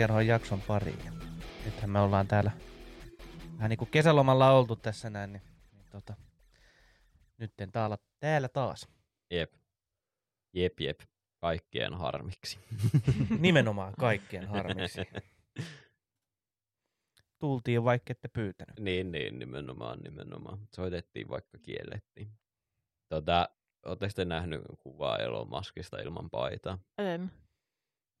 Velhoverokerhon jakson pariin. Ja Nythän me ollaan täällä vähän niin kuin kesälomalla oltu tässä näin, niin, niin tota, nyt täällä, täällä taas. Jep. Jep, jep. Kaikkien harmiksi. Nimenomaan kaikkien harmiksi. Tultiin vaikka ette pyytänyt. niin, niin, nimenomaan, nimenomaan. Soitettiin vaikka kiellettiin. Tota, Oletteko te nähnyt kuvaa Elon Muskista ilman paitaa? En.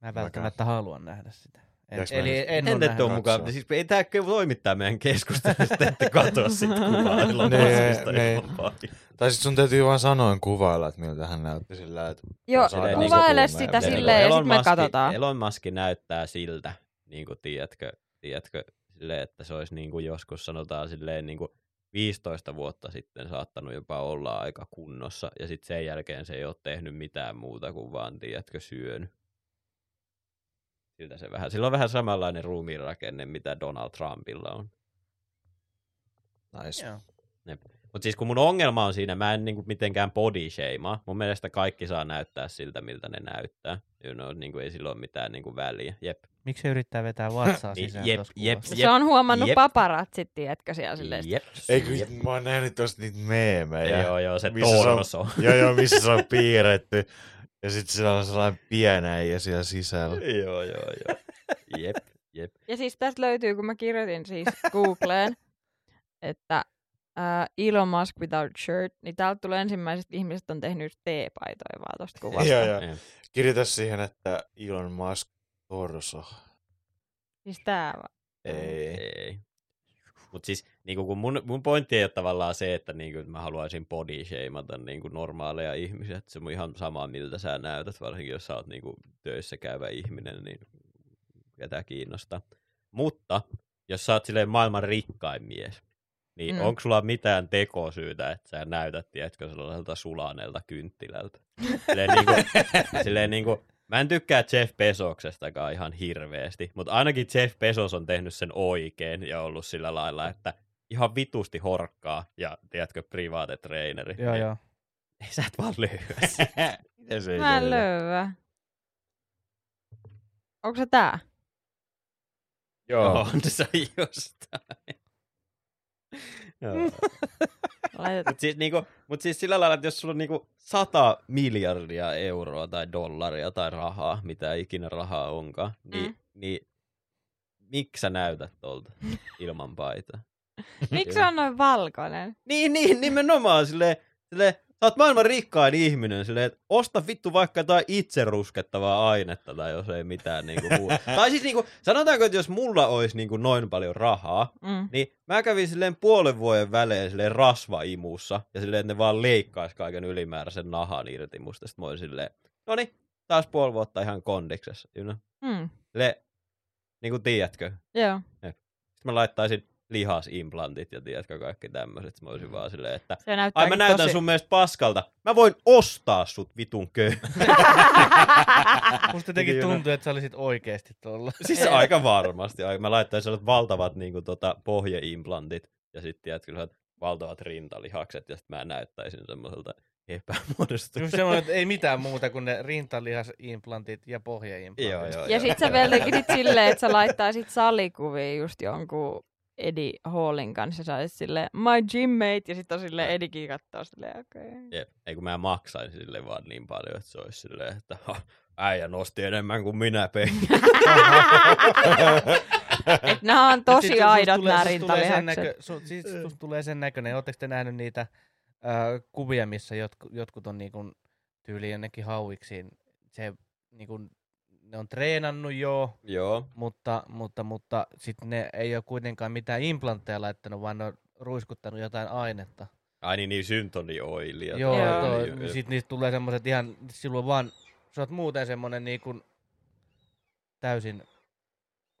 Mä en välttämättä haluan nähdä sitä. En, eli en, En ole ole mukaan. Siis ei tää toimittaa meidän keskustelusta, te ette katsoa sit kuvaa ilman paitaa. Tai sit sun täytyy vaan sanoin kuvailla, että miltä hän näytti sillä, että Joo, kuvaile kuume- sitä Silleen ja Elon sitten me katsotaan. Elon Musk näyttää siltä, niin kuin tiedätkö, tiedätkö silleen, että se olisi niin kuin joskus sanotaan silleen niin kuin 15 vuotta sitten saattanut jopa olla aika kunnossa, ja sitten sen jälkeen se ei ole tehnyt mitään muuta kuin vaan, tiedätkö, syönyt. Siltä se vähän. Sillä on vähän samanlainen ruumiinrakenne, mitä Donald Trumpilla on. nice. Joo. Mutta siis kun mun ongelma on siinä, mä en niinku mitenkään body shameaa. Mun mielestä kaikki saa näyttää siltä, miltä ne näyttää. You know, niinku ei sillä ole mitään niinku väliä. Jep. Miksi se yrittää vetää vatsaa sisään jep, jep, kuvassa? Se on huomannut Jep. paparatsit, tiedätkö siellä silleen. Jep. Eikö, Jep. mä oon nähnyt tosta niitä meemejä. Joo, joo, se Missä se on- torso. joo, joo, missä se on piirretty. Ja sit siellä on sellainen pienäijä siellä sisällä. joo, joo, joo. Jep, jep. Ja siis tästä löytyy, kun mä kirjoitin siis Googleen, että uh, Elon Musk without shirt, niin täältä tulee ensimmäiset ihmiset on tehnyt T-paitoja vaan tosta kuvasta. Joo, joo. Kirjoita siihen, että Elon Musk torso. Siis tää vaan. Ei. Ei. Mutta siis niinku, kun mun, mun pointti ei ole tavallaan se, että niinku, että mä haluaisin body shameata niinku, normaaleja ihmisiä. Että se on ihan sama, miltä sä näytät, varsinkin jos sä oot niinku, töissä käyvä ihminen, niin ketä kiinnostaa. Mutta jos sä oot silleen maailman rikkain mies, niin Mm. onko sulla mitään tekosyytä, että sä näytät, tiedätkö, sellaiselta sulaneelta kynttilältä? Silleen, niinku, silleen niinku, mä en tykkää Jeff Bezoksestakaan ihan hirveästi, mutta ainakin Jeff Bezos on tehnyt sen oikein ja ollut sillä lailla, että ihan vitusti horkkaa ja tiedätkö, private traineri. Joo, Niin joo. Ei sä et vaan löyä se Mä en löyä. Onko se tää? Joo. On se jostain. Joo. Mutta siis, niinku, mut siis sillä lailla, että jos sulla on niinku 100 miljardia euroa tai dollaria tai rahaa, mitä ikinä rahaa onkaan, niin, Mm. mm. niin miksi sä näytät tuolta ilman paitaa? Miksi se on noin valkoinen? Niin, niin, nimenomaan silleen, silleen sä oot maailman rikkain ihminen, silleen, että osta vittu vaikka jotain itse ruskettavaa ainetta tai jos ei mitään niinku muuta. tai siis niinku, sanotaanko, että jos mulla olisi niinku noin paljon rahaa, Mm. niin mä kävin silleen puolen vuoden välein silleen rasvaimussa ja silleen, että ne vaan leikkaisi kaiken ylimääräisen nahan irti musta. Sitten mä olin silleen, no niin, taas puoli vuotta ihan kondiksessa, you know? Mm. Silleen, niin kuin tiedätkö, Joo. sitten mä laittaisin lihasimplantit ja tiedätkö kaikki tämmöiset. Sitten mä olisin vaan silleen, että Se näyttää ai mä näytän tosi... sun mielestä paskalta. Mä voin ostaa sut vitun köy. Musta jotenkin tuntuu, että sä olisit oikeesti tuolla. siis aika varmasti. Ai, Mä laittaisin sellaiset valtavat niin kuin, tota, pohjeimplantit ja sitten tiedätkö, sellaiset valtavat rintalihakset ja sitten mä näyttäisin semmoiselta Just epämuodostuneelta. semmoinen, että ei mitään muuta kuin ne rintalihasimplantit ja pohjaimplantit. Joo, joo, Ja sit sä vielä tekisit silleen, että sä laittaisit salikuvia just jonkun Eddie Hallin kanssa. Sä olisit silleen, my gymmate, ja sit on silleen Edikin kattoo silleen, okei. Okay. Jep. Ei kun mä maksaisin sille vaan niin paljon, että se olisi silleen, että äijä nosti enemmän kuin minä pein. Et nää on sit tosi susta aidot sen rintalihakset. näkö- su- Siis susta tulee sen näköinen. Oletteko te nähnyt niitä äh, kuvia, missä jotkut, jotkut on niinku tyyli jonnekin hauiksiin. Se, niinku, ne on treenannut jo, Joo. mutta, mutta, mutta sitten ne ei ole kuitenkaan mitään implantteja laittanut, vaan ne on ruiskuttanut jotain ainetta. Ai niin, niin syntonioilia. Joo, Joo. toi, Joo, joo. sit niistä tulee semmoiset ihan, silloin vaan, sä oot muuten semmonen niinku täysin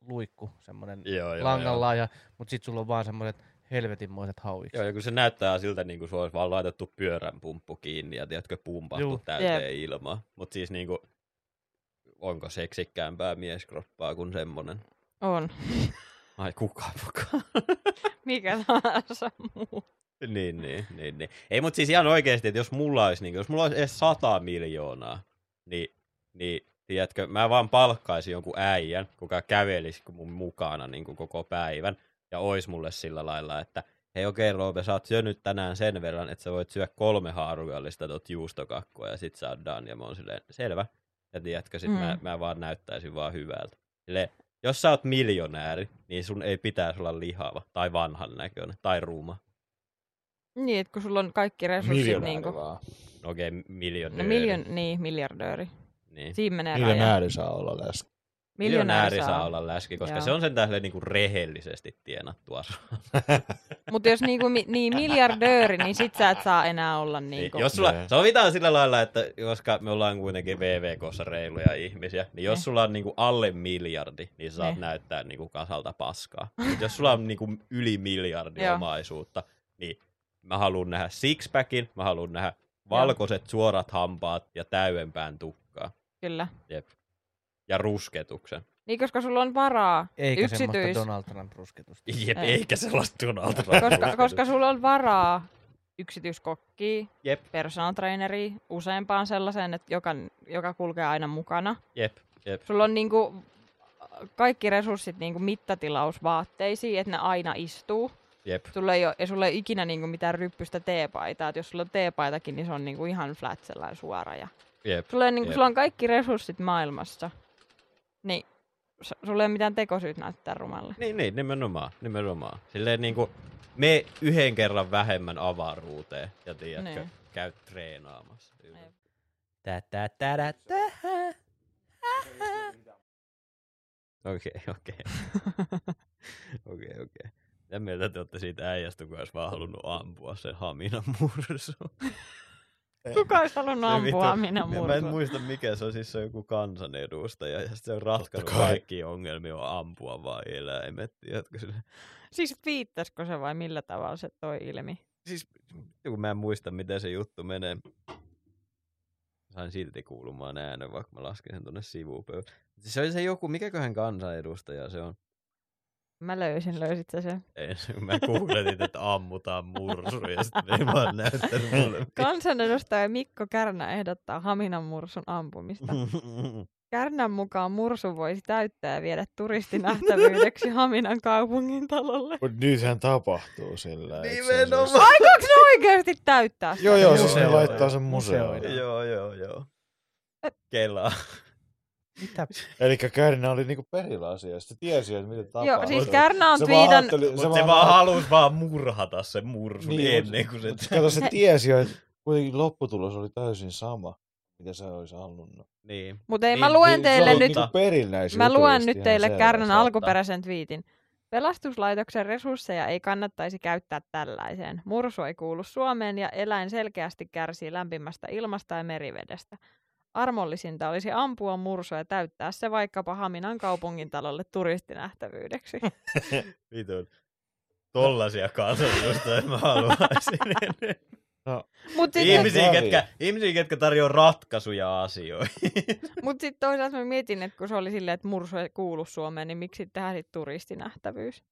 luikku, semmonen Joo, joo, langallaan, ja, mut sit sulla on vaan semmoiset helvetinmoiset hauiksi. Joo, ja kun se näyttää siltä, niin kuin se olisi vaan laitettu pyörän pumppu kiinni ja tiedätkö, pumpattu Juu. täyteen Jep. ilmaa. Mutta siis niin kuin, onko seksikkäämpää mieskroppaa kuin semmonen? On. Ai kuka mukaan. Mikä tahansa muu. niin, niin, niin, niin. Ei, mutta siis ihan oikeasti, että jos mulla olisi, niin, jos mulla olisi edes 100 miljoonaa, niin, niin tiedätkö, mä vaan palkkaisin jonkun äijän, kuka kävelisi mun mukana niin kuin koko päivän, ja ois mulle sillä lailla, että hei okei Roope, sä oot syönyt tänään sen verran, että sä voit syödä kolme haarukallista tot juustokakkoa, ja sit sä oot done, ja mä oon silleen, selvä. Ja tiedätkö, sit mm. mä, mä vaan näyttäisin vaan hyvältä. Silleen, jos sä oot miljonääri, niin sun ei pitäisi olla lihava, tai vanhan näköinen, tai ruuma. Niin, että kun sulla on kaikki resurssit Miljonääri niinku... vaan. Okei, No miljonääri. miljon, niin, miljardööri. Niin. Siinä menee raja. Miljonääri saa olla läsnä. Miljonääri saa olla läski, koska Joo. se on sen tähden niinku rehellisesti tienattua Mutta jos niinku, mi, niin miljardööri, niin sit sä et saa enää olla niinku... Niin, jos sulla, sovitaan sillä lailla, että koska me ollaan kuitenkin VVKssa reiluja ihmisiä, niin jos Ne. sulla on niinku alle miljardi, niin saat Ne. näyttää niinku kasalta paskaa. Mut jos sulla on niinku yli miljardi omaisuutta, niin mä haluan nähdä sixpackin, mä haluan nähdä valkoiset suorat hampaat ja täydenpään tukkaa. Kyllä. Jep. Ja rusketuksen. Niin, koska sulla on varaa Eikä semmoista yksityis... Donald Trump rusketusta. Jep, Ei. eikä sellaista Donald Trump koska, koska sulla on varaa yksityiskokkiin, Jep, personal traineri, useampaan sellaiseen, että joka, joka kulkee aina mukana. jep, jep. Sulla on niinku kaikki resurssit niinku mittatilausvaatteisiin, että ne aina istuu. Jep, Sulla ei ole, ja sulla ei ole ikinä niinku mitään ryppystä teepaitaa. Et jos sulla on teepaitakin, niin se on niinku ihan flat sellainen suora. Ja jep. sulla, on, niinku, Jep. sulla on kaikki resurssit maailmassa. Niin s- sulla ei ole mitään tekosyyt näyttää rumalle. Niin, niin, nimenomaan, nimenomaan. Silleen niinku, me yhden kerran vähemmän avaruuteen ja tiedätkö, Niin. käy treenaamassa. Jep. Tä, tä, tä, tä, tä. Okei, okei. Okei, okei. Mitä mieltä te olette siitä äijästä, kun olisi vaan halunnut ampua sen Haminan mursu? Kuka olisi halunnut ampua minä Mä en muista mikä se on, siis se on joku kansanedustaja ja sit se on kai. kaikki ongelmia on ampua vaan eläimet. Tiedätkö sille? Siis viittaisiko se vai millä tavalla se toi ilmi? Siis kun mä en muista, miten se juttu menee. Sain silti kuulumaan äänen, vaikka mä lasken sen tuonne sivupöydälle. Siis se oli se joku, mikäköhän kansanedustaja se on. Mä löysin, löysit sä sen? Ei, se- mä googletin, että ammutaan mursu ja sitten ei vaan näyttänyt mulle. Kansanedustaja Mikko Kärnä ehdottaa Haminan mursun ampumista. Kärnän mukaan mursu voisi täyttää ja viedä turistinähtävyydeksi Haminan kaupungin talolle. Mutta nythän tapahtuu sillä. Nimenomaan. Aikooko ne oikeasti täyttää sitä? Joo, joo, siis ne laittaa sen museoon. Museoida. joo, joo, joo. Kelaa. Mitä? Eli Kärnä oli niinku perillä asiasta. Se tiesi, että mitä tapahtuu. Joo, siis Kärnä on Se vaan twiitan... Mutta se vaan halusi vaan murhata sen mursun Niin, ennen kuin se... Mutta kato, se tiesi jo, että kuitenkin lopputulos oli täysin sama, mitä se olisi halunnut. Niin. Mutta ei, Niin, mä luen Niin, teille nyt... Niinku perillä näissä Mä luen nyt teille. Kärnän alkuperäisen twiitin. Pelastuslaitoksen resursseja ei kannattaisi käyttää tällaiseen. Mursu ei kuulu Suomeen ja eläin selkeästi kärsii lämpimästä ilmasta ja merivedestä. Armollisinta olisi ampua mursu ja täyttää se vaikkapa Haminan kaupungin talolle turistinähtävyydeksi. Vitun. Tollasia kansanedustajia mä haluaisin. Mutta sitten ihmisiä, Kävi. ketkä, ihmisiä, ketkä tarjoaa ratkaisuja asioihin. mut sit toisaalta mä mietin, että kun se oli silleen, että mursu ei kuulu Suomeen, niin miksi sitten tehdään sit turistinähtävyys?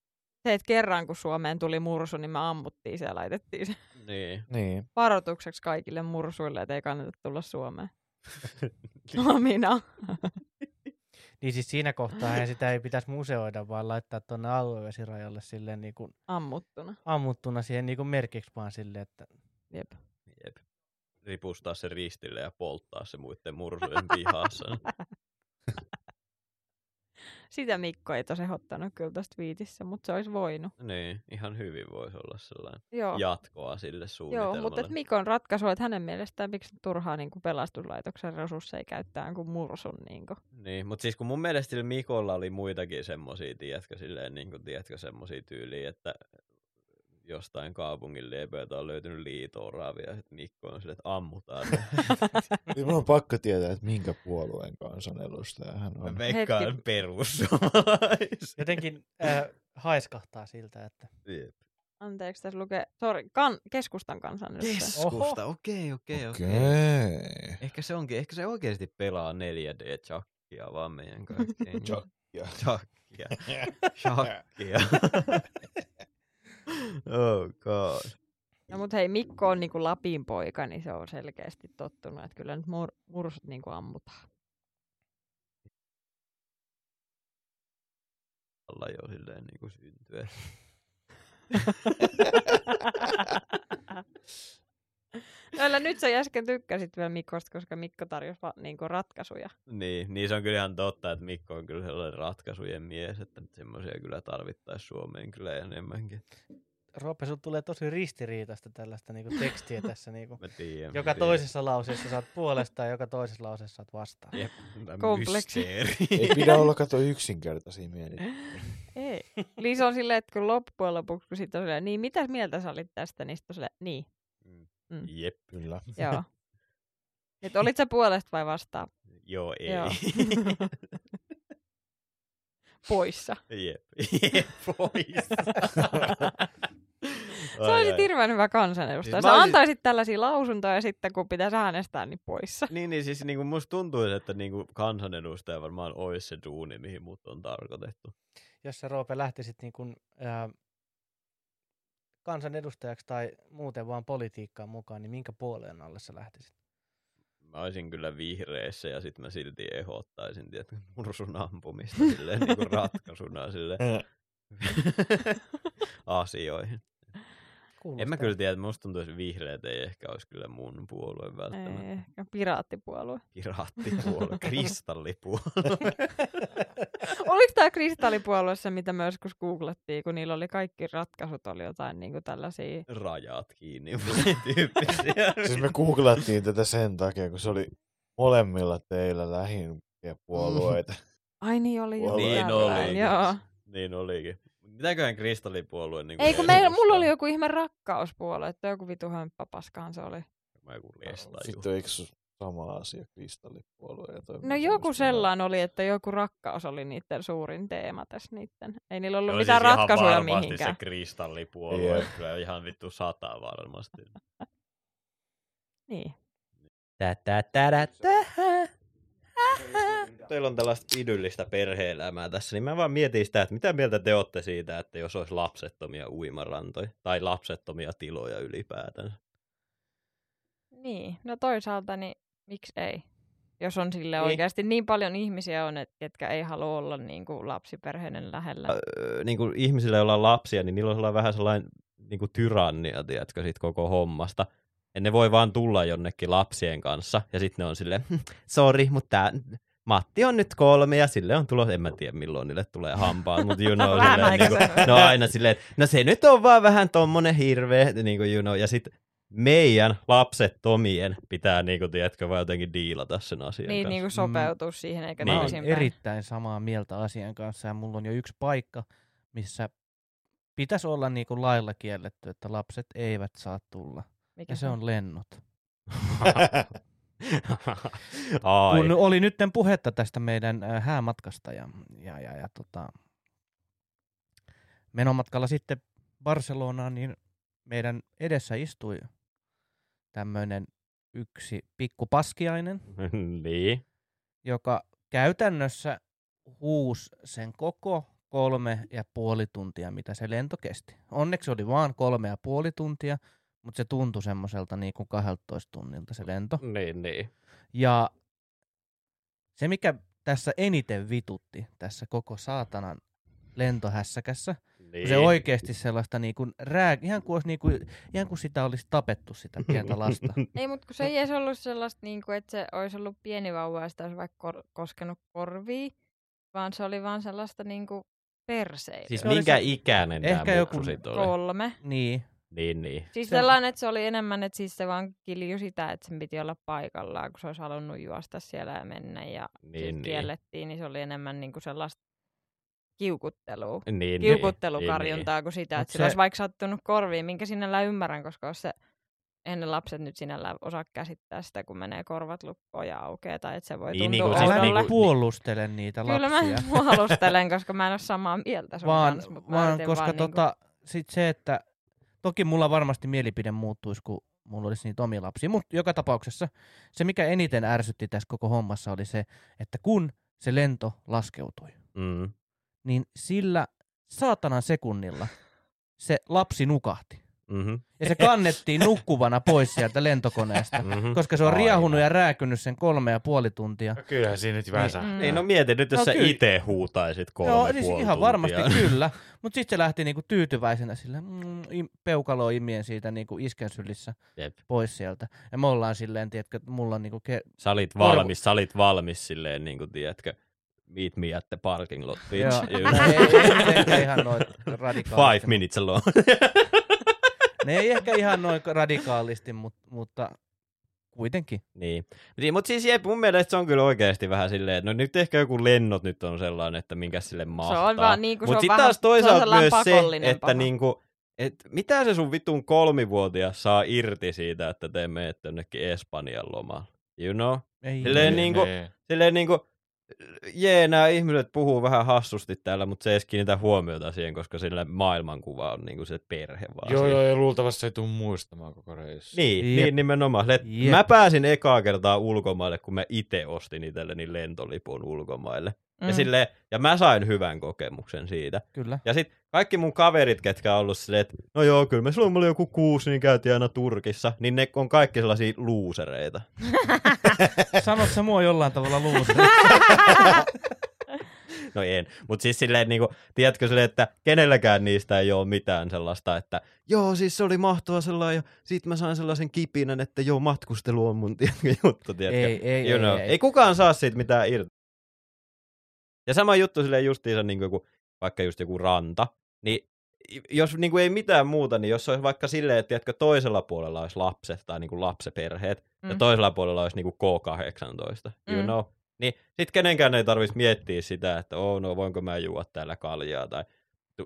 Se, että kerran kun Suomeen tuli mursu, niin me ammuttiin se ja laitettiin se niin. Niin. varoitukseksi kaikille mursuille, että ei kannata tulla Suomeen. No minä. Niin siis siinä kohtaa hän sitä ei pitäisi museoida, vaan laittaa tuonne aluevesirajalle silleen niin kuin Ammuttuna. ammuttuna siihen niin kuin merkiksi vaan silleen, että Jep. Jep. Ripustaa se ristille ja polttaa se muiden mursujen pihassa. Sitä Mikko ei tosi ottanut kyllä tuosta viitissä, mutta se olisi voinut. niin, ihan hyvin voisi olla sellainen Joo, jatkoa sille suunnitelmalle. Joo mutta et Mikon ratkaisu, että hänen mielestään miksi turhaa niin kuin pelastuslaitoksen resursseja käyttää kuin mursun. Niin kuin. Niin, mutta siis kun mun mielestä sillä Mikolla oli muitakin semmosia, tiedätkö, silleen, niin kuin, tiedätkö, semmosia tyyliä, että jostain kaupungin liepeiltä on löytynyt liitooraavia, että Mikko on silleen, että ammutaan. Niin Mun on pakko tietää, että minkä puolueen kansanedustaja hän on. Mä veikkaan perussuomalais. jotenkin äh, haiskahtaa siltä, että Jep. Anteeksi, tässä lukee, sorry, kan, keskustan kansanedustaja. Keskusta, okei, okei, okei. Okei. Ehkä se onkin, ehkä se oikeasti pelaa 4D-chakkia vaan meidän kaikkeen. Chakkia. Chakkia. Chakkia oh god. No mut hei, Mikko on niinku Lapin poika, niin se on selkeästi tottunut, että kyllä nyt mur- mursut niinku ammutaan. Alla jo silleen niinku syntyä. Näillä nyt sä äsken tykkäsit vielä Mikkosta, koska Mikko tarjosi va- niinku ratkaisuja. Niin, niin se on kyllä ihan totta, että Mikko on kyllä sellainen ratkaisujen mies, että semmoisia kyllä tarvittaisiin Suomeen kyllä enemmänkin. Roope, sun tulee tosi ristiriitaista tällaista niinku tekstiä tässä. Niinku. Mä tiedän. Joka mä tiedän. toisessa lauseessa saat puolesta ja joka toisessa lauseessa saat vastaan. Jep, Kompleksi. mysteeri. Ei pidä olla kato yksinkertaisia mieli. Ei. Liisa on silleen, että kun loppujen lopuksi, kun sit on silleen, niin mitä mieltä sä olit tästä, niin sit on silleen, niin, Mm. Jep, Kyllä. joo. Et olit sä puolesta vai vastaan? joo ei. Joo. Poissa. Jep, jep, pois. Sä olisit hirveän hyvä kansanedustaja. Siis Sä olisin- antaisit tällaisia lausuntoja ja sitten kun pitäisi äänestää, niin poissa. Niin, niin siis niinku musta tuntuu, että niinku kansanedustaja varmaan olisi se duuni, mihin mut on tarkoitettu. Jos sä Roope lähtisit niin kuin, ää, kansanedustajaksi tai muuten vaan politiikkaan mukaan, niin minkä puoleen alle sä lähtisit? Mä olisin kyllä vihreissä ja sit mä silti ehdottaisin, tiedätkö, mursun ampumista silleen niinku ratkaisuna silleen asioihin. Kuulostaa. En mä kyllä tiedä, että musta tuntuu, että vihreät ei ehkä olisi kyllä mun puolue välttämättä. Ei, ehkä piraattipuolue. Piraattipuolue, kristallipuolue. Oliko tämä kristallipuolue se, mitä myös joskus googlettiin, kun niillä oli kaikki ratkaisut, oli jotain niin kuin tällaisia... Rajat kiinni, tyyppisiä. Siis me googlattiin tätä sen takia, kun se oli molemmilla teillä lähimpiä puolueita. Ai niin oli Niin oli. Joo. niin olikin. Mitäköhän kristallipuolue niin Ei kun meillä, mulla oli joku ihme rakkauspuolue, että joku vitu hömppäpaskahan se oli. Mä joku lestaju. Sitten eikö sama asia, kristallipuolue ja No joku sellainen oli, että joku rakkaus oli niiden suurin teema tässä niiden. Ei niillä ollut Joo, mitään siis ihan ratkaisuja varmasti mihinkään. se kristallipuolue, Jep. kyllä ihan vittu sata varmasti. Niin. Tä, tä, tä, tä, Teillä on tällaista idyllistä perhe-elämää tässä, niin mä vaan mietin sitä, että mitä mieltä te olette siitä, että jos olisi lapsettomia uimarantoja tai lapsettomia tiloja ylipäätään. Niin, no toisaalta niin miksi ei? Jos on sille Niin. oikeasti niin paljon ihmisiä on, et, ketkä ei halua olla niin kuin lapsiperheiden lähellä. Öö, niin kuin ihmisillä, joilla on lapsia, niin niillä on sellainen vähän sellainen niin kuin tyrannia, tiedätkö, sit koko hommasta. Ja ne voi vaan tulla jonnekin lapsien kanssa, ja sitten ne on silleen, "Hm, sori, mutta tää, Matti on nyt kolme, ja sille on tulossa, en mä tiedä milloin niille tulee hampaat, mutta you know, silleen, niin kuin, no aina silleen, että no se nyt on vaan vähän tommonen hirveä, niin kuin, you know, ja sitten meidän lapsettomien pitää, niin kuin, tiedätkö, vaan jotenkin diilata sen asian Niin, kanssa. niin kuin sopeutua siihen eikä Niin. Toisinpäin. erittäin samaa mieltä asian kanssa ja mulla on jo yksi paikka, missä pitäisi olla niin kuin lailla kielletty, että lapset eivät saa tulla. Mikä Ja se on lennot. Ai. Kun oli nytten puhetta tästä meidän äh, häämatkasta ja, ja, ja, ja tota, menomatkalla sitten Barcelonaan, niin meidän edessä istui tämmöinen yksi pikku paskiainen, niin. joka käytännössä huus sen koko kolme ja puoli tuntia, mitä se lento kesti. Onneksi oli vaan kolme ja puoli tuntia, mutta se tuntui semmoiselta niin kuin 12 tunnilta se lento. Niin, niin. Ja se, mikä tässä eniten vitutti tässä koko saatanan lentohässäkässä, niin. se oikeasti sellaista niin kuin rää, ihan kuin, olisi niin kuin, ihan kuin sitä olisi tapettu sitä pientä lasta. Ei, mutta kun se ei edes ollut sellaista, niin kuin, että se olisi ollut pieni vauva ja sitä olisi vaikka kor- koskenut korviin, vaan se oli vaan sellaista niin kuin perseilyä. Siis Se minkä se- ikäinen Ehkä tämä joku? Kolme. niin, Niin, niin. Siis Se sellainen, että se oli enemmän, että siis se vaan kilju sitä, että sen piti olla paikallaan, kun se olisi halunnut juosta siellä ja mennä ja Niin, niin, niin. kiellettiin, niin se oli enemmän niin kuin sellaista kiukuttelua. Niin, niin. Kiukuttelukarjuntaa kuin sitä, Mut että sillä se- olisi vaikka sattunut korviin, minkä sinällään ymmärrän, koska jos se eihän ne lapset nyt sinällään osaa käsittää sitä, kun menee korvat lukkoon ja aukeaa, tai että se voi Niin, tuntua niin kuin siis niin oudolle. niinku- puolustele niitä Kyllä mä lapsia. puolustelen, koska mä en ole samaa mieltä sun vaan, kanssa. Mutta vaan koska vaan niinku- tota, sit se, että toki mulla varmasti mielipide muuttuisi, kun mulla olisi niitä omia lapsia, mutta joka tapauksessa se, mikä eniten ärsytti tässä koko hommassa, oli se, että kun se lento laskeutui, Mm. Niin sillä saatanan sekunnilla se lapsi nukahti. Mm-hmm. Ja se kannettiin nukkuvana pois sieltä lentokoneesta, Mm-hmm. koska se on Aivan. riahunut ja rääkynyt sen kolme ja puoli tuntia. No kyllähän siinä nyt vähän Niin. Mm. Niin, no mieti nyt, jos No sä kyllä. itse huutaisit kolme Joo, siis puoli ihan varmasti tuntia. kyllä. Mutta sitten se lähti niinku tyytyväisenä sille mm, peukaloon imien siitä niinku isken sylissä Jep. pois sieltä. Ja me ollaan silleen, tiedätkö, mulla on niinku ke- Sä olit Korvo- valmis, sä olit valmis silleen, niin kuin, tiedätkö, meet me at the parking lot, bitch. Joo. Ei, ei, ei, ehkä ihan noin radikaalisti. Five minutes alone. Ne ei ehkä ihan noin radikaalisti, mutta, mutta kuitenkin. niin. niin mutta siis jep, mun mielestä se on kyllä oikeasti vähän silleen, että no nyt ehkä joku lennot nyt on sellainen, että minkä sille mahtaa. on vaan niinku, se Mutta on sitten taas se toisaalta myös se, pakollinen että paha. niinku, et mitä se sun vitun kolmivuotias saa irti siitä, että te menette jonnekin Espanjan lomaan? You know? Ei, Silleen ei. niinku- Silleen niinku, jee, nämä ihmiset puhuu vähän hassusti täällä, mutta se ei edes kiinnitä huomiota siihen, koska sillä maailmankuva on niinku se perhe vaan. Joo, siinä. joo, ja luultavasti se ei tule muistamaan koko reissu. Niin, Jep. niin nimenomaan. Että Jep. Mä pääsin ekaa kertaa ulkomaille, kun mä itse ostin itselleni lentolipun ulkomaille. Mm. Ja, silleen, ja mä sain hyvän kokemuksen siitä. Kyllä. Ja sitten kaikki mun kaverit, ketkä on ollut silleen, että no joo, kyllä me silloin mulla oli joku kuusi, niin käytiin aina Turkissa, niin ne on kaikki sellaisia luusereita. Sanot sä mua jollain tavalla luusi. No en. Mutta siis silleen, niin kuin, tiedätkö silleen, että kenelläkään niistä ei ole mitään sellaista, että joo, siis se oli mahtava sellainen, ja sit mä sain sellaisen kipinän, että joo, matkustelu on mun tiedätkö, juttu, tiedätkö? ei, ei, you ei, know. ei, ei, kukaan saa siitä mitään irti. Ja sama juttu silleen justiinsa niin kuin vaikka just joku ranta, niin jos niin kuin ei mitään muuta, niin jos olisi vaikka silleen, että tiedätkö, toisella puolella olisi lapset tai niin kuin lapseperheet, mm. ja toisella puolella olisi niin kuin K18, you Mm. know, niin sit kenenkään ei tarvitsisi miettiä sitä, että oh no, voinko mä juoda täällä kaljaa, tai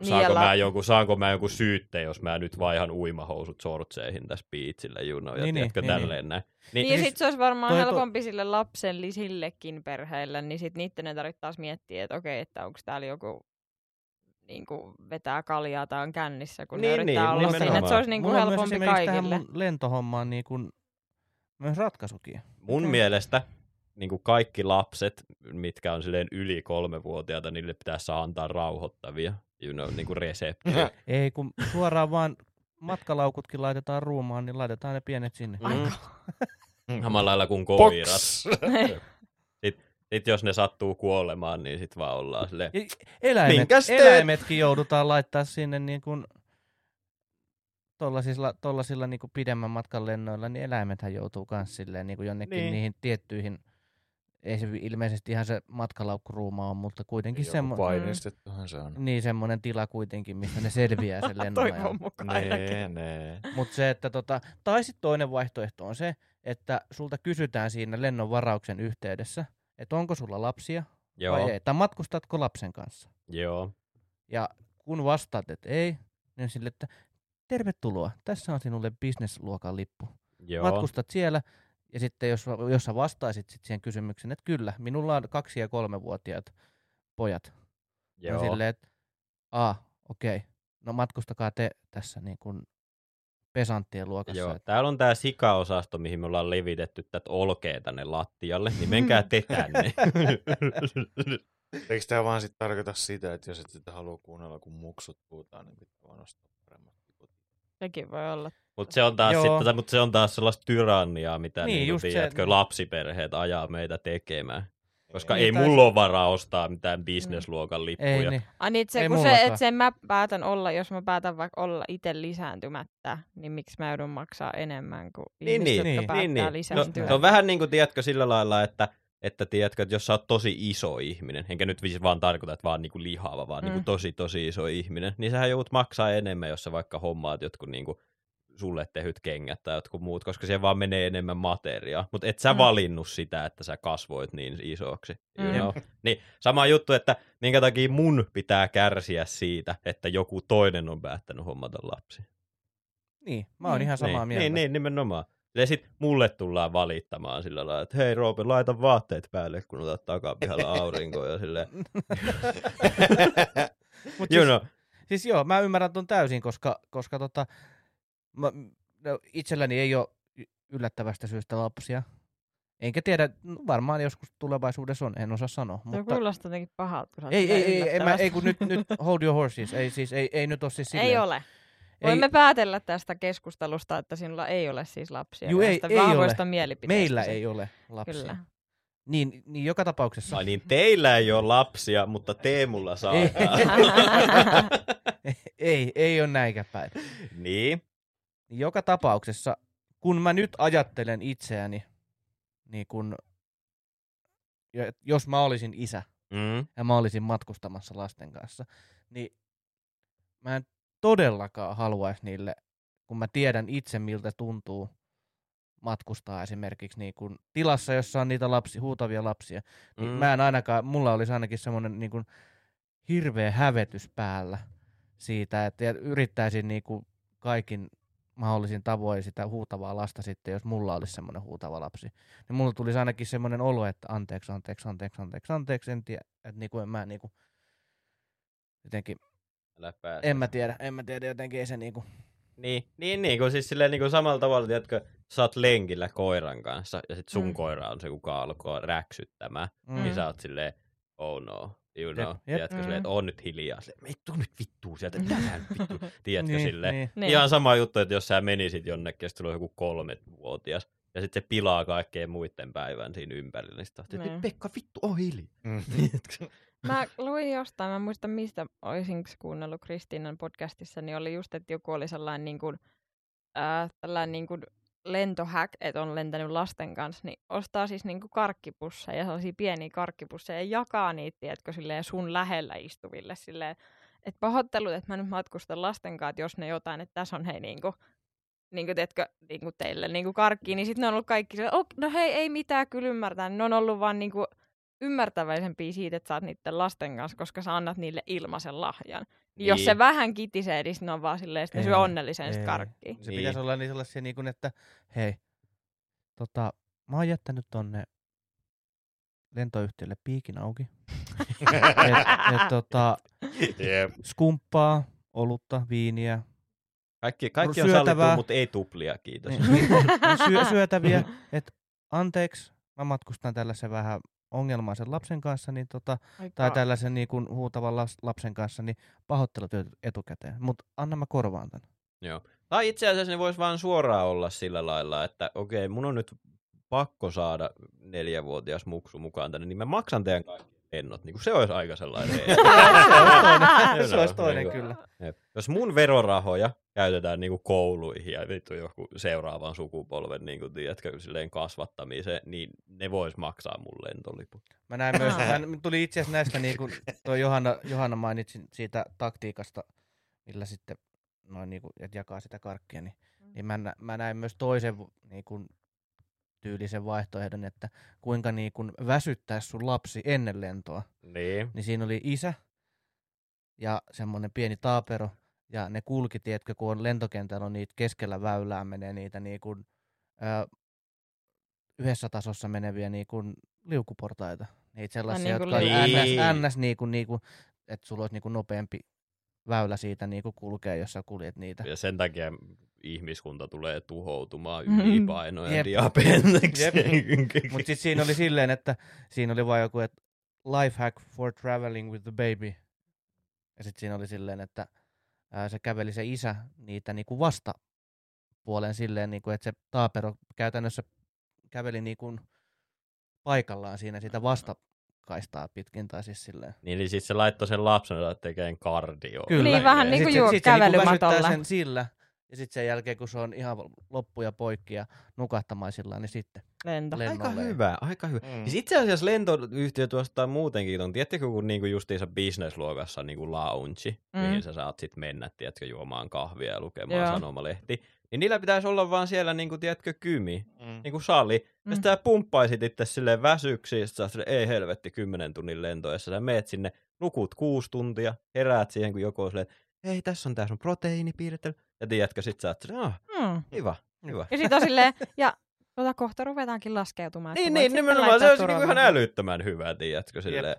saanko, ja la- mä jonkun, saanko mä jonkun syytteen, jos mä nyt vaihan uimahousut sortseihin tässä biitsillä, you know, ja Niin, niin, tiedätkö, niin, niin. tälleen näin. Niin, ja siis sit se olisi varmaan toi- toi- helpompi sille lapsellisillekin perheille, niin sit niitten ei tarvitse taas miettiä, että okei, että onko täällä joku niin kuin vetää kaljaa tai on kännissä, kun Niin, ne yrittää niin, olla siinä, nimenomaan. että se olisi niin kuin on myös helpompi esimerkiksi tähän kaikille. mun lentohommaan niin kuin, myös ratkaisukin. Mun Okei. mielestä niin kuin kaikki lapset, mitkä on silleen yli kolmevuotiaita, niille pitäisi saa antaa rauhoittavia you know, niin kuin reseptejä. Ei, kun suoraan vaan matkalaukutkin laitetaan ruumaan, niin laitetaan ne pienet sinne. Mm. Samalla lailla kuin koirat. Sitten jos ne sattuu kuolemaan, niin sit vaan ollaan silleen, Ja Eläimet, eläimetkin joudutaan laittaa sinne niin kuin tollasilla, tollasilla niin kuin pidemmän matkan lennoilla, niin eläimethän joutuu myös silleen niin kuin jonnekin Niin. niin. niihin tiettyihin, ei se ilmeisesti ihan se matkalaukkuruuma on, mutta kuitenkin Joku semmo, paineistettuhan se on. niin semmoinen tila kuitenkin, mistä ne selviää sen lennon Toivon ajan. mukaan ainakin. Nee, nee. Mutta se, että tota, tai sitten toinen vaihtoehto on se, että sulta kysytään siinä lennon varauksen yhteydessä, että onko sulla lapsia joo, vai ei, tai matkustatko lapsen kanssa. joo, Ja kun vastaat, että ei, niin sille, että tervetuloa, tässä on sinulle business-luokan lippu. joo, Matkustat siellä, ja sitten jos, jos sä vastaisit sit siihen kysymykseen, että kyllä, minulla on kaksi- ja kolmevuotiaat pojat. Joo. silleen, että a, okei, okay. no matkustakaa te tässä niin kuin pesanttien luokassa. Joo, että- täällä on tää sikaosasto, mihin me ollaan levitetty tätä olkea tänne lattialle, niin menkää te tänne. Eikö tämä vaan sit tarkoita sitä, että jos et sitä halua kuunnella, kun muksut puhutaan, niin pitää vaan ostaa paremmat? Sekin voi olla. Mutta se, on taas Joo. sitten, mut se on taas sellaista tyranniaa, mitä Niin, niin, just niin se- tiedätkö, lapsiperheet ajaa meitä tekemään. Koska Niin, ei tai mulla ole varaa ostaa mitään bisnesluokan lippuja. Ei niin. Ai niin, se, Ei kun se, että sen mä päätän olla, jos mä päätän vaikka olla itse lisääntymättä, niin miksi mä joudun maksaa enemmän kuin Niin, ihmiset, niin, jotka niin, päättää niin, niin. No, lisääntyä. se on vähän niin kuin, tiedätkö, sillä lailla, että, että tiedätkö, että jos sä oot tosi iso ihminen, enkä nyt siis vaan tarkoita, että vaan niin kuin lihava, vaan Mm. niin kuin tosi tosi iso ihminen, niin sähän joudut maksaa enemmän, jos sä vaikka hommaat jotkut niin kuin sulle tehyt kengät tai jotkut muut, koska siihen vaan menee enemmän materiaa. Mutta et sä Mm. valinnut sitä, että sä kasvoit niin isoksi. You Mm. know? Niin sama juttu, että minkä takia mun pitää kärsiä siitä, että joku toinen on päättänyt hommata lapsi. Niin, mä oon Niin. ihan samaa niin, mieltä. Niin, niin, nimenomaan. Ja sit mulle tullaan valittamaan sillä lailla, että hei Roope, laita vaatteet päälle, kun otat takapihalla aurinkoa ja silleen, Mut you siis, know. siis joo, mä ymmärrän ton täysin, koska, koska tota, mä, no, itselläni ei ole yllättävästä syystä lapsia. Enkä tiedä, no, varmaan joskus tulevaisuudessa on, en osaa sanoa. Mutta... Mutta kuulostaa jotenkin pahalta, kun ei, ei, ei, ei, mä, ei, kun nyt, nyt hold your horses, ei, siis, ei, ei nyt ole siis silleen, Ei ole. Voimme päätellä tästä keskustelusta, että sinulla ei ole siis lapsia. Juu, ei- ei ole. mielipiteistä. meillä ei ole lapsia. Kyllä. Niin, niin joka tapauksessa. Ai niin, teillä ei ole lapsia, mutta Teemulla saattaa. ei, ei ole näikä päin. niin. Niin joka tapauksessa, kun mä nyt ajattelen itseäni, niin kun, jos mä olisin isä Mm. ja mä olisin matkustamassa lasten kanssa, niin mä en todellakaan haluaisi niille, kun mä tiedän itse miltä tuntuu matkustaa esimerkiksi niin kun tilassa, jossa on niitä lapsi, huutavia lapsia, niin Mm. mä en ainakaan, mulla olisi ainakin semmoinen niin kun hirveä hävetys päällä siitä, että yrittäisin niin kuin kaikin mahdollisin tavoin sitä huutavaa lasta sitten, jos mulla olisi semmoinen huutava lapsi. Niin mulla tulisi ainakin semmoinen olo, että anteeksi, anteeksi, anteeksi, anteeksi, anteeksi, en tiedä, että niin kuin en mä niin kuin, jotenkin, en mä tiedä, en mä tiedä, jotenkin ei se niin kuin, Niin, niin, niin kuin siis silleen niin kuin samalla tavalla, tiedätkö, sä oot lenkillä koiran kanssa ja sit sun Mm. koira on se, kuka alkoi räksyttämään. mm. Mm. Niin sä oot silleen, oh no, you know. Jep. Tiedätkö, Mm. silleen, että on nyt hiljaa. Silleen, tuu nyt vittuun sieltä, mitähän vittu. Tiedätkö, niin, silleen. Niin. Niin. Ihan sama juttu, että jos sä menisit jonnekin sitten on joku kolmevuotias ja sitten se pilaa kaikkeen muiden päivän siinä ympärillä, niin sitten Niin. Pekka, vittu, on hiljaa. Mm. Tiedätkö? Mä luin jostain, mä muista mistä olisin kuunnellut Kristiinan podcastissa, niin oli just, että joku oli sellainen niin kuin, äh, tällainen niin kuin lentohäk, että on lentänyt lasten kanssa, niin ostaa siis niin kuin karkkipusseja, sellaisia pieniä karkkipusseja ja jakaa niitä, tiedätkö, silleen sun lähellä istuville silleen, että pahoittelut, että mä nyt matkustan lasten kanssa, että jos ne jotain, että tässä on hei niin kuin, niin kuin, teetkö, niin kuin teille niin kuin karkkiin, niin sitten ne on ollut kaikki se, oh, no hei, ei mitään, kyllä ymmärtää. Ne on ollut vaan niin kuin ymmärtäväisempiä siitä, että sä oot niiden lasten kanssa, koska sä annat niille ilmaisen lahjan. Niin. Jos Niin. se vähän kitisee, niin sit ne on vaan silleen, että ne syö onnellisen ei. sitä karkkia. Se Niin. pitäisi olla niin sellaisia, niin kuin, että hei, tota, mä oon jättänyt tonne lentoyhtiölle piikin auki. et, et, tota, skumppaa, olutta, viiniä, Kaikki, kaikki on Syötävää. sallittu, mutta ei tuplia, kiitos. Niin, niin, syö, syötäviä, että anteeksi, mä matkustan tällaisen vähän ongelmaisen lapsen kanssa, niin tota, tai tällaisen niin kuin huutavan las, lapsen kanssa, niin pahoittelut etukäteen. Mutta anna mä korvaan tän. Joo. Tai itse asiassa ne voisi vaan suoraan olla sillä lailla, että okei, mun on nyt pakko saada neljävuotias muksu mukaan tänne, niin mä maksan teidän kaikki lennot. Niin kuin se olisi aika sellainen. se olisi toinen, se olisi toinen niinku- kyllä. Jep. Jos mun verorahoja käytetään niinku kouluihin ja vittu joku seuraavan sukupolven niinku, tiedätkö, silleen kasvattamiseen, niin ne vois maksaa mun lentoliput. Mä näin myös, mä tuli itse asiassa näistä, niin kuin toi Johanna, Johanna mainitsi siitä taktiikasta, millä sitten noin niin kuin, että jakaa sitä karkkia, niin, niin mä, nä- mä näin myös toisen niin kuin, tyylisen vaihtoehdon, että kuinka niin kuin väsyttää sun lapsi ennen lentoa. Niin. Niin siinä oli isä ja semmoinen pieni taapero, ja ne kulki, tiedätkö, kun on lentokentällä on niitä keskellä väylää menee niitä niin kuin, ö, yhdessä tasossa meneviä niin kuin liukuportaita. Niitä sellaisia, niin jotka on liuku- ns, ns niin kuin, niin kuin, että sulla olisi niin kuin nopeampi väylä siitä niin kuin kulkea, jos sä kuljet niitä. Ja sen takia ihmiskunta tulee tuhoutumaan Mhm. ylipainoon ja Jep. diabeteksi. Mutta sitten siinä oli silleen, että siinä oli vain joku, että life hack for traveling with the baby. Ja sitten siinä oli silleen, että ää, se käveli se isä niitä niinku vastapuolen silleen, niinku, että se taapero käytännössä käveli niinku paikallaan siinä sitä vastakaistaa pitkin tai siis silleen. Niin, eli sitten se laittoi sen lapsen tekemään kardioa. Kyllä. Niin, vähän niin kuin se- juo sit se niinku kävelymatolla. väsyttää sen sillä. Ja sitten sen jälkeen, kun se on ihan loppuja poikki ja nukahtamaisillaan, niin sitten Lento. lennolle. Aika hyvä, aika hyvä. Mm. Siis itse asiassa lentoyhtiö tuosta muutenkin on, tiedättekö, kun niinku justiinsa business-luokassa on niinku lounge, Mm. mihin sä saat sit mennä, tiedätkö, juomaan kahvia ja lukemaan Joo. sanomalehti. Niin niillä pitäisi olla vaan siellä, niinku, tiedätkö, kymi, Mm. niinku sali. Mm. Ja sitten sä pumppaisit itse silleen väsyksi, sä oot silleen, ei helvetti, kymmenen tunnin lento, ja sä meet sinne, nukut kuusi tuntia, heräät siihen, kun joku on silleen, ei, tässä on tää sun proteiinipiirtely. Ja tiedätkö, sit sä oot silleen, ah, Mm. hyvä, hyvä. Ja sitten on silleen, ja tota, kohta ruvetaankin laskeutumaan. Niin, niin, nimenomaan, se olisi niinku ihan älyttömän hyvä, tiedätkö, silleen.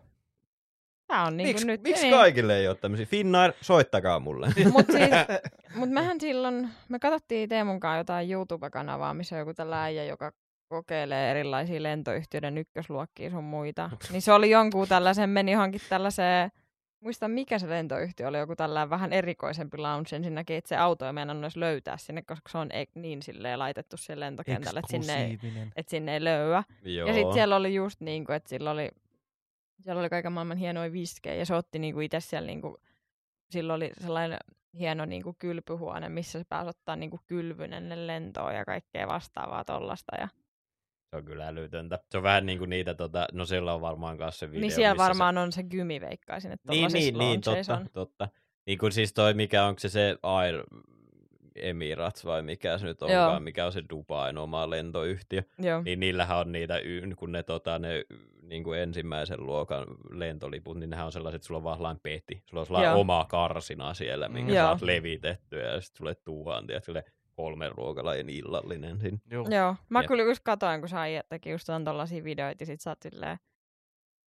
Tää on niin Miksi nyt. miks niin. kaikille ei ole tämmöisiä? Finnair, soittakaa mulle. Mut, siis, mut mehän silloin, me katsottiin Teemun kanssa jotain YouTube-kanavaa, missä on joku tällä äijä, joka kokeilee erilaisia lentoyhtiöiden ykkösluokkia sun muita. Niin se oli jonkun tällaisen, meni johonkin tällaiseen muista mikä se lentoyhtiö oli, joku tällainen vähän erikoisempi lounge ensinnäkin, että se auto ei meinannut edes löytää sinne, koska se on e- niin silleen laitettu siihen lentokentälle, että sinne ei, että sinne ei löyä. Joo. Ja sitten siellä oli just niin kuin, että sillä oli, siellä oli kaiken maailman hienoja viskejä ja se otti niin kuin itse siellä, niin kuin, sillä oli sellainen hieno niin kuin kylpyhuone, missä se pääsi ottaa niin kuin kylvyn ennen lentoa ja kaikkea vastaavaa tollasta. Ja, Se on kyllä älytöntä. Se on vähän niin kuin niitä, tota, no siellä on varmaan kanssa se video. niin siellä varmaan on se gymi veikkaisin, että Se... Niin, niin, niin, totta, on. totta. Niin kuin siis toi, mikä onko se se Air Emirates vai mikä se nyt Joo. onkaan, mikä on se Dubain oma lentoyhtiö. Joo. Niin niillähän on niitä, y- kun ne, tota, ne niin kuin ensimmäisen luokan lentoliput, niin nehän on sellaiset, että sulla on vaan peti. Sulla on sellainen Joo. oma karsina siellä, minkä Joo. saat levitettyä ja sitten sulle tuuhaan, tiedätkö, kolmen ruokalajin illallinen. Siinä. Joo. Joo, mä Jep. kyllä just katoin, kun sai teki just on tollasia videoita, ja sit sä oot silleen,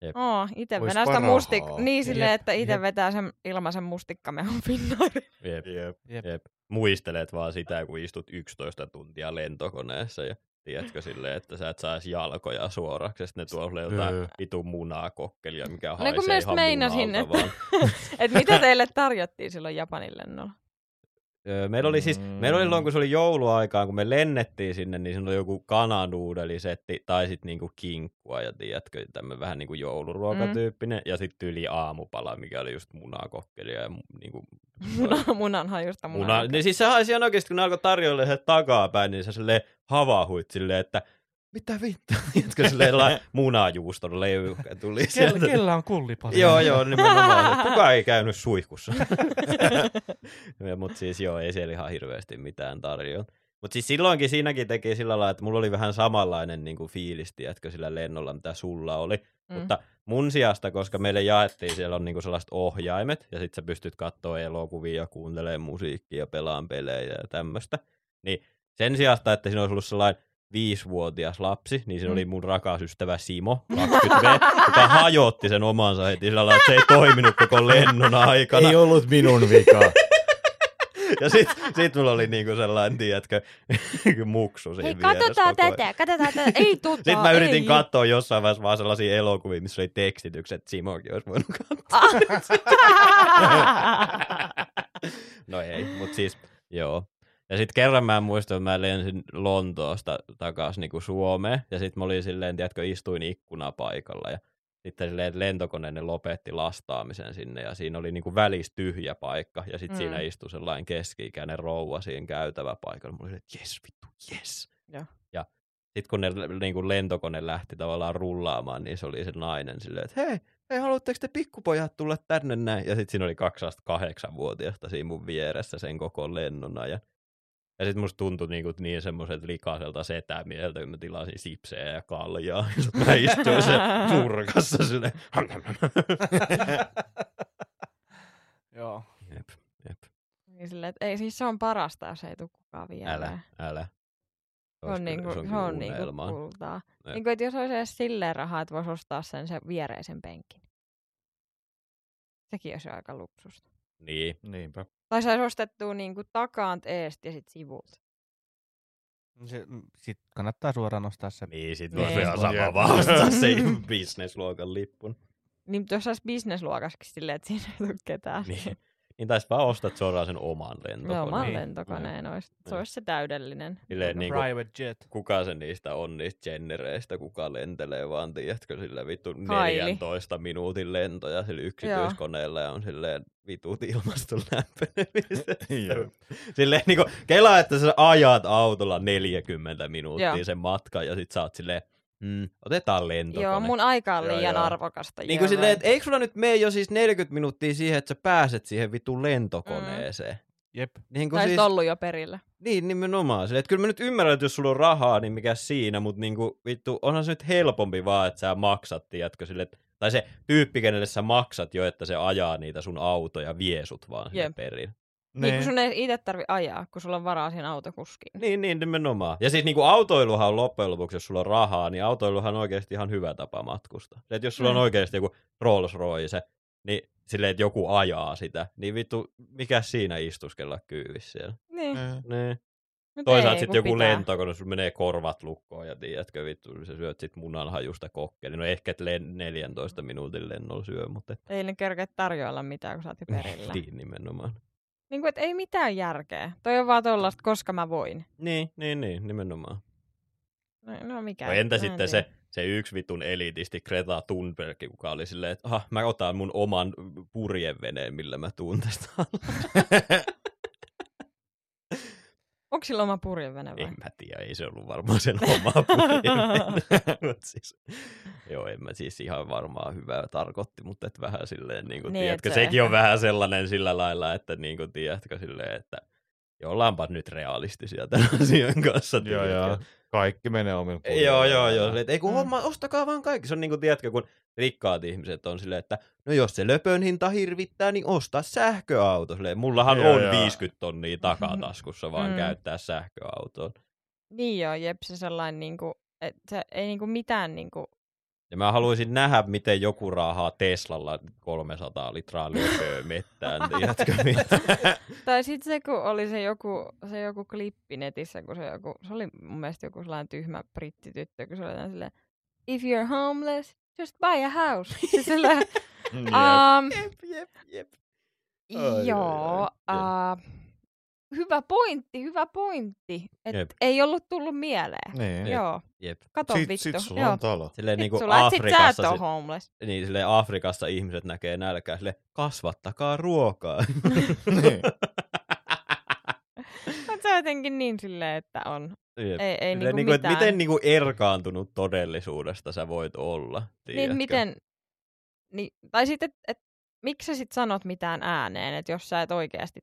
Jep. Oo, ite venää sitä mustik... Niin silleen, että ite jep. vetää sen ilmaisen mustikkamehon Finnairille. Jep. Jep. Jep. Jep. Muistelet vaan sitä, kun istut 11 tuntia lentokoneessa ja tiedätkö silleen, että sä et saisi jalkoja suoraksi, ja ne tuo sulle jotain vitu munaa kokkelia, mikä No haisee just ihan meinasin, munalta että, vaan. että mitä teille tarjottiin silloin Japanin lennolla. Öö, Meillä oli siis, meillä oli silloin, kun se oli jouluaikaan, kun me lennettiin sinne, niin siinä oli joku kananuudelisetti tai sitten niinku kinkkua ja tiedätkö, tämmöinen vähän niinku jouluruokatyyppinen, ja sitten yli aamupala, mikä oli just munakokkelia ja niinku Muna, munan hajusta munaa. Muna, niin siis se haisi ihan oikeasti, kun ne alkoi tarjoilla se takapäin, niin sä silleen havahuit silleen, että mitä vittu, jotka silleen la- munajuuston leuhka tuli sieltä. Kellä, on kullipari? Joo, joo, nimenomaan. Kuka ei käynyt suihkussa. Mutta siis joo, ei siellä ihan hirveästi mitään tarjoa. Mutta siis silloinkin siinäkin teki sillä lailla, että mulla oli vähän samanlainen niin kuin fiilis, tiedätkö, sillä lennolla, mitä sulla oli. Mm. Mutta mun sijasta, koska meille jaettiin, siellä on niinku sellaiset ohjaimet, ja sit sä pystyt katsoa elokuvia ja kuuntelemaan musiikkia ja pelaan pelejä ja tämmöistä. Niin sen sijasta, että siinä olisi ollut sellainen viisivuotias lapsi, niin siinä Mm. oli mun rakas ystävä Simo, 20V, joka hajotti sen omansa heti sillä lailla, että se ei toiminut koko lennon aikana. Ei ollut minun vika. Ja sit, sit mulla oli niinku sellainen, tiedätkö, muksu siinä Hei, vieressä katsotaan tätä, katsotaan tätä. Ei tota, Sitten mä yritin ei. katsoa jossain vaiheessa vaan sellaisia elokuvia, missä oli tekstitykset, että Simokin olisi voinut katsoa. no ei, mutta siis joo. Ja sitten kerran mä muistan, että mä lensin Lontoosta takaisin niinku Suomeen, ja sitten mä olin silleen, tiedätkö, istuin ikkunapaikalla, ja sitten silleen, että lentokone ne lopetti lastaamisen sinne, ja siinä oli niinku välis tyhjä paikka, ja sitten Mm. siinä istui sellainen keski-ikäinen rouva siinä käytävä paikalla. Mä olin, että jes vittu, jes. Joo. Ja sitten kun ne niin kuin lentokone lähti tavallaan rullaamaan, niin se oli se nainen silleen, että hei, hei, haluatteko te pikkupojat tulla tänne näin? Ja sitten siinä oli 208-vuotiaasta siinä mun vieressä sen koko lennon ajan. Ja sitten musta tuntui niin, niin semmoiset likaiselta setämieltä, kun mä tilasin sipsejä ja kaljaa. Ja mä istuin sen nurkassa silleen. Joo. jep, jep. Niin silleen, että ei, siis se on parasta, jos ei tule kukaan viereen. Älä, älä. Se on, niinku, se on niinku unelmaa. kultaa. Jep. Niinku, että jos olisi edes silleen rahaa, että voisi ostaa sen, sen viereisen penkin. Sekin olisi jo aika luksusta. Niin, Niinpä. Tai saisi ostettua niinku takaant eest ja sit sivulta. Se, sit kannattaa suoraan nostaa se. niin sit Niin. voisi ihan sama vaan ostaa se business-luokan lippun. Niin, mutta jos saisi bisnesluokaskin silleen, että siinä ei tule ketään. Niin. Niin taisi vaan ostat suoraan sen oman No, lentokoneen. oman Niin. lentokoneen olisi. Se Niin. olisi se täydellinen. Silleen niin kuin, Private jet. kuka se niistä on niistä Jennereistä, kuka lentelee vaan, tiedätkö, sillä vittu Kylie. 14 minuutin lentoja sillä yksityiskoneella ja on silleen vitut ilmaston lämpenemistä. Joo. silleen niin kuin, kelaa, että sä ajat autolla 40 minuuttia Joo. sen matkan ja sit sä oot silleen, mm, otetaan lentokone. Joo, mun aika on Joo, liian joo. arvokasta. Niin kuin silleen, että eikö sulla nyt mene jo siis 40 minuuttia siihen, että sä pääset siihen vitun lentokoneeseen? Jep. Niin kuin Tai siis, ollut jo perillä. niin nimenomaan. Silleen, että kyllä mä nyt ymmärrän, että jos sulla on rahaa, niin mikä siinä, mutta niin kuin, vittu, onhan se nyt helpompi vaan, että sä maksat, tiedätkö, sille, että, tai se tyyppi, kenelle sä maksat jo, että se ajaa niitä sun autoja, vie sut vaan sinne Jep. perin. Niin, kun sun ei itse tarvi ajaa, kun sulla on varaa siihen autokuskiin. Niin, niin, nimenomaan. Ja siis niin kuin autoiluhan on loppujen lopuksi, jos sulla on rahaa, niin autoiluhan on oikeasti ihan hyvä tapa matkustaa. Se, että jos sulla on Mm. oikeasti joku Rolls Royce, niin silleen, että joku ajaa sitä, niin vittu, mikä siinä istuskella kyyvissä siellä? Niin. Mm. Niin. Mut Toisaalta sitten joku pitää. lentokone, sun menee korvat lukkoon ja tiedätkö, vittu, sä syöt sit munanhajusta kokkeli. No ehkä et len- 14 minuutin lennolla syö, mutta et, Ei ne kerkeä tarjoilla mitään, kun sä oot jo perillä. niin nimenomaan. Niin kuin, että ei mitään järkeä. Toi on vaan tollasta, koska mä voin. Niin, niin, niin, nimenomaan. No, no mikä? No entä sitten se, se yksi vitun elitisti Greta Thunberg, joka oli silleen, että aha, mä otan mun oman purjeveneen, millä mä tuun tästä Onko sillä oma purjevene vai? En mä tiedä, ei se ollut varmaan sen oma purjevene. Siis, joo, en mä siis ihan varmaan hyvää tarkoitti, mutta et vähän silleen, niin kuin, Niin, tiedätkö, se sekin ehkä- on vähän sellainen sillä lailla, että niin kuin, tiedätkö, silleen, että ollaanpa nyt realistisia tämän asian kanssa. Joo, joo. Kaikki menee omin Joo, joo, joo. Silleen, että ei kun Mm. homma, ostakaa vaan kaikki. Se on niin kuin, tiedätkö, kun rikkaat ihmiset on silleen, että no jos se löpön hinta hirvittää, niin osta sähköauto. Silleen, mullahan Joo, on joo. 50 tonnia takataskussa vaan Mm. käyttää sähköautoon. Niin joo, jep, se sellainen niinku, että se ei niinku mitään niinku, Ja mä haluaisin nähdä, miten joku raahaa Teslalla 300 litraa löpöä mettään, tiedätkö mitä? Tai sitten se, kun oli se joku, se joku klippi netissä, kun se joku, se oli mun mielestä joku sellainen tyhmä brittityttö, kun se oli silleen, if you're homeless, just buy a house. Se silleen, Jep. um, jep, jep, jep. Ai, joo, ai, ai. uh, hyvä pointti, hyvä pointti. Et Jep. ei ollut tullut mieleen. Niin. Joo, Jep. kato Sit, vittu. sit sulla joo. on talo. Silleen niin kuin sulla, et sit sä et Afrikassa, homeless. niin, silleen Afrikassa ihmiset näkee nälkää, sille kasvattakaa ruokaa. niin. Mut se on jotenkin niin silleen, että on. Jep. Ei, ei Silleen niinku niinku, mitään. miten niinku erkaantunut todellisuudesta sä voit olla, Niin tiedätkö? miten, niin, tai sitten, että et, miksi sä sit sanot mitään ääneen, että jos sä et oikeasti,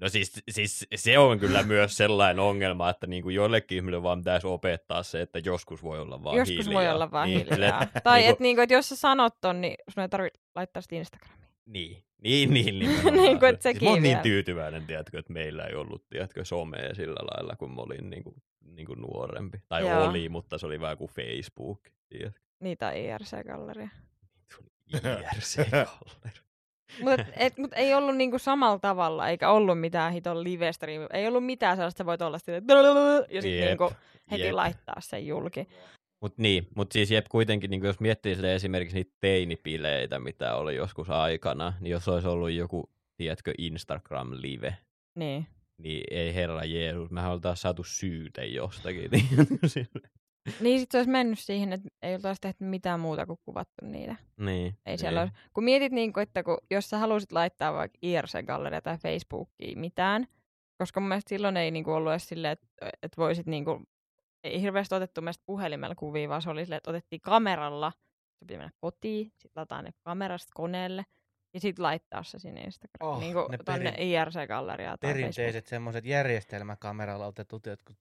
No siis, siis se on kyllä myös sellainen ongelma, että niinku joillekin ihmisille vaan pitäisi opettaa se, että joskus voi olla vaan joskus hiljaa. voi olla vaan niin, hiljaa. tai niinku- että niinku, et jos sä sanot ton, niin sun ei tarvitse laittaa sitä Instagramiin. Niin, niin, niin. nimenomaan. Niinku, et Siis sekin mä oon niin tyytyväinen, tiedätkö, että meillä ei ollut, tiedätkö, somea sillä lailla, kun mä olin niinku, niinku nuorempi. Tai Joo. oli, mutta se oli vähän kuin Facebook, tiedätkö. Niitä IRC-galleria. IRC-galleri. Mutta et, mut ei ollut niinku samalla tavalla, eikä ollut mitään hiton live Ei ollut mitään sellaista, että sä voit olla sitten, ja sitten niinku heti jep. laittaa sen julki. Mut niin, mut siis jep kuitenkin, niin jos miettii sille esimerkiksi niitä teinipileitä, mitä oli joskus aikana, niin jos olisi ollut joku, tiedätkö, Instagram-live, Niin. niin ei herra Jeesus, mehän oltaisiin saatu syyte jostakin. Niin sit se olisi mennyt siihen, että ei oltaisi tehty mitään muuta kuin kuvattu niitä. niin. Ei siellä niin. olisi. Kun mietit, niin kuin, että kun, jos sä halusit laittaa vaikka IRC-galleria tai Facebookiin mitään, koska mun mielestä silloin ei niin kuin ollut edes silleen, että, että voisit niin kuin, ei hirveästi otettu mielestä puhelimella kuvia, vaan se oli silleen, että otettiin kameralla, se piti mennä kotiin, sitten lataa ne kamerasta koneelle, ja sitten laittaa se sinne Instagramiin, Oh, niin kuin ne tonne perin- IRC-galleriaan. Perinteiset semmoiset järjestelmäkameralla otetut jotkut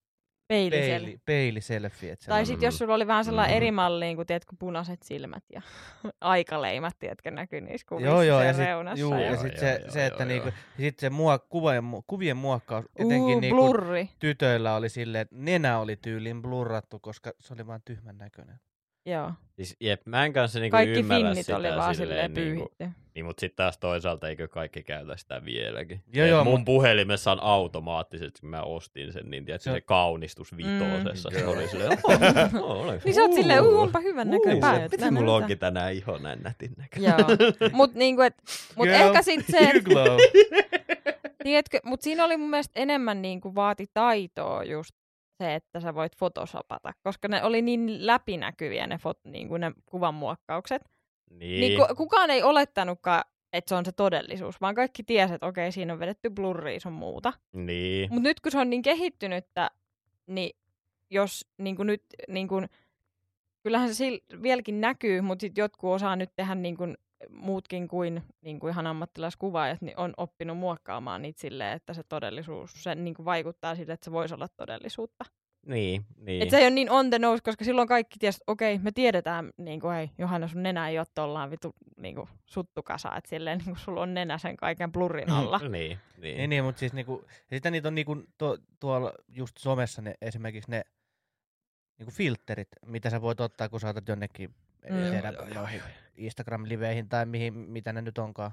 Peilisel. peili, peiliselfiet. Tai sitten jos sulla oli vähän sellainen Mm. eri malliin, kuin tiedätkö, punaiset silmät ja aikaleimat, tiedätkö, näkyy niissä kuvissa Joo, joo, ja sit, reunassa. juu, ja ja Joo, sit joo, se, joo, se, että joo, niinku, joo. sit se mua, kuvien, mu- kuvien muokkaus, etenkin Uu, niinku blurri. tytöillä oli silleen, että nenä oli tyyliin blurrattu, koska se oli vaan tyhmän näköinen. Joo. Siis, jep, mä en kanssa niinku Kaikki ymmärrä finnit sitä oli vaan silleen, silleen niinku, niin, mutta sitten taas toisaalta eikö kaikki käytä sitä vieläkin. Joo, joo, mun mut- puhelimessa on automaattisesti, kun mä ostin sen, niin tiedätkö, Se kaunistus vitosessa. Mm. Se oli silleen, oh, oh, Niin sä oot silleen, uu, onpa hyvän näköinen että Miten mulla näyttää. onkin tänään iho näin nätin näköinen? Joo. Mut, niinku, et, mut Girl, ehkä sit se, tiedätkö, mut siinä oli mun mielestä enemmän niinku vaati taitoa just se, että sä voit photoshopata, koska ne oli niin läpinäkyviä ne, fot, niinku ne kuvanmuokkaukset. Niin. Niin ku, kukaan ei olettanutkaan, että se on se todellisuus, vaan kaikki tiesi, että okei, siinä on vedetty blurria sun muuta. niin. Mutta nyt kun se on niin kehittynyttä, niin jos niin kuin nyt, niin kuin, kyllähän se sil- vieläkin näkyy, mutta sitten jotkut osaa nyt tehdä niin kuin muutkin kuin, niin kuin ihan ammattilaiskuvaajat, niin on oppinut muokkaamaan niitä silleen, että se todellisuus, se niin kuin vaikuttaa sille, että se voisi olla todellisuutta. Niin, niin. Et se ei ole niin on the nose, koska silloin kaikki tiesi, että okei, me tiedetään, niin kuin, hei, Johanna, sun nenä ei ole tollaan vitu niin kuin, suttukasa, että silleen niin kuin, sulla on nenä sen kaiken blurrin alla. Niin, niin. Niin, niin mutta siis niinku, ja sitten niitä on niinku to, tuolla just somessa ne, esimerkiksi ne niinku filterit, mitä sä voit ottaa, kun saatat jonnekin Mm. mm. tiedä, Joo, joo, noihin Instagram-liveihin tai mihin, mitä ne nyt onkaan.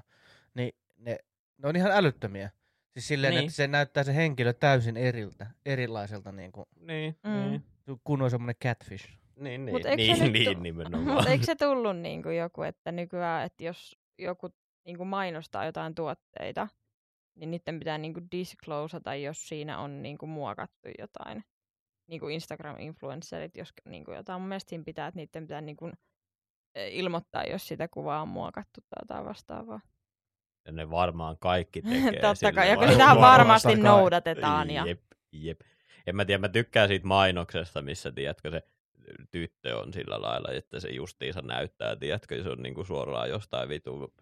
Niin ne, ne on ihan älyttömiä. Siis silleen, Niin. että se näyttää se henkilö täysin eriltä, erilaiselta, niin kuin, Niin, Mm. niin. kun on semmoinen catfish. Niin, Mut niin, eikö se niin, niin tu- nimenomaan. Mutta eikö se tullut niin kuin joku, että nykyään, että jos joku niin kuin mainostaa jotain tuotteita, niin niiden pitää niin kuin disclosata, jos siinä on niin kuin muokattu jotain. Niin kuin Instagram-influencerit, jos niin kuin jotain. Mun mielestä siinä pitää, että niiden pitää niin kuin ilmoittaa, jos sitä kuvaa on muokattu tai jotain vastaavaa. Ja ne varmaan kaikki tekee Totta kai, ja sitä Varmasti noudatetaan. Ja... Jep, jep. En mä tiedä, mä tykkään siitä mainoksesta, missä, tiedätkö, se tyttö on sillä lailla, että se justiinsa näyttää, tiedätkö, se on niinku suoraan jostain vitu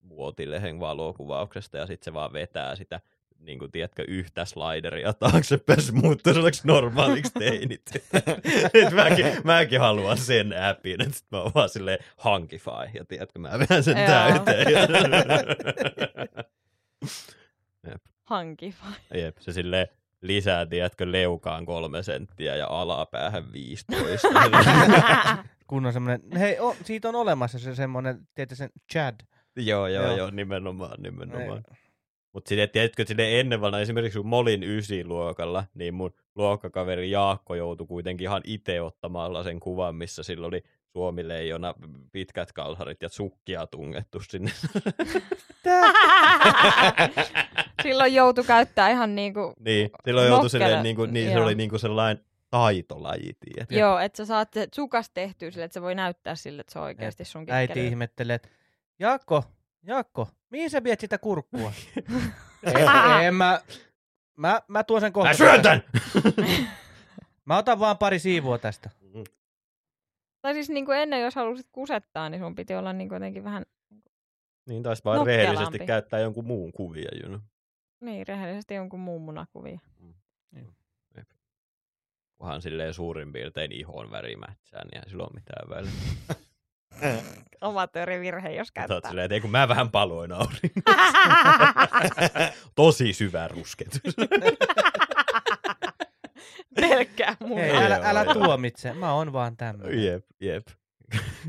muotilehen valokuvauksesta, ja sitten se vaan vetää sitä niin kuin, tiedätkö, yhtä slideria taaksepäin, se muuttuu sellaiseksi normaaliksi teinit. Et mäkin, mäkin haluan sen appin, että sit mä oon vaan silleen Hunkify, ja tiedätkö, mä vedän sen Joo. täyteen. Hanki vai? Jep, se sille lisää, tiedätkö, leukaan kolme senttiä ja alapäähän 15. Kun on semmoinen, hei, o, siitä on olemassa se semmoinen, tiedätkö sen Chad. joo, joo, Joo. joo, nimenomaan, nimenomaan. Ei. Mutta sitten tiedätkö, sille ennen vanha, esimerkiksi kun Molin ysiluokalla, niin mun luokkakaveri Jaakko joutui kuitenkin ihan itse ottamalla sen kuvan, missä sillä oli Suomileijona pitkät kalsarit ja sukkia tungettu sinne. Silloin joutui käyttää ihan niinku, niin, silloin joutui silleen, niin, kuin, niin se oli niin kuin sellainen taitolaji, tiedätkö? joo, että sä saat se sukas tehtyä sille, että se voi näyttää sille, että se on oikeasti sun Äiti ihmettelee, että Jaakko, Jaakko, mihin sä viet sitä kurkkua? ei, en mä, mä, mä tuon sen kohta. Mä syön tän! Mä otan vaan pari siivua tästä. Tai siis niin kuin ennen, jos halusit kusettaa, niin sun piti olla niin kuin jotenkin vähän Niin taisi vaan Nokkelaampi. rehellisesti käyttää jonkun muun kuvia, you know. niin rehellisesti jonkun muun munakuvia. Kunhan silleen suurin piirtein ihon väri mätsää, niin ei sillä ole mitään väliä. Amatöörivirhe, jos Sä käyttää. silleen, että ei kun mä vähän paloin aurinko. Tosi syvä rusketus. Pelkkää mun. Ei älä, älä joo. tuomitse, mä oon vaan tämmöinen. jep, jep.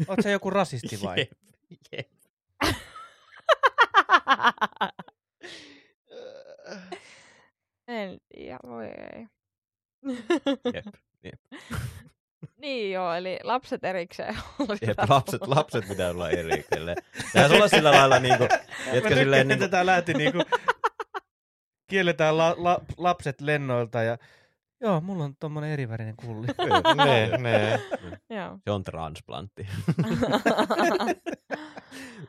Oot sä joku rasisti vai? Jep, jep. en tiedä, voi ei. Jep, jep. Niin joo, eli lapset erikseen. oli jep. Lapset, lapset pitää olla erikseen. Pitäisi olla sillä lailla niinku, Tiedätkö, silleen niinku- tätä lähti niinku, kielletään la, la, lapset lennoilta ja joo, mulla on tommonen erivärinen kulli. ne, ne. Joo. se on transplantti.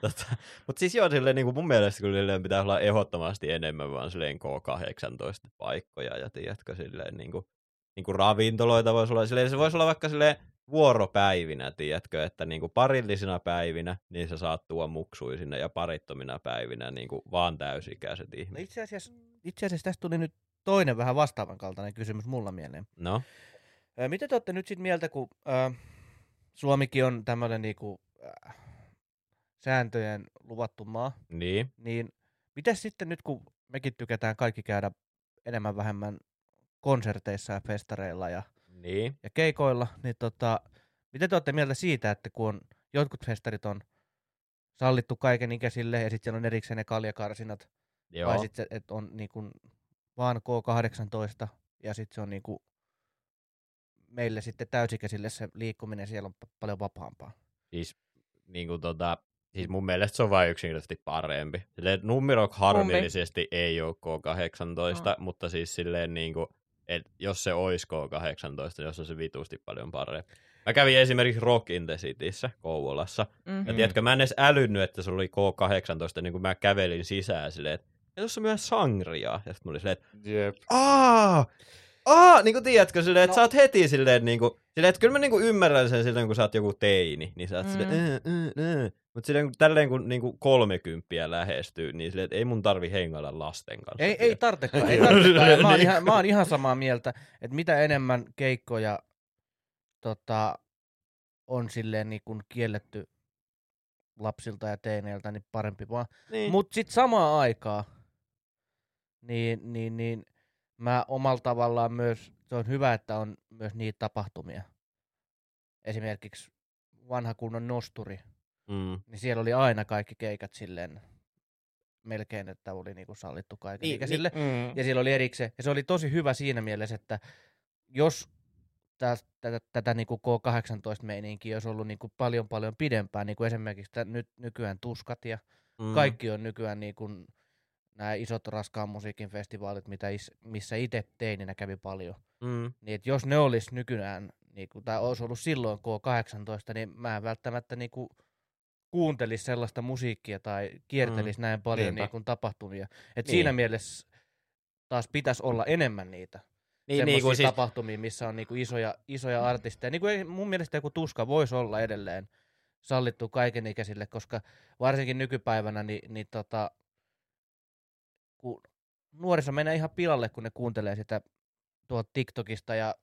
tota, Mutta siis joo, silleen, niin kuin mun mielestä kyllä silleen pitää olla ehdottomasti enemmän vaan silleen K18 paikkoja ja tiedätkö silleen niin kuin, niin kuin ravintoloita voisi olla, silleen, se voisi olla vaikka silleen vuoropäivinä, tiedätkö, että niin kuin parillisina päivinä niin sä saat tuoda muksui sinne ja parittomina päivinä niin kuin vaan täysikäiset No ihmiset. itse asiassa, itse asiassa tästä tuli nyt toinen vähän vastaavan kaltainen kysymys mulla mieleen. No, Mitä te olette nyt sit mieltä, kun ö, Suomikin on tämmöinen niinku, äh, sääntöjen luvattu maa, niin. niin miten sitten nyt, kun mekin tykätään kaikki käydä enemmän vähemmän konserteissa ja festareilla ja, Niin. ja keikoilla, niin tota, mitä te olette mieltä siitä, että kun on, jotkut festarit on sallittu kaiken ikäisille ja sitten siellä on erikseen ne kaljakarsinat, Joo. vai sitten että on niinku vaan K18 ja sitten se on niinku meille sitten täysikäisille se liikkuminen siellä on p- paljon vapaampaa. Siis, niin kuin tota, siis mun mielestä se on vain yksinkertaisesti parempi. Silleen, numero harmillisesti ei ole K18, Ah. mutta siis silleen niin kuin, et jos se olisi K18, jos on se vitusti paljon parempi. Mä kävin esimerkiksi Rock in the Cityssä Kouvolassa. Mm. Ja Mm. tiedätkö, mä en edes älynnyt, että se oli K18, niin kuin mä kävelin sisään silleen, että ja tuossa on myös sangria. Ja sitten mä olin silleen, että Jep. Aa! Aa, niin kuin tiedätkö, silleen, että No. sä oot heti silleen, niin kuin, silleen, että kyllä mä niin kuin ymmärrän sen silleen, kun sä oot joku teini, niin sä oot Mm. silleen, äh, äh, äh. Mutta silleen, kun tälleen kun niin kuin kolmekymppiä lähestyy, niin silleen, että ei mun tarvi hengailla lasten kanssa. Ei, ei tarvitsekaan, ei mä, oon Niin. ihan, mä oon ihan samaa mieltä, että mitä enemmän keikkoja tota, on silleen niin kuin kielletty lapsilta ja teineiltä, niin parempi vaan. niin. Mutta sitten samaan aikaan, niin, niin, niin mä omalla tavallaan myös, se on hyvä, että on myös niitä tapahtumia. Esimerkiksi vanha kunnon nosturi, mm. niin siellä oli aina kaikki keikat silleen melkein, että oli niinku sallittu Niin, kaikenikäisille. mm. Ja siellä oli erikseen. Ja se oli tosi hyvä siinä mielessä, että jos täs, tätä, tätä niinku K18-meininkiä olisi ollut niinku paljon paljon pidempään, niin kuin esimerkiksi tä, nyt nykyään Tuskat ja Mm. kaikki on nykyään niinku nämä isot raskaan musiikin festivaalit, mitä is, missä itse tein, niin ne kävi paljon. Mm. Niin jos ne olisi nykyään, niinku, tai olisi ollut silloin K18, niin mä en välttämättä niinku, kuuntelisi sellaista musiikkia tai kiertelisi mm. näin paljon Niinpä. niinku, tapahtumia. Et Niin. siinä mielessä taas pitäisi olla enemmän niitä Niin, niin kuin siis, tapahtumia, missä on niinku isoja, isoja artisteja. Niin kuin mun mielestä joku tuska voisi olla edelleen sallittu kaikenikäisille, koska varsinkin nykypäivänä niin, niin tota, kun nuoriso menee ihan pilalle, kun ne kuuntelee sitä tuolta TikTokista ja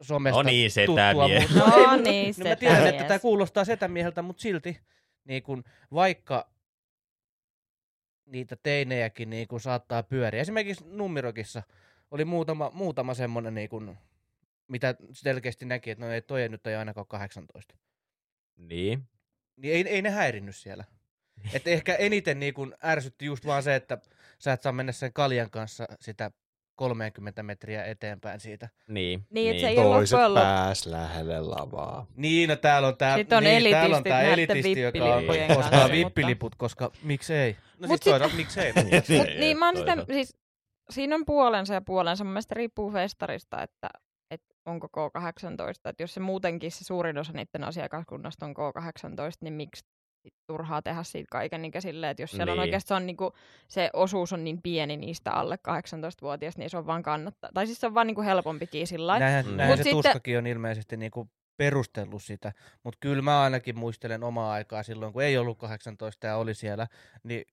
somesta no niin, tuttua No ei, mut- niin, no mä tiedän, että tämä kuulostaa setämieheltä, mutta silti niin kun, vaikka niitä teinejäkin niin kun, saattaa pyöriä. Esimerkiksi Numirokissa oli muutama, muutama semmoinen, niin kun, mitä selkeästi näki, että no ei, toi ei nyt ei ainakaan 18. Niin. Niin ei, ei ne häirinnyt siellä. Et ehkä eniten niin kun, ärsytti just vaan se, että sä et saa mennä sen kaljan kanssa sitä 30 metriä eteenpäin siitä. Niin. Niin, että se ei ole Toiset lopuksi. pääs lähelle lavaa. Niin, no täällä on tää, Sitten on niin, täällä on tää elitisti, joka vippilippujen ostaa vippiliput, koska miksei? No Mut siis sit- toisaalta miksei? Mut, niin, mä oon sitä, siis, siinä on puolensa ja puolensa. Mun mielestä riippuu festarista, että, onko K18. Että jos se muutenkin se suurin osa niiden asiakaskunnasta on K18, niin miksi turhaa tehdä siitä kaiken niin silleen, että jos siellä on Niin. oikeasti se, on niinku, se osuus on niin pieni niistä alle 18-vuotiaista, niin se on vaan kannattaa. Tai siis se on vaan niinku helpompikin sillä lailla. Näinhän, Mm. näinhän Mut se sitten- tuskakin on ilmeisesti niinku perustellut sitä, mutta kyllä mä ainakin muistelen omaa aikaa silloin, kun ei ollut 18 ja oli siellä, niin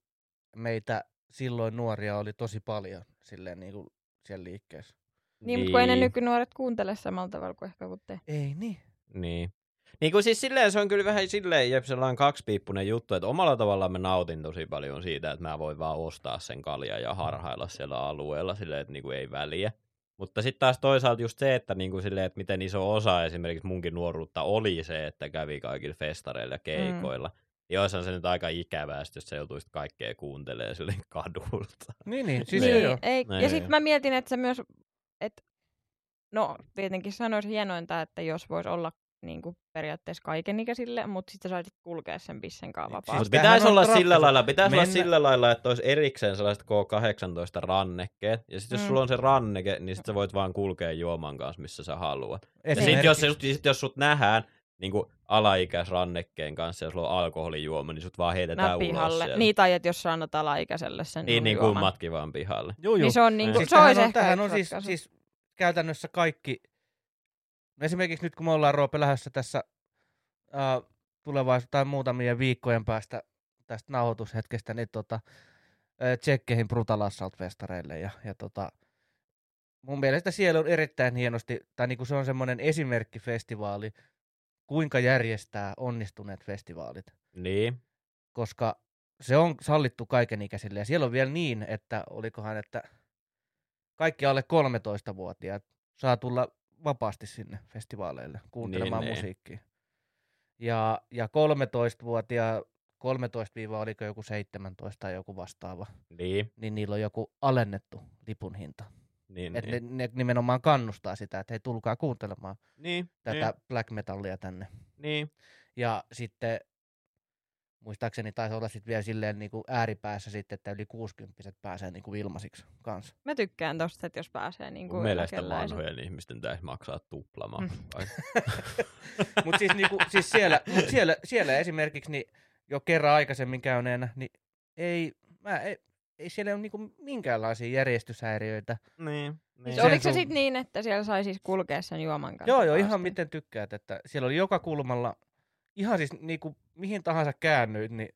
meitä silloin nuoria oli tosi paljon silleen niinku siellä liikkeessä. Niin, mutta kun ei ne nykynuoret kuuntele samalla tavalla kuin ehkä kun te. Ei niin. Niin. Niin kuin siis silleen se on kyllä vähän silleen jep, sellainen kaksipiippunen juttu, että omalla tavallaan mä nautin tosi paljon siitä, että mä voin vaan ostaa sen kaljan ja harhailla siellä alueella silleen, että niinku ei väliä. Mutta sitten taas toisaalta just se, että, niinku silleen, että miten iso osa esimerkiksi munkin nuoruutta oli se, että kävi kaikilla festareilla ja keikoilla. Mm. Ja olisihan se nyt aika ikävää, jos sä joutuisit kaikkea kuuntelemaan silleen kadulta. Niin, niin. Siis niin, joo. ei, Niin. ja sitten mä mietin, että se myös, että no tietenkin sanoisi hienointa, että jos voisi olla niin kuin periaatteessa kaikenikäisille, mutta sitten saisit kulkea sen bissen kanssa Siis vapaasti. Mutta tämähän pitäisi olla ratkaisu. sillä lailla, pitäisi olla sillä lailla, että olisi erikseen sellaiset K18 rannekkeet. Ja sitten jos Mm. sulla on se ranneke, niin sitten sä voit vaan kulkea juoman kanssa, missä sä haluat. Ja sitten jos, se- sit, jos sut nähdään niin kuin alaikäisrannekkeen kanssa ja sulla on alkoholijuoma, niin sut vaan heitetään Nää ulos pihalle. sieltä. Niin, tai että jos sä annat alaikäiselle sen niin, niin juoman. kummatkin vaan pihalle. Joo, joo. Niin se on niin kuin, Siis se on, ehkä tämähän on siis, siis käytännössä kaikki, no esimerkiksi nyt kun me ollaan Roope lähdössä tässä uh, tulevaisuudessa tai muutamien viikkojen päästä tästä nauhoitushetkestä, niin tota, tsekkeihin Brutal Assault-festareille ja, ja tota, mun mielestä siellä on erittäin hienosti, tai niinku se on semmoinen esimerkkifestivaali, kuinka järjestää onnistuneet festivaalit Niin. koska se on sallittu kaikenikäisille. Ja siellä on vielä niin, että olikohan, että kaikki alle 13-vuotiaat saa tulla vapaasti sinne festivaaleille kuuntelemaan Niin, niin. musiikkia. Ja, ja 13-vuotia, 13 oliko joku 17 tai joku vastaava, Niin. niin niillä on joku alennettu lipun hinta. Niin, Et niin. ne, ne nimenomaan kannustaa sitä, että hei tulkaa kuuntelemaan niin. tätä black metallia tänne. Niin. Ja sitten muistaakseni taisi olla sitten vielä silleen niin kuin ääripäässä sitten, että yli 60 pääsee niin kuin ilmaisiksi kanssa. Mä tykkään tosta, että jos pääsee niin kuin mielestä vanhojen ihmisten täisi maksaa tuplamaa. Mm. Mutta siis, niinku, siis siellä, mut siellä, siellä esimerkiksi niin jo kerran aikaisemmin käyneenä, niin ei, mä, ei, ei siellä ole niinku minkäänlaisia järjestyshäiriöitä. niin. Siis niin. Sen oliko se sitten niin, että siellä sai siis kulkea sen juoman kanssa? Joo, joo, ihan miten tykkäät, että siellä oli joka kulmalla, ihan siis niinku, mihin tahansa käännyit, niin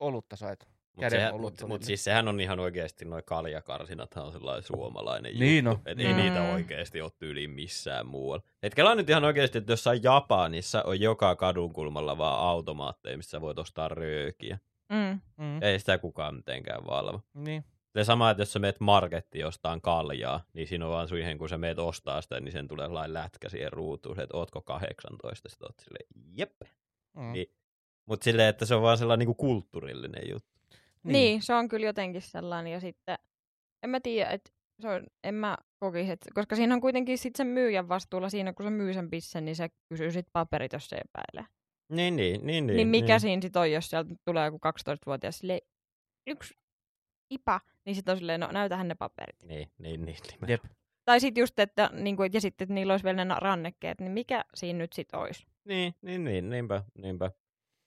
olutta sait. Mutta mut, mut siis sehän on ihan oikeasti, noi kaljakarsinathan on sellainen suomalainen Niin juttu. on. Et ei Mm. niitä oikeasti ole tyyliin missään muualla. Et kelaa nyt ihan oikeasti, että jossain Japanissa on joka kadun kulmalla vaan automaatteja, missä sä voit ostaa röökiä. Mm. Mm. Ei sitä kukaan mitenkään valvo. Niin. Se sama, että jos sä meet markettiin jostain kaljaa, niin siinä on vaan siihen, kun sä meet ostaa sitä, niin sen tulee sellainen lätkä siihen ruutuun, että ootko 18, sitten oot silleen, jep. Mm. Niin. Mutta silleen, että se on vaan sellainen niinku kulttuurillinen juttu. Niin. niin, se on kyllä jotenkin sellainen. Ja sitten, en mä tiedä, että se on, en mä kokisi, että, koska siinä on kuitenkin sit sen myyjän vastuulla siinä, kun se myy sen pissen, niin se kysyy sit paperit, jos se epäilee. Niin, niin, niin. Niin, niin mikä niin. siinä sit on, jos sieltä tulee joku 12-vuotias silleen, yksi ipa, niin sitten on silleen, no näytähän ne paperit. Niin, niin, niin. niin Jep. Tai sitten just, että niin kuin, ja sitten, että niillä olisi vielä ne rannekkeet, niin mikä siinä nyt sitten olisi? Niin, niin, niin, niinpä, niinpä.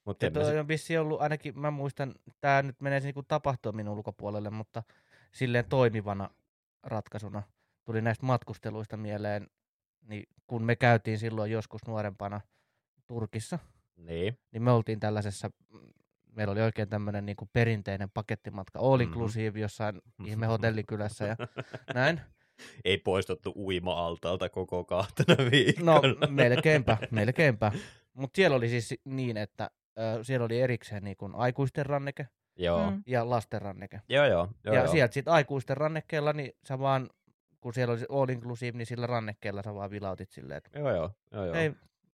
Mutta en mä toi sit- on vissi ollut, ainakin mä muistan, tämä nyt menee niinku tapahtumien ulkopuolelle, mutta silleen toimivana ratkaisuna tuli näistä matkusteluista mieleen, niin kun me käytiin silloin joskus nuorempana Turkissa, Niin. niin me oltiin tällaisessa, mm, meillä oli oikein tämmöinen niinku perinteinen pakettimatka, all Mhm. inclusive jossain ihme hotellikylässä ja näin. Ei poistettu uima-altaalta koko kahtena No viikkona. melkeinpä, melkeinpä. Mutta siellä oli siis siinä, että ö, siellä oli erikseen niin kuin aikuisten ranneke Joo. Mm. ja lasten ranneke. Joo, joo. joo, ja joo. sieltä sitten aikuisten rannekkeella, niin sä vaan, kun siellä oli all inclusive, niin sillä rannekkeella sä vaan vilautit silleen, että Joo, joo. joo, joo. ei,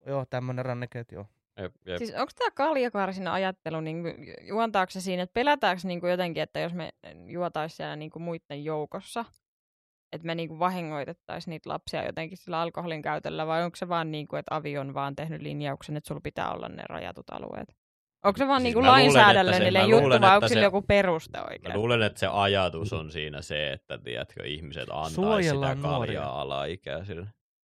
joo, tämmönen ranneke, että joo. Jep, jep. Siis onko tämä kaljakarsina ajattelu, niin juontaako se siinä, että pelätäänkö niin kuin jotenkin, että jos me juotaisiin siellä niin kuin muiden joukossa, että me niin kuin vahingoitettaisiin niitä lapsia jotenkin sillä alkoholin käytöllä, vai onko se vaan niin kuin, että avi on vaan tehnyt linjauksen, että sulla pitää olla ne rajatut alueet? Onko se vaan Siis niin mä se- lainsäädännöllinen mä juttu, luulen, vai että onko sillä se- joku peruste Mä oikein? luulen, että se ajatus on siinä se, että tiedätkö, ihmiset antaa sitä kaljaa nuoria. alaikäisille.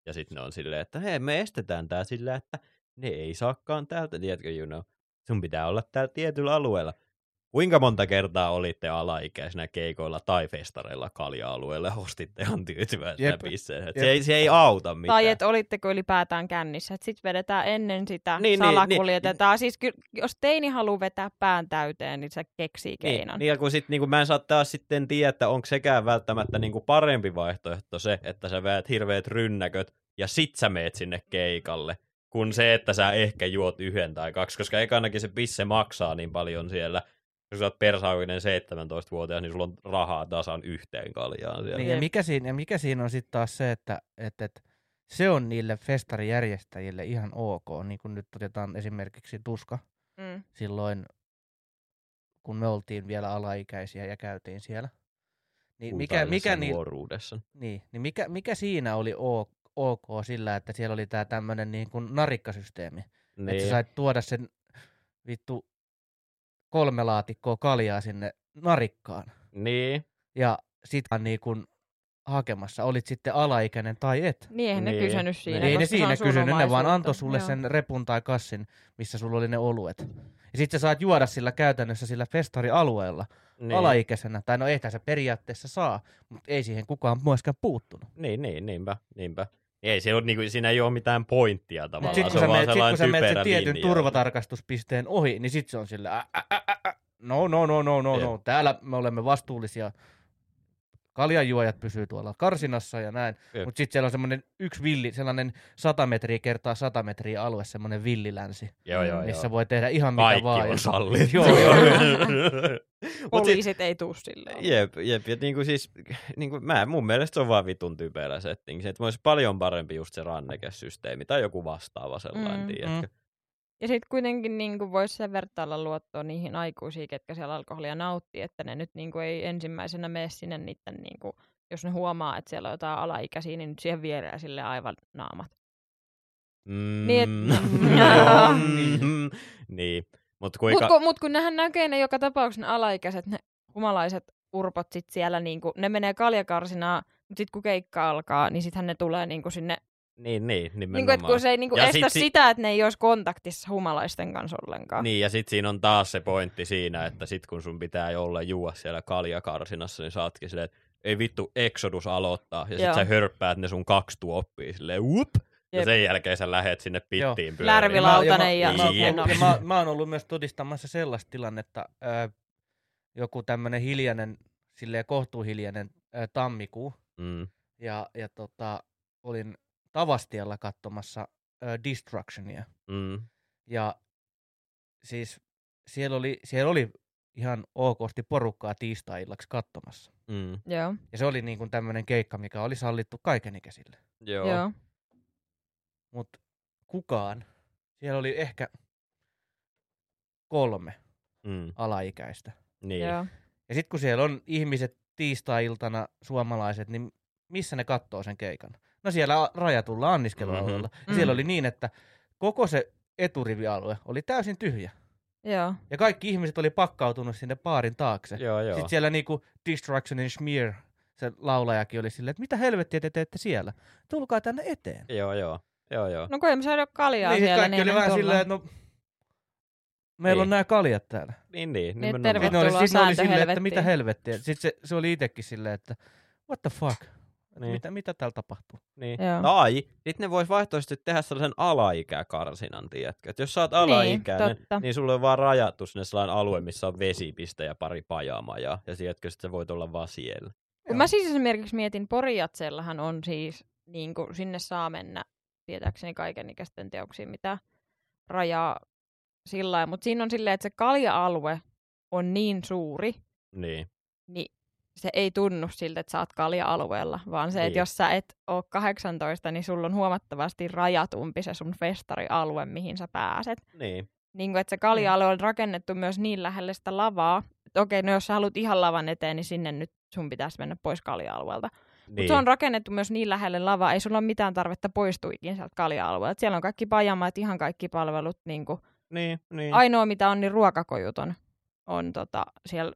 Ja sitten ne on silleen, että hei, me estetään tää sillä, että ne ei saakaan täältä, tiedätkö, you know. Sun pitää olla täällä tietyllä alueella. Kuinka monta kertaa olitte alaikäisenä keikoilla tai festareilla kalja-alueella ja ostitte ihan tyytyväisenä Jep. pisseen? Se, ei, se ei auta mitään. Tai että olitteko ylipäätään kännissä, että sitten vedetään ennen sitä, Niin, niin, niin, salakuljetetaan. Siis ky- jos teini haluaa vetää pään täyteen, niin se keksii Niin, keinon. niin ja kun sit, niin kun mä en saa taas sitten tiedä, että onko sekään välttämättä niin kuin parempi vaihtoehto se, että sä veät hirveät rynnäköt ja sit sä meet sinne keikalle, kun se, että sä ehkä juot yhden tai kaksi, koska ekanakin se pisse maksaa niin paljon siellä. Jos sä oot persaukinen 17-vuotias, niin sulla on rahaa tasan yhteen kaljaan siellä. Niin, ja, mikä siinä, ja mikä siinä on sitten taas se, että et, et, se on niille festarijärjestäjille ihan ok, niin kuin nyt otetaan esimerkiksi Tuska Mm. silloin, kun me oltiin vielä alaikäisiä ja käytiin siellä. Niin mikä, mikä, niin, nuoruudessa. niin, niin mikä, mikä siinä oli ok sillä, että siellä oli tämä tämmöinen niin kuin narikkasysteemi. Niin. Että sä Niin. sait tuoda sen vittu kolme laatikkoa kaljaa sinne narikkaan. niin. Ja sit vaan niin kuin hakemassa, olit sitten alaikäinen tai et. Niin, eihän ne Niin, kysynyt siinä. niin. Ei ne siinä kysynyt, ne vaan antoi sulle Joo. sen repun tai kassin, missä sulla oli ne oluet. Ja sit sä saat juoda sillä käytännössä sillä festarialueella Niin. alaikäisenä. Tai no ei se periaatteessa saa, mutta ei siihen kukaan myöskään puuttunut. Niin, niin, niinpä, niinpä. Ei se ole, niin kuin, siinä ei ole mitään pointtia tavallaan. sitten se kun, on sä vaan menet, sit, kun sä menet sen tietyn linja. turvatarkastuspisteen ohi, niin sit se on sillä ä, ä, ä, ä, no, no, no, no, no, no. Täällä me olemme vastuullisia. Kaljanjuojat pysyy tuolla karsinassa ja näin. Mutta sitten siellä on semmoinen yksi villi, sellainen 100 metriä kertaa 100 metriä alue, semmoinen villilänsi, Joo, joo, missä joo. voi tehdä ihan mitä Kaikki vaan. on Ja- sallittu. Joo, joo, joo. Mut sit, Poliisit ei tuu silleen. jep, jep, ja niinku siis, niinku mä, mun mielestä se on vaan vitun typerä setting. Se, että olisi paljon parempi just se rannekesysteemi tai joku vastaava sellainen, Mm, mm, tiedätkö? Ja sitten kuitenkin niin voisi sen vertailla luottoa niihin aikuisiin, ketkä siellä alkoholia nauttii, että ne nyt niin kuin, ei ensimmäisenä mene sinne niiden, niin kuin, jos ne huomaa, että siellä on jotain alaikäisiä, niin nyt siihen vierää sille aivan naamat. Mm, Niin, et- mm, niin. Mutta kuinka... Mutta kun, mut kun nehän näkee ne joka tapauksessa ne alaikäiset, ne humalaiset urpot sit siellä, niinku, ne menee kaljakarsinaan, mutta sitten kun keikka alkaa, niin sittenhän ne tulee niinku sinne, Niin, niin, nimenomaan. et kun se ei niinku Ja estä sit si- sitä, että ne ei olisi kontaktissa humalaisten kanssa ollenkaan. Niin, ja sit siinä on taas se pointti siinä, että sit kun sun pitää olla juua siellä kaljakarsinassa, niin saatkin silleen, että ei vittu, Exodus aloittaa, ja sit Joo. sä hörppäät ne sun kaksi tuoppia silleen, whoop, ja Jep. sen jälkeen sä lähet sinne pittiin pyörimään. Lärvila- mä, Lautanen ja mä, sitten mä, ja mä, mä oon ollut myös todistamassa sellaista tilannetta, ää, joku tämmönen hiljainen, silleen kohtuuhiljainen ää, tammikuu, Mm. ja, ja tota, olin Tavastialla katsomassa ää, Destructionia, Mm. ja siis siellä oli, siellä oli ihan okosti porukkaa tiistai-illaksi katsomassa. Mm. Joo, Ja se oli niin kuin tämmöinen keikka, mikä oli sallittu kaikenikäisille. Joo. joo. joo. Mutta kukaan, siellä oli ehkä kolme Mm. alaikäistä. Niin. Joo. Ja sitten kun siellä on ihmiset tiistai-iltana, suomalaiset, niin missä ne katsoo sen keikan? No siellä rajatulla anniskelualueella. Mhm. Ja siellä Mm. oli niin, että koko se eturivialue oli täysin tyhjä. Joo. Ja kaikki ihmiset oli pakkautunut sinne baarin taakse. Joo, joo. Sitten siellä niinku Destruction and Smear, se laulajakin oli silleen, että mitä helvettiä te teette siellä? Tulkaa tänne eteen. Joo, joo. Joo, joo. No kun emme saada kaljaa niin siellä, kaikki niin oli vähän silleen, että no, meillä on Niin. nämä kaljat täällä. Niin, niin. Niin, nimenomaan. tervetuloa. Sitten ne oli, sit ne oli sääntö silleen, että mitä helvettiä. Sitten se, se oli itsekin silleen, että what the fuck? Niin. Mitä, mitä täällä tapahtuu? Niin. Joo. Tai sitten ne vois vaihtoehtoisesti tehdä sellaisen alaikäkarsinan, tiedätkö? Et jos sä oot alaikäinen, totta. niin, niin sulle on vaan rajattu sinne sellainen alue, missä on vesipiste ja pari pajamajaa. Ja tiedätkö, sit sä voit olla vaan siellä. Kun mä siis esimerkiksi mietin, Porijatsellahan on siis, niin kuin sinne saa mennä, tietääkseni kaikenikäisten teoksiin, mitä rajaa sillä lailla. Mutta siinä on silleen, että se kalja-alue on niin suuri, Niin. niin se ei tunnu siltä, että sä oot kalja-alueella, vaan se, että Niin. jos sä et ole 18, niin sulla on huomattavasti rajatumpi se sun festarialue, mihin sä pääset. Niin. Niin kuin, että se kalja-alue on rakennettu myös niin lähelle sitä lavaa, että okei, no jos sä haluat ihan lavan eteen, niin sinne nyt sun pitäisi mennä pois kalja-alueelta. niin. Mutta se on rakennettu myös niin lähelle lavaa, ei sulla ole mitään tarvetta poistua ikinä sieltä kalja-alueelta. Siellä on kaikki pajamaat, ihan kaikki palvelut. Niin kuin. Niin, niin. Ainoa, mitä on, niin ruokakojut on, on tota, siellä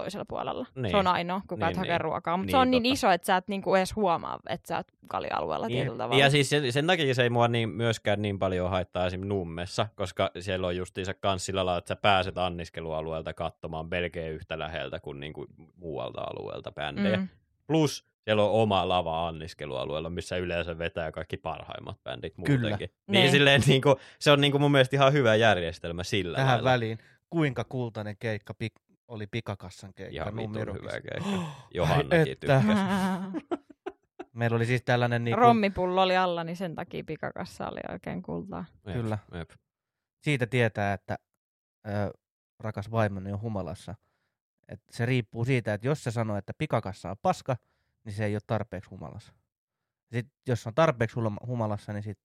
toisella puolella. Niin. Se on ainoa, kun käyt Niin, hakea niin. ruokaa. Mutta Niin, se on niin totta. iso, että sä et niinku edes huomaa, että sä oot kalja-alueella Niin. tietyllä tavalla. Ja siis sen, sen takia se ei mua niin, myöskään niin paljon haittaa esim. Nummessa, koska siellä on justiinsa kans sillä lailla, että sä pääset anniskelualueelta katsomaan melkein yhtä läheltä kuin, niin kuin muualta alueelta bändejä. Mm. Plus siellä on oma lava anniskelualueella, missä yleensä vetää kaikki parhaimmat bändit muutenkin. Kyllä. Niin, Niin. silleen, niin kuin, se on niin kuin mun mielestä ihan hyvä järjestelmä sillä Tähän lailla. väliin, kuinka kultainen keikka pik- oli pikakassan keikka Ihan Nummerokissa. hyvä keikka. Johannakin että. tykkäsi. Meillä oli siis tällainen niinku, Rommipullo oli alla, niin sen takia pikakassa oli oikein kultaa. Jep, Kyllä. jep. siitä tietää, että ö, rakas vaimoni on humalassa. Et se riippuu siitä, että jos se sanoo, että pikakassa on paska, niin se ei ole tarpeeksi humalassa. Sitten jos on tarpeeksi humalassa, niin sit,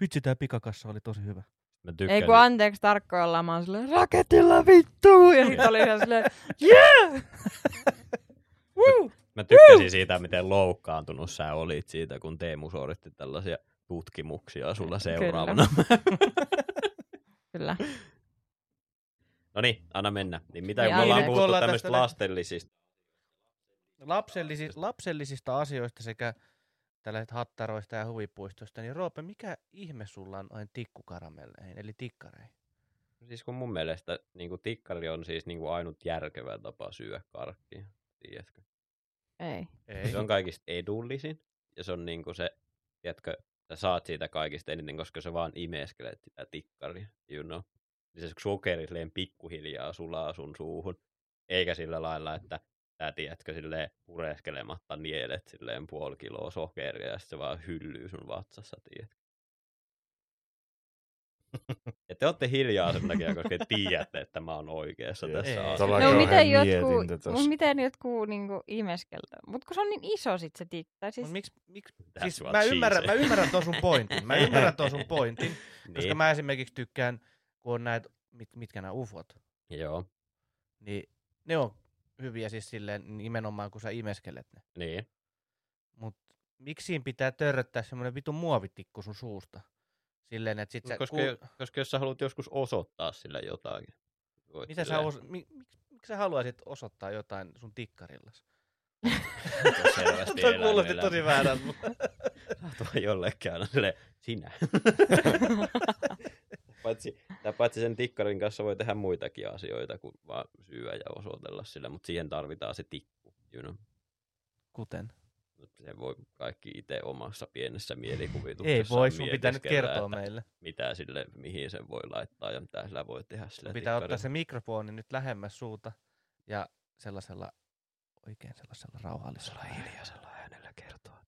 vitsi tää pikakassa oli tosi hyvä. Mä Ei tykkäsin. kun anteeksi tarkkoilla, mä oon silleen, raketilla vittu! Ja sit oli ihan silleen, yeah! Woo! Mä tykkäsin siitä, miten loukkaantunut sä olit siitä, kun Teemu suoritti tällaisia tutkimuksia sulla seuraavana. Kyllä. no niin, anna mennä. Niin mitä Niin, kun me ollaan puhuttu Ollaan tämmöistä tästä- lastellisista. Lapsellisi, lapsellisista asioista sekä tällaisista hattaroista ja huvipuistoista, niin Roope, mikä ihme sulla on noin tikkukaramelleihin, eli tikkareihin? Siis kun mun mielestä niin kuin tikkari on siis niin kuin ainut järkevä tapa syödä karkkia. Tiedätkö? Ei. Ei. Se on kaikista edullisin ja se on niin kuin se, tiedätkö, sä saat siitä kaikista eniten, koska sä vaan imeskelet sitä tikkaria, you know. Niin se sokeri silleen pikkuhiljaa sulaa sun suuhun, eikä sillä lailla, että sä tiedätkö silleen pureskelematta nielet silleen puoli kiloa sokeria ja se vaan hyllyy sun vatsassa, tiedätkö. Ja te olette hiljaa sen takia, koska te tiedätte, että mä oon oikeassa Ei. tässä asiassa. No miten jotkut, tossa. miten jotkut niinku imeskeltä? Mut kun se on niin iso sit se tikka. Tai Siis, miksi, miksi, siis mä, ymmärrän, mä ymmärrän tuon sun pointin. Mä ymmärrän tuon sun pointin, koska Niin. mä esimerkiksi tykkään, kun on näitä, mit, mitkä nämä ufot, Joo, niin ne on hyviä siis silleen nimenomaan, kun sä imeskelet ne. niin. Mut miksi siinä pitää törröttää semmoinen vitun muovitikku sun suusta? Silleen, että sit sä... Koska, ku- koska jos sä haluat joskus osoittaa sille jotakin. Voit mitä sä silleen- os... mik, miksi, miksi sä haluaisit osoittaa jotain sun tikkarillas? Elänyt kuulosti tosi väärältä. mutta- Sä oot vaan jollekin aina silleen, sinä. paitsi, tai paitsi sen tikkarin kanssa voi tehdä muitakin asioita kuin vaan syödä ja osoitella sillä, mutta siihen tarvitaan se tikku. You know. Kuten? Mutta Se voi kaikki itse omassa pienessä mielikuvituksessa Ei voi, sun pitää nyt kertoa että meille. Mitä sille, mihin sen voi laittaa ja mitä sillä voi tehdä sillä pitää ottaa tikkarilla. se mikrofoni nyt lähemmäs suuta ja sellaisella, oikein sellaisella rauhallisella hiljaisella äänellä kertoa.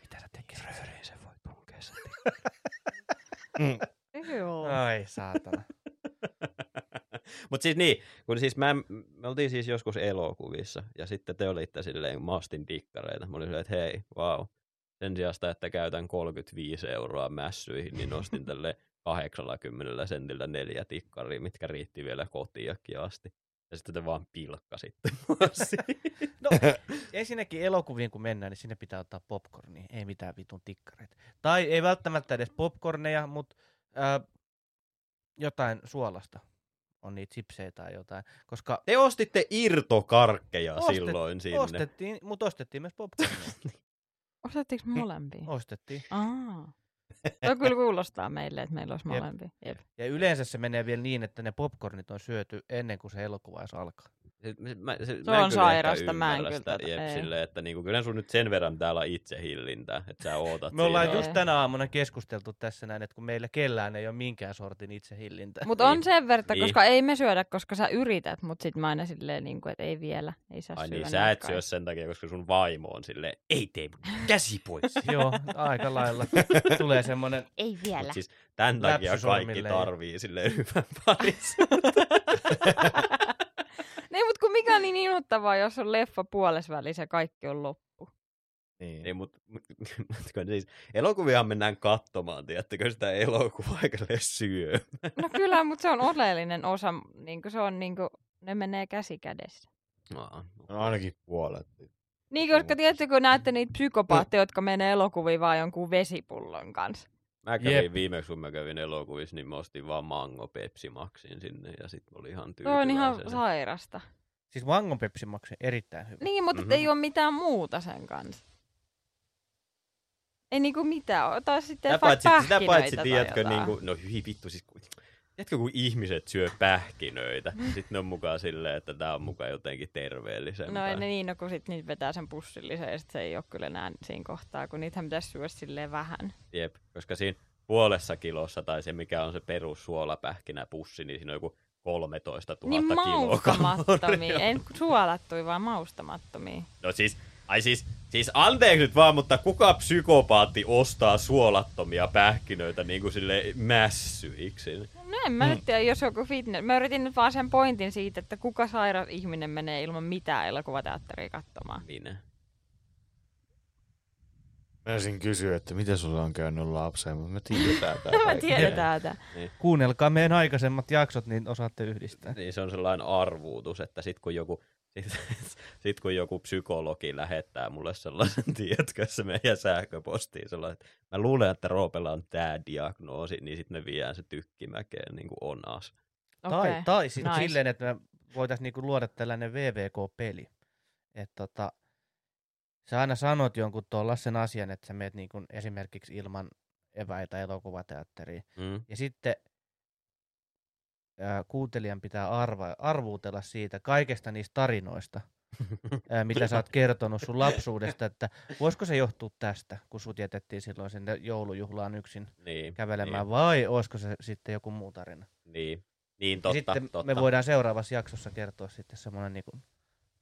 Mitä sä tekisit? Rööriin se voi tunkea sen Joo. Ai saatana. Mutta siis niin, kun siis mä, me oltiin siis joskus elokuvissa, ja sitten te olitte silleen, mä ostin dikkareita. Mä olin silleen, että hei, vau. Sen sijasta, että käytän 35 euroa mässyihin, niin ostin tälle 80 sentillä neljä tikkaria, mitkä riitti vielä kotiakin asti. Ja sitten te vaan pilkkasitte. No, ensinnäkin elokuviin kun mennään, niin sinne pitää ottaa popcornia, ei mitään vitun tikkareita. Tai ei välttämättä edes popcorneja, mutta äh, jotain suolasta. On niitä chipsejä tai jotain. Koska Te ostitte irtokarkkeja Ostet- silloin sinne. ostettiin, mutta ostettiin myös popcornia. Ostettiinko molempia? ostettiin. Aa. Tuo kyllä kuulostaa meille, että meillä olisi Jep. molempia. Jep. Ja yleensä se menee vielä niin, että ne popcornit on syöty ennen kuin se elokuva edes alkaa. Se, mä, se, Se mä on sairasta, mä en kyllä sitä, jep, ei. silleen, että niinku, kyllä sun nyt sen verran täällä on itse hillintää, että sä ootat Me ollaan siinä. just tänä aamuna keskusteltu tässä näin, että kun meillä kellään ei ole minkään sortin itsehillintää. Mutta on Niin. sen verran, Niin. koska ei me syödä, koska sä yrität, mutta sitten mä aina silleen, niin kuin, että ei vielä, ei saa Ai syödä. niin, sä et syö sen takia, koska sun vaimo on silleen, ei tee käsi pois. Joo, aika lailla. Tulee semmoinen, Ei vielä. Mut siis tämän takia kaikki tarvii silleen hyvän parissa. Niin, mutta kun mikä on niin inhottavaa, jos on leffa puolesvälissä ja kaikki on loppu. Niin. niin, mut, mut, mut, siis, elokuviahan mennään katsomaan, tiedättekö sitä elokuvaa eikä syö. No kyllä, mutta se on oleellinen osa, niin se on niin kuin, ne menee käsi kädessä. Aa, No ainakin puolet. Niin, koska tiedätkö, kun näette niitä psykopaatteja, jotka menee elokuviin vaan jonkun vesipullon kanssa. Mä kävin Jep. viimeksi, kun mä kävin elokuvissa, niin mä ostin vaan Mango Pepsi Maxin sinne ja sitten oli ihan Se tyytyväinen. on ihan sairasta. siis Mangon Pepsi maksoi erittäin hyvin. Niin, mutta Mhm. mm-hmm. ei ole mitään muuta sen kanssa. Ei niinku mitään. Ota sitten Sitä vaikka paitsi, sitä paitsi tiedätkö, jotain. niin kuin, no hyi vittu, siis tiedätkö, kun ihmiset syö pähkinöitä, sitten ne on mukaan silleen, että tämä on mukaan jotenkin terveellisempää. No ne niin, no, kun sit niitä vetää sen pussillisen ja sit se ei ole kyllä enää siinä kohtaa, kun niitähän pitäisi syödä silleen vähän. Jep, koska siinä puolessa kilossa tai se mikä on se perus suolapähkinä pussi, niin siinä on joku 13 000 Niin maustamattomia. kilokaloria. Ei suolattui, vaan maustamattomia. No siis, ai siis, siis anteeksi nyt vaan, mutta kuka psykopaatti ostaa suolattomia pähkinöitä niin kuin sille mässyiksi? No en mä mm. nyt tiedä, jos joku fitness. Mä yritin nyt vaan sen pointin siitä, että kuka sairas ihminen menee ilman mitään elokuvateatteria katsomaan. Minä. Mä olisin kysyä, että mitä sulla on käynyt lapseen, mutta me tiedetään tää Mä kaikki. tiedetään tää. Kuunnelkaa meidän aikaisemmat jaksot, niin osaatte yhdistää. Niin se on sellainen arvuutus, että sit kun joku, sit, sit kun joku psykologi lähettää mulle sellaisen, tiedätkö, se meidän sähköpostiin sellainen, että mä luulen, että Roopella on tämä diagnoosi, niin sitten me viedään se tykkimäkeen niin kuin onas. Tai, Okei. tai sitten nice. silleen, että me voitaisiin niinku luoda tällainen VVK-peli. Että tota, sä aina sanot jonkun tuollaisen asian, että sä meet niinku esimerkiksi ilman eväitä elokuvateatteriin. Mm. Ja sitten ää, kuuntelijan pitää arva, arvuutella siitä kaikesta niistä tarinoista, ää, mitä sä oot kertonut sun lapsuudesta, että voisiko se johtua tästä, kun sut jätettiin silloin sinne joulujuhlaan yksin Niin, kävelemään, vai olisiko se sitten joku muu tarina? Niin, niin Ja totta, sitten totta. me voidaan seuraavassa jaksossa kertoa sitten semmoinen niinku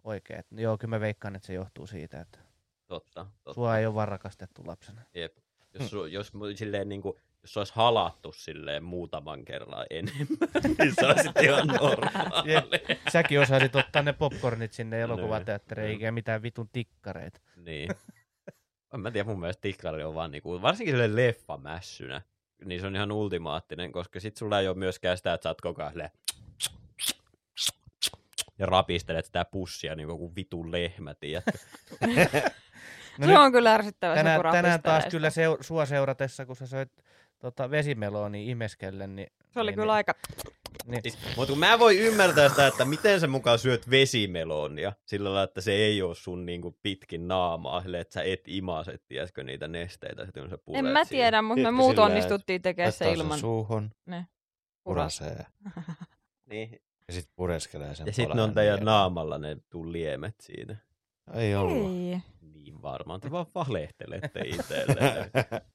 oikea, että joo, kyllä mä veikkaan, että se johtuu siitä, että totta, totta. sua ei ole vaan rakastettu lapsena. Jep. Jos, su, jos, silleen, niin kuin, jos se olisi halattu silleen muutaman kerran enemmän, niin se olisi ihan normaali. Säkin osaisit ottaa ne popcornit sinne elokuvateatteriin, Niin. eikä mitään vitun tikkareita. Niin. En mä tiedä, mun mielestä tikkari on vaan niinku, varsinkin sille leffamässynä, niin se on ihan ultimaattinen, koska sit sulla ei ole myöskään sitä, että sä oot koko ajan ja rapistelet sitä pussia niin kuin vitun lehmä, tiedätkö? No se on kyllä ärsyttävä tänään, se, kun tänään taas kyllä sitä. seu, sua seuratessa, kun sä söit tota, vesimelooni imeskellen, niin... Se oli niin, kyllä aika... Niin, Siis, mutta kun mä voin ymmärtää sitä, että miten sä mukaan syöt vesimelonia, sillä lailla, että se ei ole sun niinku pitkin naamaa, sille, että sä et imase, tiedätkö, niitä nesteitä, sitten kun sä En mä siihen. tiedä, mutta me muut sillä, onnistuttiin tekemään se ilman... suuhun, Ne. purasee Niin. ja sitten pureskelee sen Ja sitten ne on teidän naamalla ne tuliemet siinä. Ei ollut. Ei. Niin varmaan, te vaan valehtelette itselle.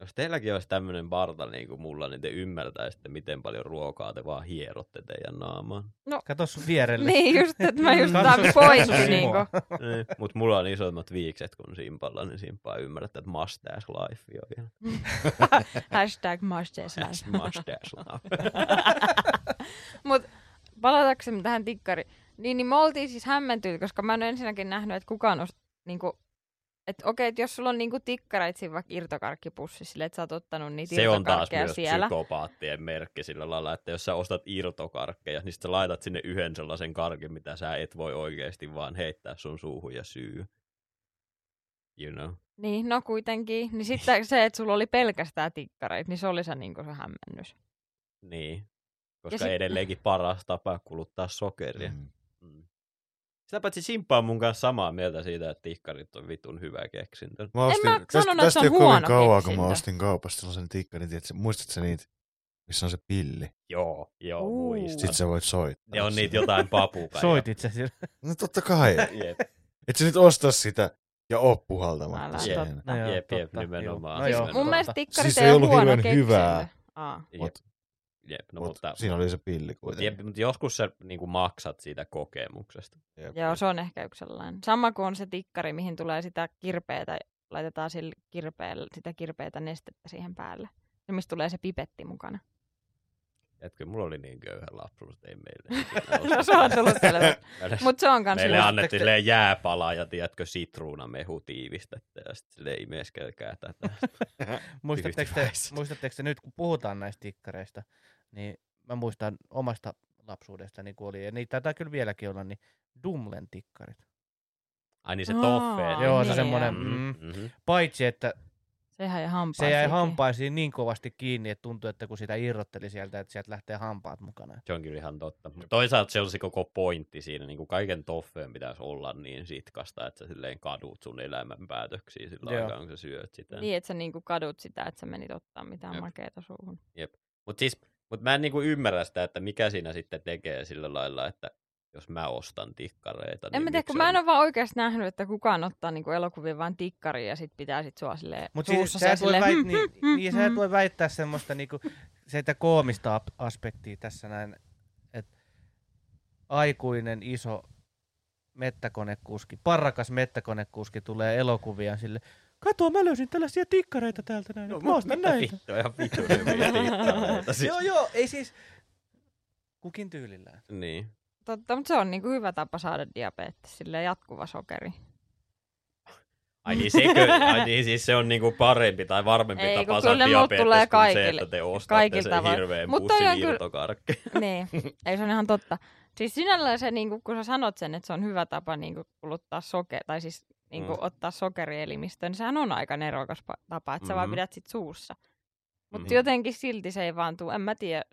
Jos teilläkin olisi tämmöinen parta niin kuin mulla, niin te ymmärtäisitte, miten paljon ruokaa te vaan hierotte teidän naamaan. kato sun vierelle. Niin just, että mä just tämän katso niinku. mua. Mutta mulla on isommat viikset kuin Simpalla, niin Simpaa ymmärtää, että mustache life on vielä. Hashtag mustache life. mustache life. Mut palataksemme tähän tikkari. Niin, niin me oltiin siis hämmentynyt, koska mä en ole ensinnäkin nähnyt, että kukaan olisi niinku, että okei, että jos sulla on niinku tikkareit siinä vaikka irtokarkkipussissa, silleen, että sä oot ottanut niitä Se on taas myös siellä. psykopaattien merkki sillä lailla, että jos sä ostat irtokarkkeja, niin sä laitat sinne yhden sellaisen karkin, mitä sä et voi oikeasti vaan heittää sun suuhun ja syy. You know. Niin, no kuitenkin. Niin sitten se, että sulla oli pelkästään tikkareit, niin se oli se, niinku se hämmennys. Niin. Koska sit- edelleenkin paras tapa kuluttaa sokeria. Mm. Sitä paitsi Simppa on mun kanssa samaa mieltä siitä, että tikkarit on vitun hyvä keksintö. Mä ostin, mä tästä, että tästä se ei on huono kauan, kun mä keksintö. ostin kaupasta sellaisen tikkarin, tiedätkö, muistatko sä niitä, missä on se pilli? Joo, joo, Uu. muistan. Sitten sä voit soittaa. Ne on niitä jotain papukaja. Soitit sä sillä? No totta kai. Jep, Et sä nyt osta sitä ja oo puhaltamatta siihen. No jep, jep, nimenomaan. joo. No Siis joo, mun totta. mielestä tikkarit Siis ei ei ole ollut huono hirveän keksintö. hyvää. Aa. Mut, jep, no, mut mutta, siinä oli se pilli kuitenkin. jep, mutta joskus sä niin maksat siitä kokemuksesta. Jep. Joo, se on ehkä yksi sellainen. Sama kuin on se tikkari, mihin tulee sitä kirpeätä, laitetaan sille kirpeällä, sitä kirpeätä nestettä siihen päälle. Se, mistä tulee se pipetti mukana. Etkö, mulla oli niin köyhä lapsuus, että ei meille. no se on tullut selvä. Mutta se on kans meille annettiin silleen jääpala ja tiedätkö, sitruunamehu tiivistettä ja sitten silleen imeskelkää tätä. Muistatteko te, muistatteko te nyt, kun puhutaan näistä tikkareista, niin mä muistan omasta lapsuudestani, kun oli, ja niitä taitaa kyllä vieläkin olla, niin Dumlen tikkarit. Ai niin se Aa, toffeet. Joo, se niin, semmoinen, joo. mm, Mm-hmm. paitsi että Sehän jäi hampaisiin. se jäi hampaisiin niin kovasti kiinni, että tuntui, että kun sitä irrotteli sieltä, että sieltä lähtee hampaat mukana. Se on kyllä ihan totta. Mutta toisaalta se on se koko pointti siinä. Niin kuin kaiken toffeen pitäisi olla niin sitkasta, että sä silleen kadut sun elämän päätöksiä sillä Joo. aikaa, kun sä syöt sitä. Niin, että sä niinku kadut sitä, että sä menit ottaa mitään Jep. makeeta suuhun. Mutta siis, mut mä en niinku ymmärrä sitä, että mikä siinä sitten tekee sillä lailla, että jos mä ostan tikkareita. En niin mä tiedä, kun mä en ole vaan oikeasti nähnyt, että kukaan ottaa niinku elokuvia vaan tikkariin ja sit pitää sit sua silleen Mutta siis, sä et voi, silleen, väit, "Hmm, niin, hmm, hmm, niin, sä et hmm." voi väittää semmoista niinku, sitä koomista ap- aspektia tässä näin, että aikuinen iso mettäkonekuski, parrakas mettäkonekuski tulee elokuvia sille, kato mä löysin tällaisia tikkareita täältä näin, No, mut ostan mitä näitä. vittua, ihan vittu. Siis. Joo joo, ei siis, kukin tyylillään. Niin. Totta, mutta se on niinku hyvä tapa saada diabetes, silleen jatkuva sokeri. Ai niin, sekö, ai niin siis se on niinku parempi tai varmempi Ei, tapa saada diabetes tulee kuin se, kaikille- että te ostatte sen tavoin. hirveän Mut pussin kyllä- irtokarkkeja. niin, ei se on ihan totta. Siis sinällään se, niinku, kun sä sanot sen, että se on hyvä tapa niinku, kuluttaa soke, tai siis niinku, Mm. mm. ottaa sokerielimistöön, niin sehän on aika nerokas pa- tapa, että sä vaan Mhm. pidät sit suussa. Mutta Mhm. jotenkin silti se ei vaan tuu, en mä tiedä,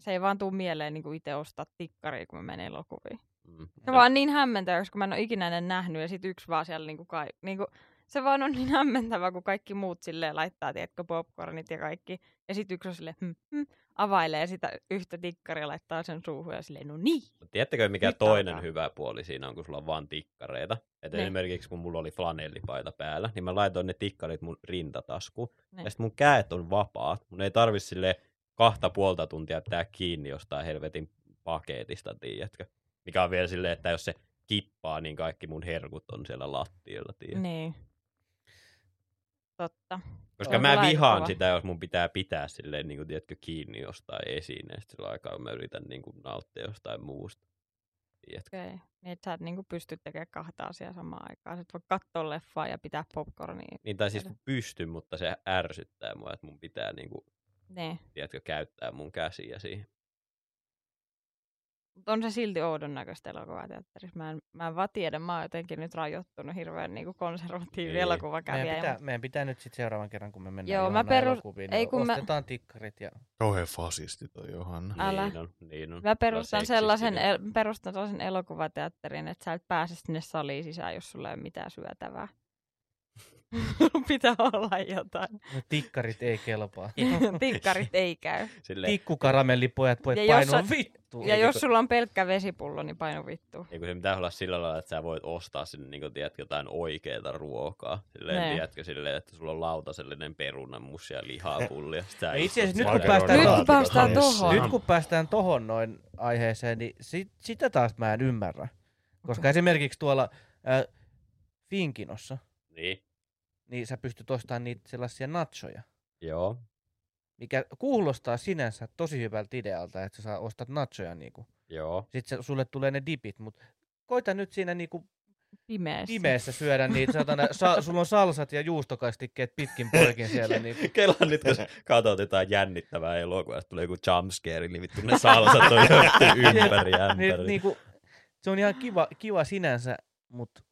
se ei vaan tuu mieleen niinku itse ostaa tikkaria, kun mä menen elokuviin. Mm. Se vaan niin hämmentävä, koska mä en ole ikinä ennen nähnyt ja sit yksi vaan siellä niinku kai, niinku, se vaan on niin hämmentävä, kun kaikki muut silleen laittaa, tiedätkö, popcornit ja kaikki. Ja sit yksi on silleen, hm, hm, availee sitä yhtä tikkaria, laittaa sen suuhun ja silleen, no niin. Tiedättekö, mikä Nyt toinen alkaa. hyvä puoli siinä on, kun sulla on vaan tikkareita? Et Niin. esimerkiksi kun mulla oli flanellipaita päällä, niin mä laitoin ne tikkarit mun rintataskuun. Niin. Ja sitten mun käet on vapaat. Mun ei tarvi sille kahta puolta tuntia pitää kiinni jostain helvetin paketista, tiedätkö? Mikä on vielä silleen, että jos se kippaa, niin kaikki mun herkut on siellä lattialla, tiedätkö? Niin. Totta. Koska mä vihaan kova. sitä, jos mun pitää pitää silleen, niin kuin, tiedätkö, kiinni jostain esineestä sillä aikaa, kun mä yritän niin kuin, nauttia jostain muusta. Tiedätkö? Okei. Niin, että sä et niinku pysty tekemään kahta asiaa samaan aikaan. Sä et voi katsoa leffaa ja pitää popcornia. Niin, tai siis pystyn, mutta se ärsyttää mua, että mun pitää, niin kuin, Niin. tiedätkö, käyttää mun käsiä siihen. On se silti oudon näköistä elokuvateatterissa. Mä en, mä en vaan tiedä, mä oon jotenkin nyt rajoittunut hirveän niinku konservatiivi Niin. elokuvakävijä. Meidän pitää, ja- meidän pitää nyt sitten seuraavan kerran, kun me mennään Joo, Joo, mä perus- elokuviin, ei, niin kun mä- ostetaan tikkarit ja Kauhean fasisti toi Johanna. Älä. Niin on, niin on. Mä perustan sellaisen, el, perustan sellaisen elokuvateatterin, että sä et pääse sinne saliin sisään, jos sulla ei ole mitään syötävää. Pitää olla jotain. no, tikkarit ei kelpaa. Tikkarit ei käy. Silleen, Tikkukaramellipuojat voi Ja vittu. Ja jos sulla on pelkkä vesipullo, niin paino vittu. Eikö se pitää olla sillä lailla, että sä voit ostaa sinne niin kuin, tiedätkö, jotain oikeaa ruokaa. Silleen, Ne. tiedätkö, silleen, että sulla on lautasellinen perunamussi ja lihapulli. Ja sit sä Ja itse asiassa nyt kun päästään Nyt tohon- kun päästään tohon. Nyt kun päästään tohon noin aiheeseen, niin sit, sitä taas mä en ymmärrä. Koska esimerkiksi tuolla äh, Finkinossa, Niin, niin sä pystyt ostamaan niitä sellaisia nachoja. joo. Mikä kuulostaa sinänsä tosi hyvältä idealta, että sä saa ostat nachoja niinku. Joo. Sitten se, sulle tulee ne dipit, mutta koita nyt siinä niinku Pimeässä. pimeässä syödä niitä, satana, sa, sulla on salsat ja juustokastikkeet pitkin poikin siellä. Niin, Kelan nyt, kun katsot jotain jännittävää elokuvaa, tulee joku jumpscare, niin vittu ne salsat on ympäri niin, ämpäri. niinku, se on ihan kiva, kiva sinänsä, mutta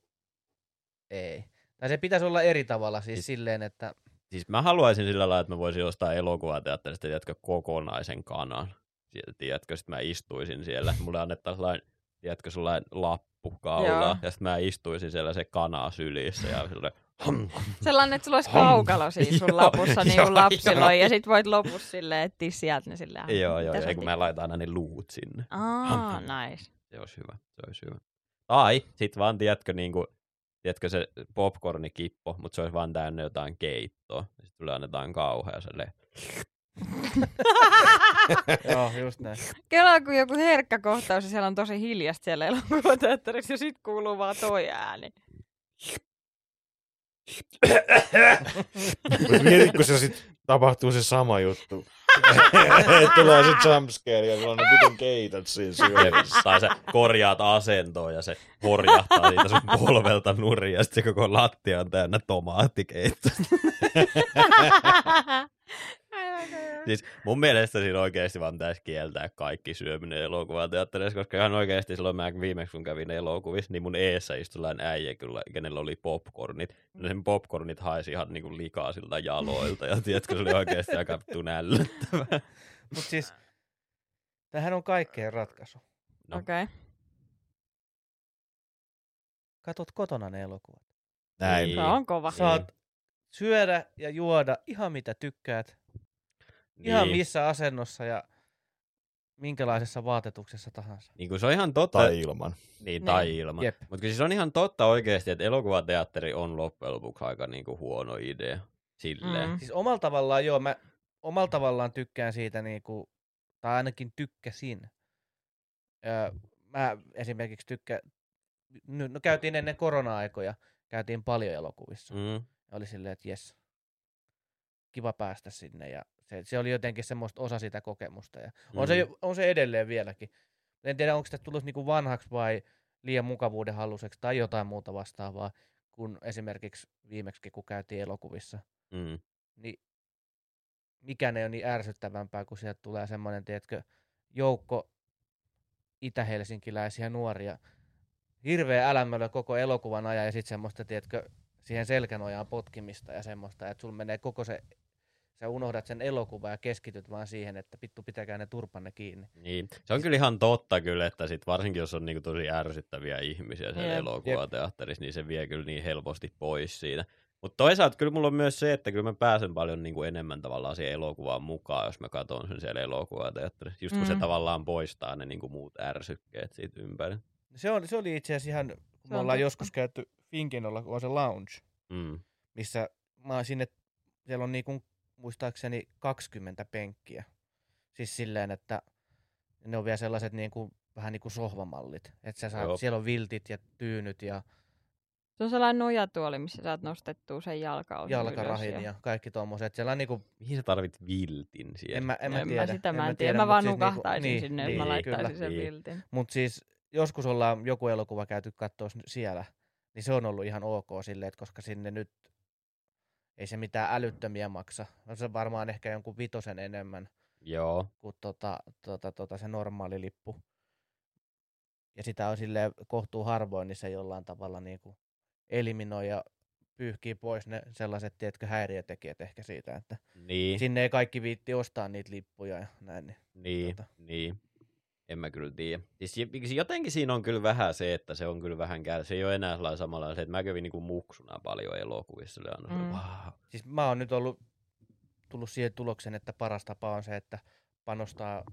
ei. Tai se pitäisi olla eri tavalla, siis Siis- silleen, että Siis mä haluaisin sillä lailla, että mä voisin ostaa elokuvateatterista, tiedätkö, kokonaisen kanan. Sieltä, tiedätkö, sit mä istuisin siellä. Mulle annettaisiin sellainen, tiedätkö, sellainen lappu kaulaa. Ja sitten mä istuisin siellä se kana sylissä ja sellainen, ham, Sellainen, että sulla olisi kaukalo siis sun Joo, lapussa, niin kuin lapsilla on, ja sit voit lopussa silleen etsiä sieltä ne silleen. joo, joo, ja kun mä laitan aina ne luut sinne. Aa, nice. Se olisi hyvä, se olisi hyvä. Tai sit vaan, tiedätkö, niin kuin, tiedätkö se popcornikippo, mutta se olisi vaan täynnä jotain keittoa. Sitten tulee annetaan kauhea silleen. joo, just näin. Kelaa, kun joku herkkä kohtaus ja siellä on tosi hiljasta siellä elokuvateatterissa ja sit kuuluu vaan toi ääni. Mut Mietit, kun se sit tapahtuu se sama juttu. Tulee se jumpscare ja sulla on ne vitun keitot siinä syödessä. tai sä korjaat asentoa ja se horjahtaa siitä sun polvelta nurin ja sitten se koko lattia on täynnä tomaattikeittoa. Siis mun mielestä siinä oikeasti vaan pitäisi kieltää kaikki syöminen elokuvateatterissa, koska ihan oikeasti silloin mä viimeksi kun kävin elokuvissa, niin mun eessä istui äijä kyllä, kenellä oli popcornit. Ja sen popcornit haisi ihan niinku likaisilta jaloilta ja tiedätkö, se oli oikeasti aika vittu nällyttävää. Mutta siis, tähän on kaikkeen ratkaisu. No. Okei. Okay. Katot kotona ne elokuvat. Näin. Niin. Se on kova. Saat syödä ja juoda ihan mitä tykkäät. Ihan missä asennossa ja minkälaisessa vaatetuksessa tahansa. Niin kuin se on ihan totta. Tai ilman. Niin, Niin. tai ilman. Mutta siis on ihan totta oikeasti, että elokuvateatteri on loppujen lopuksi aika niinku huono idea. Silleen. Mm. Siis omalla tavallaan joo, mä omalla tavallaan tykkään siitä niinku, tai ainakin tykkäsin. Öö, mä esimerkiksi tykkään, no, no käytiin ennen korona-aikoja, käytiin paljon elokuvissa. Mm. Oli silleen, että jes, kiva päästä sinne ja se, se oli jotenkin semmoista osa sitä kokemusta. Ja on, se, Mm. on se edelleen vieläkin. En tiedä, onko sitä tullut niinku vanhaksi vai liian mukavuuden halluseksi tai jotain muuta vastaavaa, kun esimerkiksi viimeksi kun käytiin elokuvissa Mm. niin mikään ei ole niin ärsyttävämpää, kun sieltä tulee semmoinen, tiedätkö, joukko itä-helsinkiläisiä nuoria, hirveä älämölö koko elokuvan ajan ja sitten semmoista, tiedätkö, siihen selkänojaan potkimista ja semmoista, että sulla menee koko se, sä unohdat sen elokuvan ja keskityt vaan siihen, että vittu pitäkää ne turpanne kiinni. Niin. Se on kyllä ihan totta kyllä, että sit varsinkin jos on niinku tosi ärsyttäviä ihmisiä siellä Jep. elokuvateatterissa, niin se vie kyllä niin helposti pois siitä. Mutta toisaalta kyllä mulla on myös se, että kyllä mä pääsen paljon niinku enemmän tavallaan siihen elokuvaan mukaan, jos mä katson sen siellä elokuvateatterissa. Just kun se Mm. tavallaan poistaa ne niinku muut ärsykkeet siitä ympäri. Se, on, se oli itse asiassa ihan, kun Se me ollaan totta. joskus käyty Finkinolla, kun on se lounge, Mm. missä mä sinne, siellä on niinku, muistaakseni 20 penkkiä. Siis silleen, että ne on vielä sellaiset niinku, vähän niin kuin sohvamallit. Että sä saat, Joo. siellä on viltit ja tyynyt ja Se on sellainen nojatuoli, missä saat nostettua sen jalkaosan jalkarahin ylös ja kaikki tommoset. Siellä on niinku, Mihin sä tarvit viltin siellä? en mä, en mä en tiedä. mä sitä mä en tiedä. tiedä, Mä vaan siis nukahtaisin niin, sinne, niin, mä kyllä. laittaisin sen Niin. viltin. Mutta siis joskus ollaan joku elokuva käyty katsoa siellä, niin se on ollut ihan ok silleen, että koska sinne nyt ei se mitään älyttömiä maksa. No se varmaan ehkä jonkun vitosen enemmän Joo. kuin tota, tota, tota, se normaali lippu. Ja sitä on sille kohtuu harvoin, niin se jollain tavalla niin kuin eliminoi ja pyyhkii pois ne sellaiset, tiedätkö, häiriötekijät ehkä siitä, että Niin. sinne ei kaikki viitti ostaa niitä lippuja ja näin. Niin. Niin, Tota. niin. En mä kyllä tiedä. Siis j- jotenkin siinä on kyllä vähän se, että se on kyllä vähän käy. Se ei ole enää sellainen samalla se, että mä kävin niinku muksuna paljon elokuvissa. Mm. wow. Siis mä oon nyt ollut tullut siihen tulokseen, että paras tapa on se, että panostaa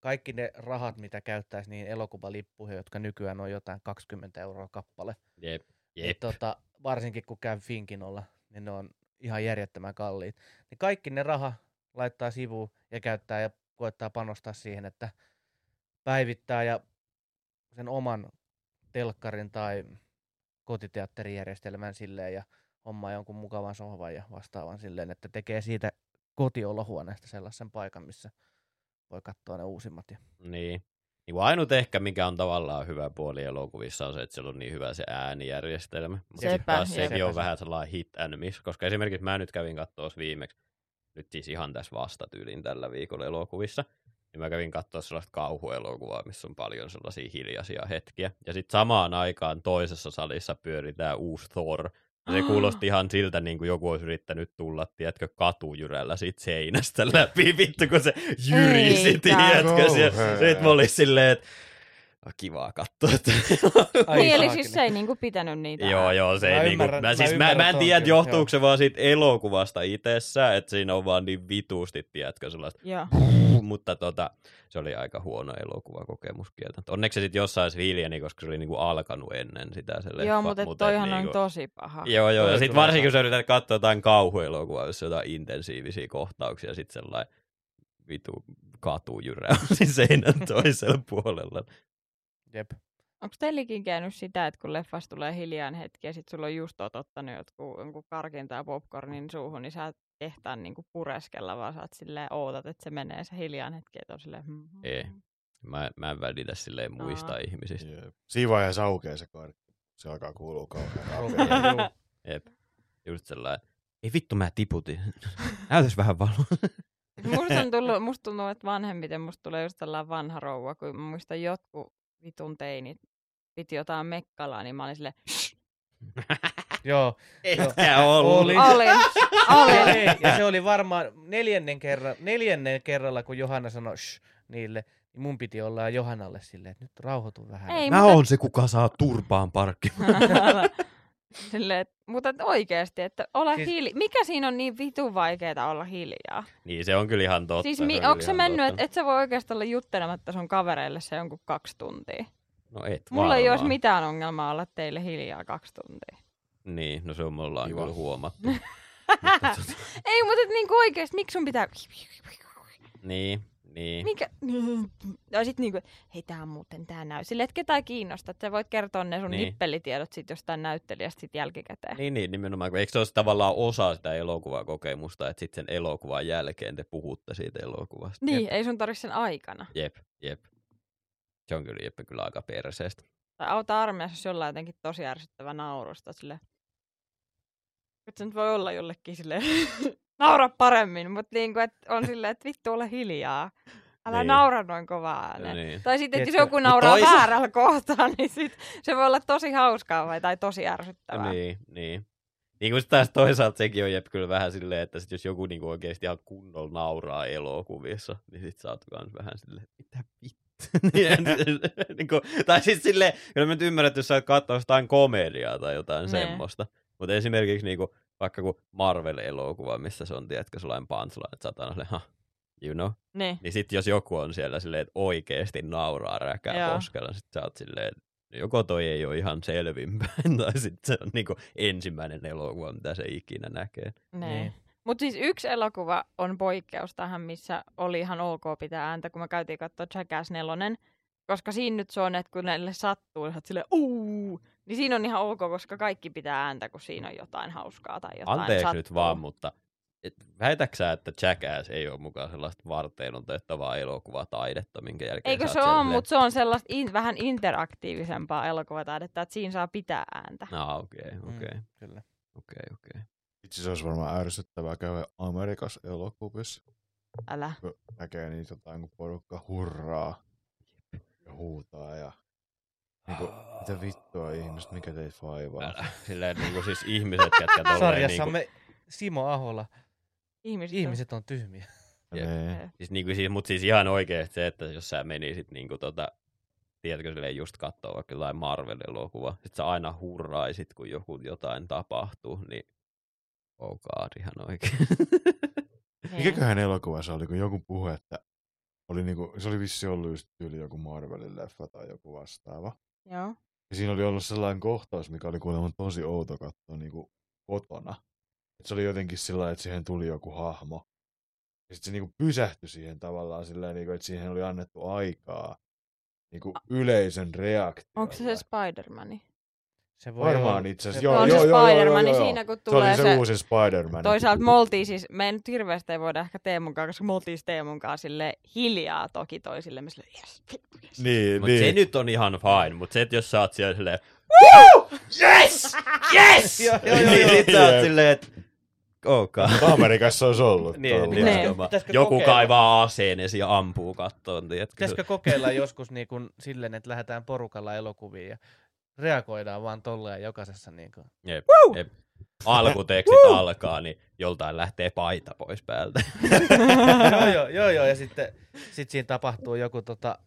kaikki ne rahat, mitä käyttäisi niihin elokuvalippuihin, jotka nykyään on jotain 20 euroa kappale. Jep. Niin Jep. tota, varsinkin kun käy Finkinolla, niin ne on ihan järjettömän kalliit. Niin kaikki ne raha laittaa sivuun ja käyttää ja koettaa panostaa siihen, että päivittää ja sen oman telkkarin tai kotiteatterijärjestelmän silleen ja hommaa jonkun mukavan sohvan ja vastaavan silleen, että tekee siitä kotiolohuoneesta sellaisen paikan, missä voi katsoa ne uusimmat. Ja Niin. Niin ainut ehkä, mikä on tavallaan hyvä puoli elokuvissa, on se, että siellä on niin hyvä se äänijärjestelmä. Mutta Sepä, taas sekin on Sepä se. vähän sellainen hit and miss, koska esimerkiksi mä nyt kävin katsoa viimeksi, nyt siis ihan tässä vastatyyliin tällä viikolla elokuvissa, niin mä kävin katsoa sellaista kauhuelokuvaa, missä on paljon sellaisia hiljaisia hetkiä. Ja sitten samaan aikaan toisessa salissa pyöri tämä uusi Thor. Ja se kuulosti ihan siltä, niin kuin joku olisi yrittänyt tulla, tiedätkö, katujyrällä siitä seinästä läpi, vittu, kun se jyrisi, tiedätkö, se, että mä olin silleen, että "Ah, kivaa katsoa. Ai niin, eli siis se ei niinku pitänyt niitä. joo, joo, se Mä ei niinku, ymmärrän- mä, mä siis, mä, ymmärrän mä en tiedä, kyllä, johtuuko joo. se vaan siitä elokuvasta itsessään, että siinä on vaan niin vitusti, tiedätkö, sellaista Joo. mutta tota, se oli aika huono elokuvakokemus kieltä. Onneksi se sitten jossain se hiljeni, koska se oli niinku alkanut ennen sitä se leffa. Joo, mutta mut toihan niinku- on tosi paha. Joo, joo, Toi ja sitten varsinkin, kun sä yrität katsoa jotain kauhuelokuvaa, jos jotain intensiivisiä kohtauksia, sitten sellainen vitu katujyrä on siinä seinän toisella puolella. Jep. Onko teilläkin käynyt sitä, että kun leffassa tulee hiljaan hetki ja sit sulla on just oot ottanut jotkut, jonkun karkin tai popcornin suuhun, niin sä et ehtaa niinku pureskella, vaan sä oot silleen ootat, että se menee se hiljaan hetki, että on silleen... hmm, hmm, Ei. hmm. Mä, mä en välitä silleen muista Aa. ihmisistä. Jep. Siinä vaiheessa aukeaa se karkki. Se alkaa kuulua kauhean. Jep. Just sellainen, ei vittu mä tiputin. Näytäis vähän valoa. Musta, on tullut, musta tuntuu, että vanhemmiten musta tulee just tällainen vanha rouva, kun mä muistan jotkut vitun teinit piti jotain mekkalaa, niin mä olin silleen, Joo. Etkä ollut. Oli. olin, Ja, olin. ei, ja se oli varmaan neljännen, kerran, neljännen kerralla, kun Johanna sanoi shh niille, niin mun piti olla Johannalle silleen, että nyt rauhoitu vähän. Ei, Mä mutta- oon se, kuka saa turpaan parkki. Silleen, et- mutta et oikeesti, että ole Siis- hiili... Mikä siinä on niin vitun vaikeeta olla hiljaa? niin, se on kyllä ihan totta. siis on mi- onko se mennyt, totta. että et sä voi oikeasti olla juttelematta sun kavereille se jonkun kaksi tuntia? No et Mulla ei olisi varmaan. mitään ongelmaa olla teille hiljaa kaksi tuntia. Niin, no se on me ollaan Kiva. kyllä huomattu. Mutta tota- Ei, mutta et niinku oikeesti, miksi sun pitää... niin, niin. Mikä? Ja sit niinku, hei tää on muuten tää näy. Silleen, että ketään kiinnostaa, että sä voit kertoa ne sun Niin. niin. nippelitiedot sit jostain näyttelijästä sit jälkikäteen. Niin, niin, nimenomaan. kun Eikö se ole tavallaan osa sitä elokuvakokemusta, että sitten sen elokuvan jälkeen te puhutte siitä elokuvasta? Niin, ei sun tarvitse sen aikana. Jep, jep. Se on kyllä, jep, kyllä aika perseestä. Tai auta armeijassa, jos jollain jotenkin tosi ärsyttävä naurusta sille. Että se nyt voi olla jollekin sille naura paremmin, mutta niinku, et on silleen, että vittu ole hiljaa. Älä Niin. niin. naura noin kovaa ääneen. Niin. Tai sitten, että jos joku nauraa toisa- väärällä kohtaa, niin sit se voi olla tosi hauskaa vai tai tosi ärsyttävää. Niin, niin. Niin kuin taas toisaalta sekin on jep kyllä vähän silleen, että sit jos joku niinku oikeasti ihan kunnolla nauraa elokuvissa, niin sit sä oot kans vähän silleen, mitä vittu. Niin, niin kuin, tai siis silleen, kyllä mä nyt ymmärrän, että jos sä oot katsoa jostain komediaa tai jotain Ne. semmoista. Mutta esimerkiksi niinku, vaikka kun Marvel-elokuva, missä se on, tiedätkö, sellainen punchline, että silleen, "Huh, you know. Niin. Niin sit jos joku on siellä silleen, että oikeesti nauraa räkää Joo. poskella, sit sä oot silleen, että joko toi ei ole ihan selvinpäin, tai sitten se on niinku ensimmäinen elokuva, mitä se ikinä näkee. Niin. Niin. Mutta siis yksi elokuva on poikkeus tähän, missä oli ihan ok pitää ääntä, kun me käytiin katsoa Jackass 4. Koska siinä nyt se on, että kun näille sattuu, niin silleen, uuu, niin siinä on ihan ok, koska kaikki pitää ääntä, kun siinä on jotain hauskaa tai jotain Anteeksi sattuu. nyt vaan, mutta et, väitäksä, että Jackass ei ole mukaan sellaista varteen otettavaa elokuvataidetta, minkä jälkeen Eikö se ole, mutta se on sellaista in, vähän interaktiivisempaa elokuvataidetta, että siinä saa pitää ääntä. Ah, okei, Mm, okei, Kyllä. okei, okei. Itse se olisi varmaan ärsyttävää käydä Amerikassa elokuvissa, Älä. kun näkee niitä jotain, kun porukka hurraa ja huutaa ja niinku, mitä vittua ihmiset, mikä teitä vaivaa. Älä. Silleen niinku siis ihmiset, ketkä tolleen Sarjassamme niinku, Simo Ahola. Ihmiset, Ihmiset on tyhmiä. Nee. siis, niinku, siis, mut siis ihan oikeesti se, että jos sä menisit niinku tota, tiedätkö silleen just katsoa vaikka jotain Marvel-elokuvaa, sit sä aina hurraisit, kun joku jotain tapahtuu, niin oh god, ihan oikein. Mikäköhän elokuva se oli, kun joku puhui, että oli niinku, se oli vissi ollut just tyyli joku Marvelin leffa tai joku vastaava. Joo. Ja siinä oli ollut sellainen kohtaus, mikä oli kuulemma tosi outo katsoa niinku kotona. Et se oli jotenkin sillä että siihen tuli joku hahmo. Ja sitten se niinku pysähtyi siihen tavallaan sillä niinku, että siihen oli annettu aikaa niinku yleisön reaktiolle. Onko se se Spider-Mani? Se voi Varmaan olla. itse asiassa. Se- Joo, on joo, se joo, Spider-Man, joo, niin joo. siinä kun Se oli tulee se, se- uusi Spider-Man. Toisaalta me oltiin siis, me ei nyt hirveästi ei voida ehkä Teemun kanssa, koska me oltiin Teemun kanssa sille hiljaa toki toisillemme sille, yes, yes. Niin, Mut niin. se nyt on ihan fine, mutta se, että jos sä oot siellä silleen, Yes! Yes! joo, joo, joo, niin sit sä oot silleen, että okay. Mutta Amerikassa olisi ollut. Niin, niin, Niin. Joku kokeilla? kaivaa aseen ja ampuu kattoon? Pitäisikö kokeilla joskus niin kuin silleen, että lähdetään porukalla elokuviin ja reagoidaan vaan tolleen jokaisessa niin kuin. Jep, jep. Alkutekstit alkaa, niin joltain lähtee paita pois päältä. joo, joo, joo, joo, ja sitten sit siinä tapahtuu joku, tota,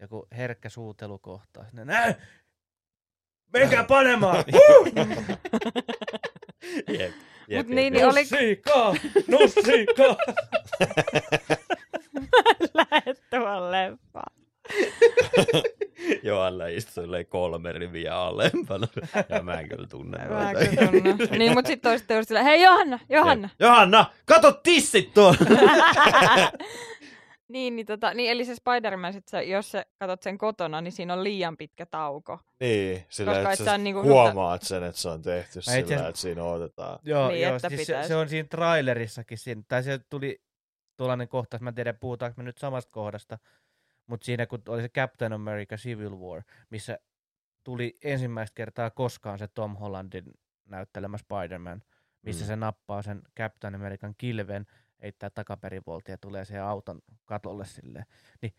joku herkkä suutelukohta. Ne, Nää! Menkää panemaan! jep, jep, Mut niin, jep. niin oli- Nussikaa! Nussikaa! Lähet tuohon leffaan. Johanna istuu silleen kolme riviä alempana. Ja mä en kyllä tunne Mä noita. kyllä tunne. Niin, mut sitten toiset just silleen, hei Johanna, Johanna. Jep. Johanna, kato tissit tuolla! niin, niin, tota, niin, eli se Spider-Man, sit sä, jos sä katot sen kotona, niin siinä on liian pitkä tauko. Niin, sillä Koska et että sä niinku huomaat sen, että se on tehty Mä sillä, itse että siinä odotetaan. Joo, Niin, joo siis se, se, on siinä trailerissakin, siinä, tai se tuli tuollainen kohtaus, mä en tiedä puhutaanko me nyt samasta kohdasta, mutta siinä kun oli se Captain America Civil War, missä tuli ensimmäistä kertaa koskaan se Tom Hollandin näyttelemä Spider-Man, missä Mm. se nappaa sen Captain American kilven, heittää takaperivolta ja tulee siihen auton katolle silleen. Niin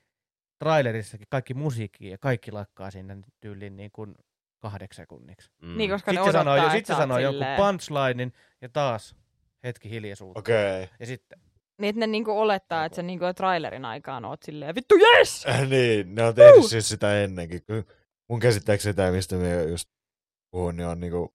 trailerissakin kaikki musiikki ja kaikki lakkaa siinä tyyliin niin kuin kahdeksi sekunniksi. Mm. Niin, koska ne Sitten se sanoo, sit se sanoo jonkun punchlinein ja taas hetki hiljaisuutta. Okei. Ja sitten Niin, että ne niinku olettaa, että sä niinku trailerin aikaan oot silleen, vittu yes! Okay. niin, ne on tehnyt siis sitä ennenkin. Mun käsittääkseni tämä, mistä me just puhun, niin on niinku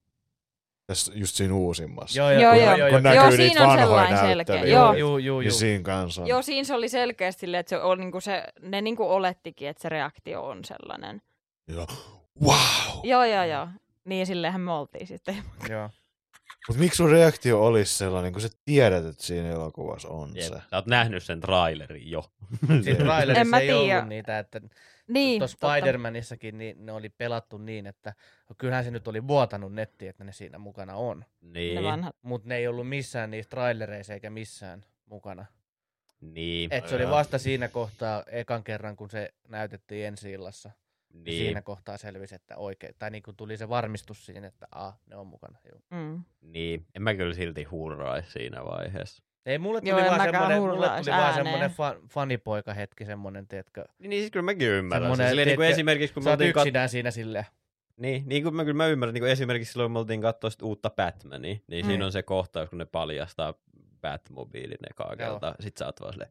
tässä just siinä uusimmassa. Joo, Joo, joo, joo. joo, joo, Kun joo, Joo, näkyy siinä niitä on vanhoja sellainen selkeä, joo. joo, joo, Ja joo. siinä kanssa. Joo, siinä se oli selkeästi silleen, että se on niinku se, ne niinku olettikin, että se reaktio on sellainen. Joo. Wow! Joo, joo, joo. Niin silleenhän me oltiin sitten. joo. Mutta miksi sun reaktio olisi sellainen, kun sä tiedät, että siinä elokuvassa on Jep. se? Sä oot nähnyt sen trailerin jo. Siinä trailerissa ei ollut niitä, että Niin, tuossa. Spider-Manissakin niin ne oli pelattu niin, että no kyllähän se nyt oli vuotanut nettiin, että ne siinä mukana on. Ne niin, vanhat. Mutta ne ei ollut missään niissä trailereissa eikä missään mukana. niin, Et se oli vasta siinä kohtaa ekan kerran, kun se näytettiin ensi illassa. Niin. Siinä kohtaa selvisi, että oikein, tai niin kuin tuli se varmistus siinä, että a, ne on mukana. Joo. Mm. niin. En mä kyllä silti hurraisi siinä vaiheessa. Ei, mulle tuli Joo, vaan semmoinen, mulle tuli vaan semmoinen fa- fanipoika hetki, semmoinen, tiedätkö, Niin, niin siis kyllä mäkin ymmärrän. Semmonen, Semmoinen, niin kuin tiedätkö, esimerkiksi kun sä oot oltiin kat... yksinään siinä silleen. Niin, niin kuin mä, kyllä mä ymmärrän, niin kuin esimerkiksi silloin me oltiin katsoa uutta Batmania, niin Mm. siinä on se kohtaus, kun ne paljastaa Batmobiilin ekaa Joo. kertaa. Sit sä oot vaan silleen,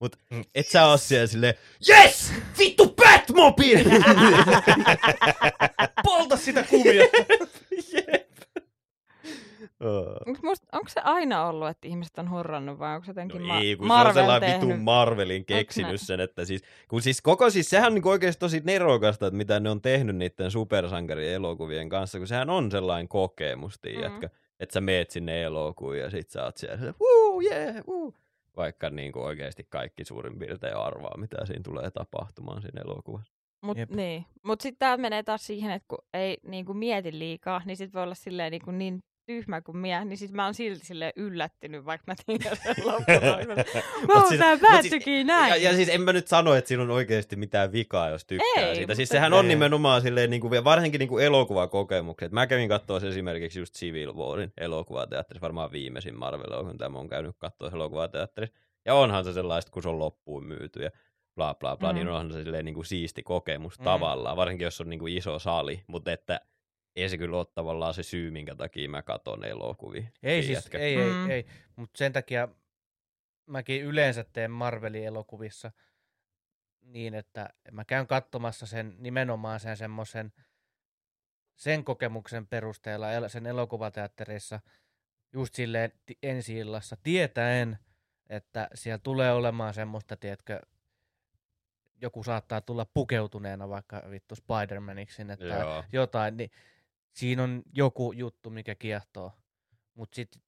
Mut Mm. et sä oo siellä silleen, yes! Vittu Batmobile! Polta sitä kumia! Jep. Onko, se aina ollut, että ihmiset on hurrannut vai onko se jotenkin No ma- ei, kun Marvel se on sellainen tehnyt? vitun Marvelin keksinyt sen, että siis, kun siis koko siis, sehän on niinku oikeasti tosi nerokasta, että mitä ne on tehnyt niiden supersankarien elokuvien kanssa, kun sehän on sellainen kokemus, tiedätkö, Mm. että sä meet sinne elokuviin ja sit sä oot siellä, wuu, yeah, wuu. Vaikka niinku oikeasti kaikki suurin piirtein arvaa, mitä siinä tulee tapahtumaan siinä elokuvassa. Mut, Jep. niin. Mut sitten tää menee taas siihen, että kun ei niinku mieti liikaa, niin sit voi olla silleen niinku niin tyhmä kuin minä, niin sit mä oon silti silleen yllättynyt, vaikka mä tiedän sen loppuun. Wow, siis- tää mut siis- päättyikin näin. Ja, ja siis en mä nyt sano, että siinä on oikeasti mitään vikaa, jos tykkää Ei, siitä. Siis sehän on Ei. nimenomaan silleen, niin kuin, varsinkin niin kuin elokuvakokemukset. Mä kävin katsoa esimerkiksi just Civil Warin elokuvateatterissa, varmaan viimeisin Marvel-elokuva, mitä mä oon käynyt katsoa elokuvateatterissa. Ja onhan se sellaista, kun se on loppuun myyty ja bla bla bla, Mm. niin onhan se silleen niin kuin siisti kokemus Mm. tavallaan, varsinkin jos on niin kuin iso sali, mutta että ei se kyllä ole tavallaan se syy, minkä takia mä katon elokuvia. Ei siis, tiedätkö? ei, Mm. ei, ei. Mutta sen takia mäkin yleensä teen Marvelin elokuvissa niin, että mä käyn katsomassa sen nimenomaan sen semmoisen sen kokemuksen perusteella el- sen elokuvateatterissa just silleen ensi illassa tietäen, että siellä tulee olemaan semmoista, tiedätkö, joku saattaa tulla pukeutuneena vaikka vittu Spider-Maniksi sinne tai Joo. jotain, niin siinä on joku juttu, mikä kiehtoo. Mutta sitten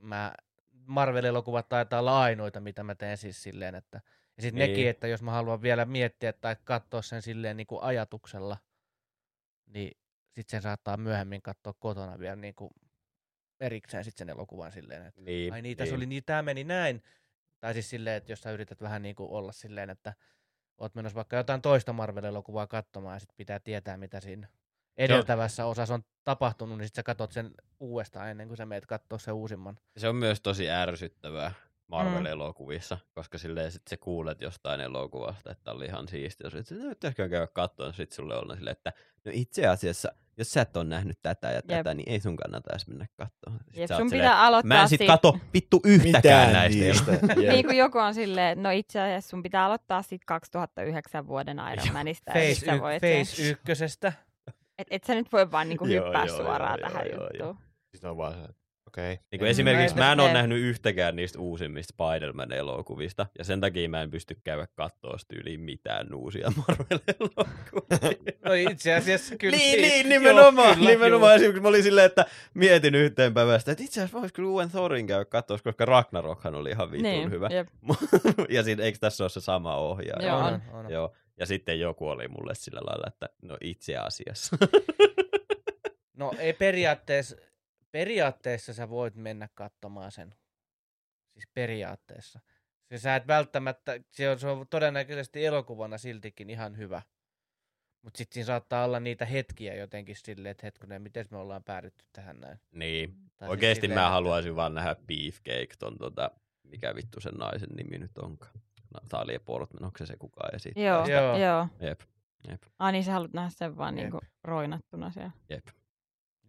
mä, Marvel-elokuvat taitaa olla ainoita, mitä mä teen siis silleen, että ja sitten Niin. nekin, että jos mä haluan vielä miettiä tai katsoa sen silleen niin kuin ajatuksella, niin sitten sen saattaa myöhemmin katsoa kotona vielä niin kuin erikseen sitten sen elokuvan silleen, että Niin, ai niin, tässä niin. oli niin, tämä meni näin. Tai siis silleen, että jos sä yrität vähän niin kuin olla silleen, että oot menossa vaikka jotain toista Marvel-elokuvaa katsomaan ja sit pitää tietää, mitä siinä edeltävässä osassa on tapahtunut, niin sit sä katsot sen uudestaan ennen kuin sä meet katsoa sen uusimman. Se on myös tosi ärsyttävää Marvel-elokuvissa, koska silleen sit sä kuulet jostain elokuvasta, että oli ihan siistiä. Sitten että pitäisikö käydä katsoa, sitten sulle on silleen, että no itse asiassa, jos sä et ole nähnyt tätä ja tätä, Jep. niin ei sun kannata edes mennä katsoa. Sit Jep, sun silleen, pitää aloittaa Mä en sit siitä- kato vittu yhtäkään Mitään näistä. niistä. Niin kuin joku on silleen, että no itse asiassa sun pitää aloittaa sit 2009 vuoden Iron Manista. Face, y- face ykkösestä. Et, et sä nyt voi vaan niinku Joo, hyppää joo, suoraan joo, tähän joo, joo, juttuun. Sitten on vaan se, että okei. Niin kuin Mm, esimerkiksi mä en ole nähnyt yhtäkään niistä uusimmista Spider-Man-elokuvista, ja sen takia mä en pysty käydä katsoa tyyliin mitään uusia Marvel-elokuvia. No itse asiassa kyllä. niin, niin, Joo, nimenomaan. kyllä, nimenomaan joo. esimerkiksi mä olin silleen, että mietin yhteen päivästä, että itse asiassa vois kyllä uuden Thorin käydä katsoa, koska Ragnarokhan oli ihan vitun Niin, hyvä. jep. ja siinä, eikö tässä ole se sama ohjaaja? Joo, on, on. on. Joo. Ja sitten joku oli mulle sillä lailla, että no itse asiassa. No ei periaatteessa, periaatteessa sä voit mennä katsomaan sen. Siis periaatteessa. Se sä et välttämättä, se on, se on todennäköisesti elokuvana siltikin ihan hyvä. Mutta sitten siinä saattaa olla niitä hetkiä jotenkin silleen, että hetkinen, miten me ollaan päädytty tähän näin. niin. Tai siis Oikeesti silleen, mä että- haluaisin vaan nähdä Beefcake, ton tota, mikä vittu sen naisen nimi nyt onkaan. Natalia Portman, onko se se kukaan esittää? Joo, sitä? Joo. joo. Jep, jep, Ai niin sä haluat nähdä sen vaan Jep. niinku roinattuna siellä. jep.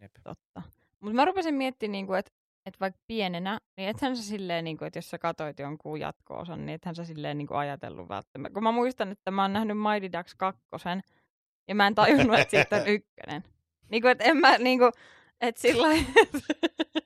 Jep. Totta. Mutta mä rupesin miettimään, niinku, että et vaikka pienenä, niin ethän sä silleen, niinku, että jos sä katoit jonkun jatko-osan, niin ethän sä silleen niinku ajatellut välttämättä. Kun mä muistan, että mä oon nähnyt Mighty Ducks 2, ja mä en tajunnut, että siitä on ykkönen. Niinku, että en mä, niinku, että sillä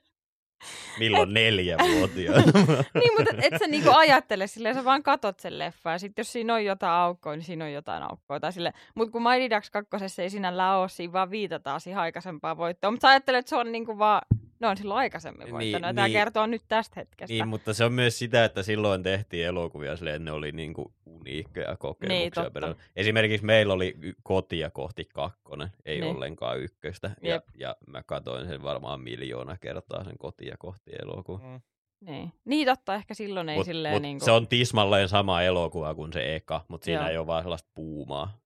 Milloin neljävuotiaana? niin, mutta et, sä niinku ajattele silleen, sä vaan katot sen leffan, ja sit jos siinä on jotain aukkoa, niin siinä on jotain aukkoa. Tai sille, mutta kun Mighty Ducks 2 ei sinällään ole, siinä vaan viitataan siihen aikaisempaan voittoon. Mutta sä ajattelet, että se on niinku vaan, ne on silloin aikaisemmin Niin, voittanut, ja tää niin. kertoo nyt tästä hetkestä. Niin, mutta se on myös sitä, että silloin tehtiin elokuvia silleen, että ne oli niinku uniikkeja kokemuksia. Niin, totta. Esimerkiksi meillä oli kotia kohti kakkonen, ei Niin. ollenkaan ykköstä. Ja, Jep. ja mä katsoin sen varmaan miljoona kertaa sen kotia kohti elokuva. Mm. Niin. niin totta, ehkä silloin ei Mut, silleen mut niinku... Se on tismalleen sama elokuva kuin se eka, mutta siinä Joo. ei ole vaan sellaista puumaa.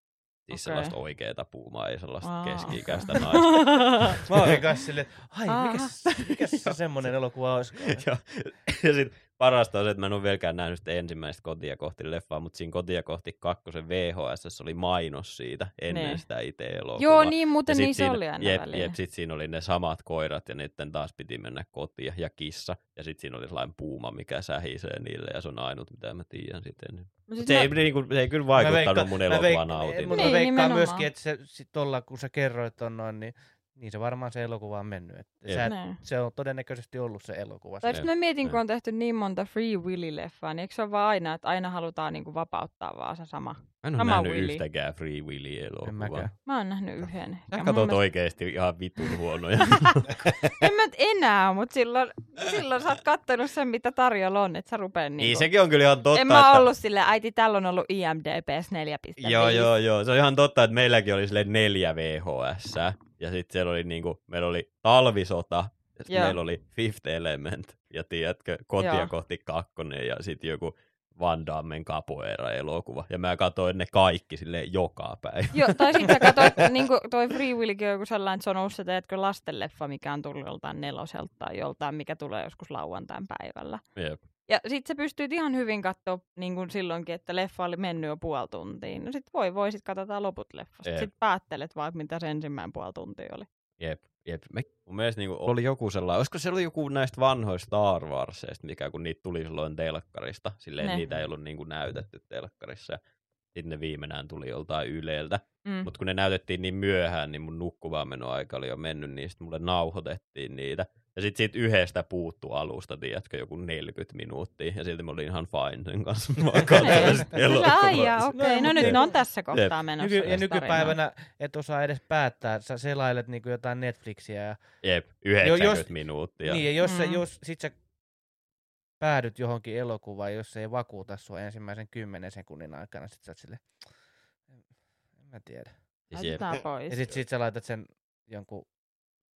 Siis Okei. sellaista oikeaa puumaa, ei sellaista Aa. keski-ikäistä naista. Mä olin kanssa silleen, että ai, Aha. mikäs, mikäs se semmonen elokuva olisikaan. ja, ja sit parasta on se, että mä en ole vieläkään nähnyt sitä ensimmäistä kotia kohti leffaa, mutta siinä kotia kohti kakkosen VHS oli mainos siitä ennen Niin. sitä itse elokuvaa. Joo, niin muuten sit niin se siinä, oli aina jep, jep, sit siinä oli ne samat koirat ja niiden taas piti mennä kotiin ja kissa. Ja sitten siinä oli sellainen puuma, mikä sähisee niille ja se on ainut, mitä mä tiedän sitten. Mut sit se, mä- ei, niinku, se ei kyllä vaikuttanut veikkaan- mun mä elokuvan veik- nautintoon. Mutta Niin, mä veikkaan nimenomaan. myöskin, että se sit tolla, kun sä kerroit on noin, niin, niin se varmaan se elokuva on mennyt. Että Jep. sä, et- se on todennäköisesti ollut se elokuva. Tai sitten mä mietin, kun on tehty niin monta Free Willy-leffaa, niin eikö se ole vaan aina, että aina halutaan niinku vapauttaa vaan se sama? Mä en ole sama nähnyt Willy. yhtäkään Free Willy-elokuvaa. Mä oon nähnyt yhden. Sä katsot mielestä- oikeesti ihan vitun huonoja. En mä enää, mutta silloin, silloin sä oot kattonut sen, mitä tarjolla on, että sä rupee niinku... niin sekin on kyllä ihan totta, en mä että... ollut silleen, äiti, tällä on ollut IMDPS 4.5. Joo, joo, joo. Se on ihan totta, että meilläkin oli sille neljä VHS. Ja sitten siellä oli niinku, meillä oli talvisota, ja sit Joo. meillä oli Fifth Element, ja tiedätkö, kotia Joo. kohti kakkonen, ja sitten joku Van Dammen capoeira-elokuva. Ja mä katsoin ne kaikki sille joka päivä. Joo, tai sitten sä katsoit, niin kuin toi Free Willykin on joku sellainen, että se on ollut se, teetkö, lastenleffa, mikä on tullut joltain neloselta tai joltain, mikä tulee joskus lauantain päivällä. Jep. Ja sit sä pystyt ihan hyvin katsoa niin kuin silloinkin, että leffa oli mennyt jo puoli tuntia. No sit voi, voi sit katsotaan loput leffasta. Jep. Sit päättelet vaan, mitä se ensimmäinen puoli tuntia oli. Jep, jep. Me, mun mielestä niinku oli joku sellainen, olisiko se oli joku näistä vanhoista Star Warsista, mikä kun niitä tuli silloin telkkarista, silleen Ne. niitä ei ollut niinku näytetty telkkarissa. Sitten ne tuli joltain Yleltä. Mm. Mutta kun ne näytettiin niin myöhään, niin mun nukkuvaan menoaika oli jo mennyt, niin sitten mulle nauhoitettiin niitä. Ja sitten siitä yhdestä puuttu alusta, tiedätkö, joku 40 minuuttia. Ja silti mä olin ihan fine sen kanssa. Mä katsoin sitä Sillä, elokuvaa. ai jaa, okei, No, no, mut nyt jep. ne on tässä kohtaa menossa. Nyky- ja nykypäivänä et osaa edes päättää. Sä selailet niinku jotain Netflixiä ja, Jep, 90 jos- minuuttia. niin, ja jos, mm. Mm. jos sit sä päädyt johonkin elokuvaan, jos se ei vakuuta sua ensimmäisen kymmenen sekunnin aikana, sit sä oot sille, en, mä tiedä. Siis jep. Laitetaan pois. Ja sit, sit sä laitat sen jonkun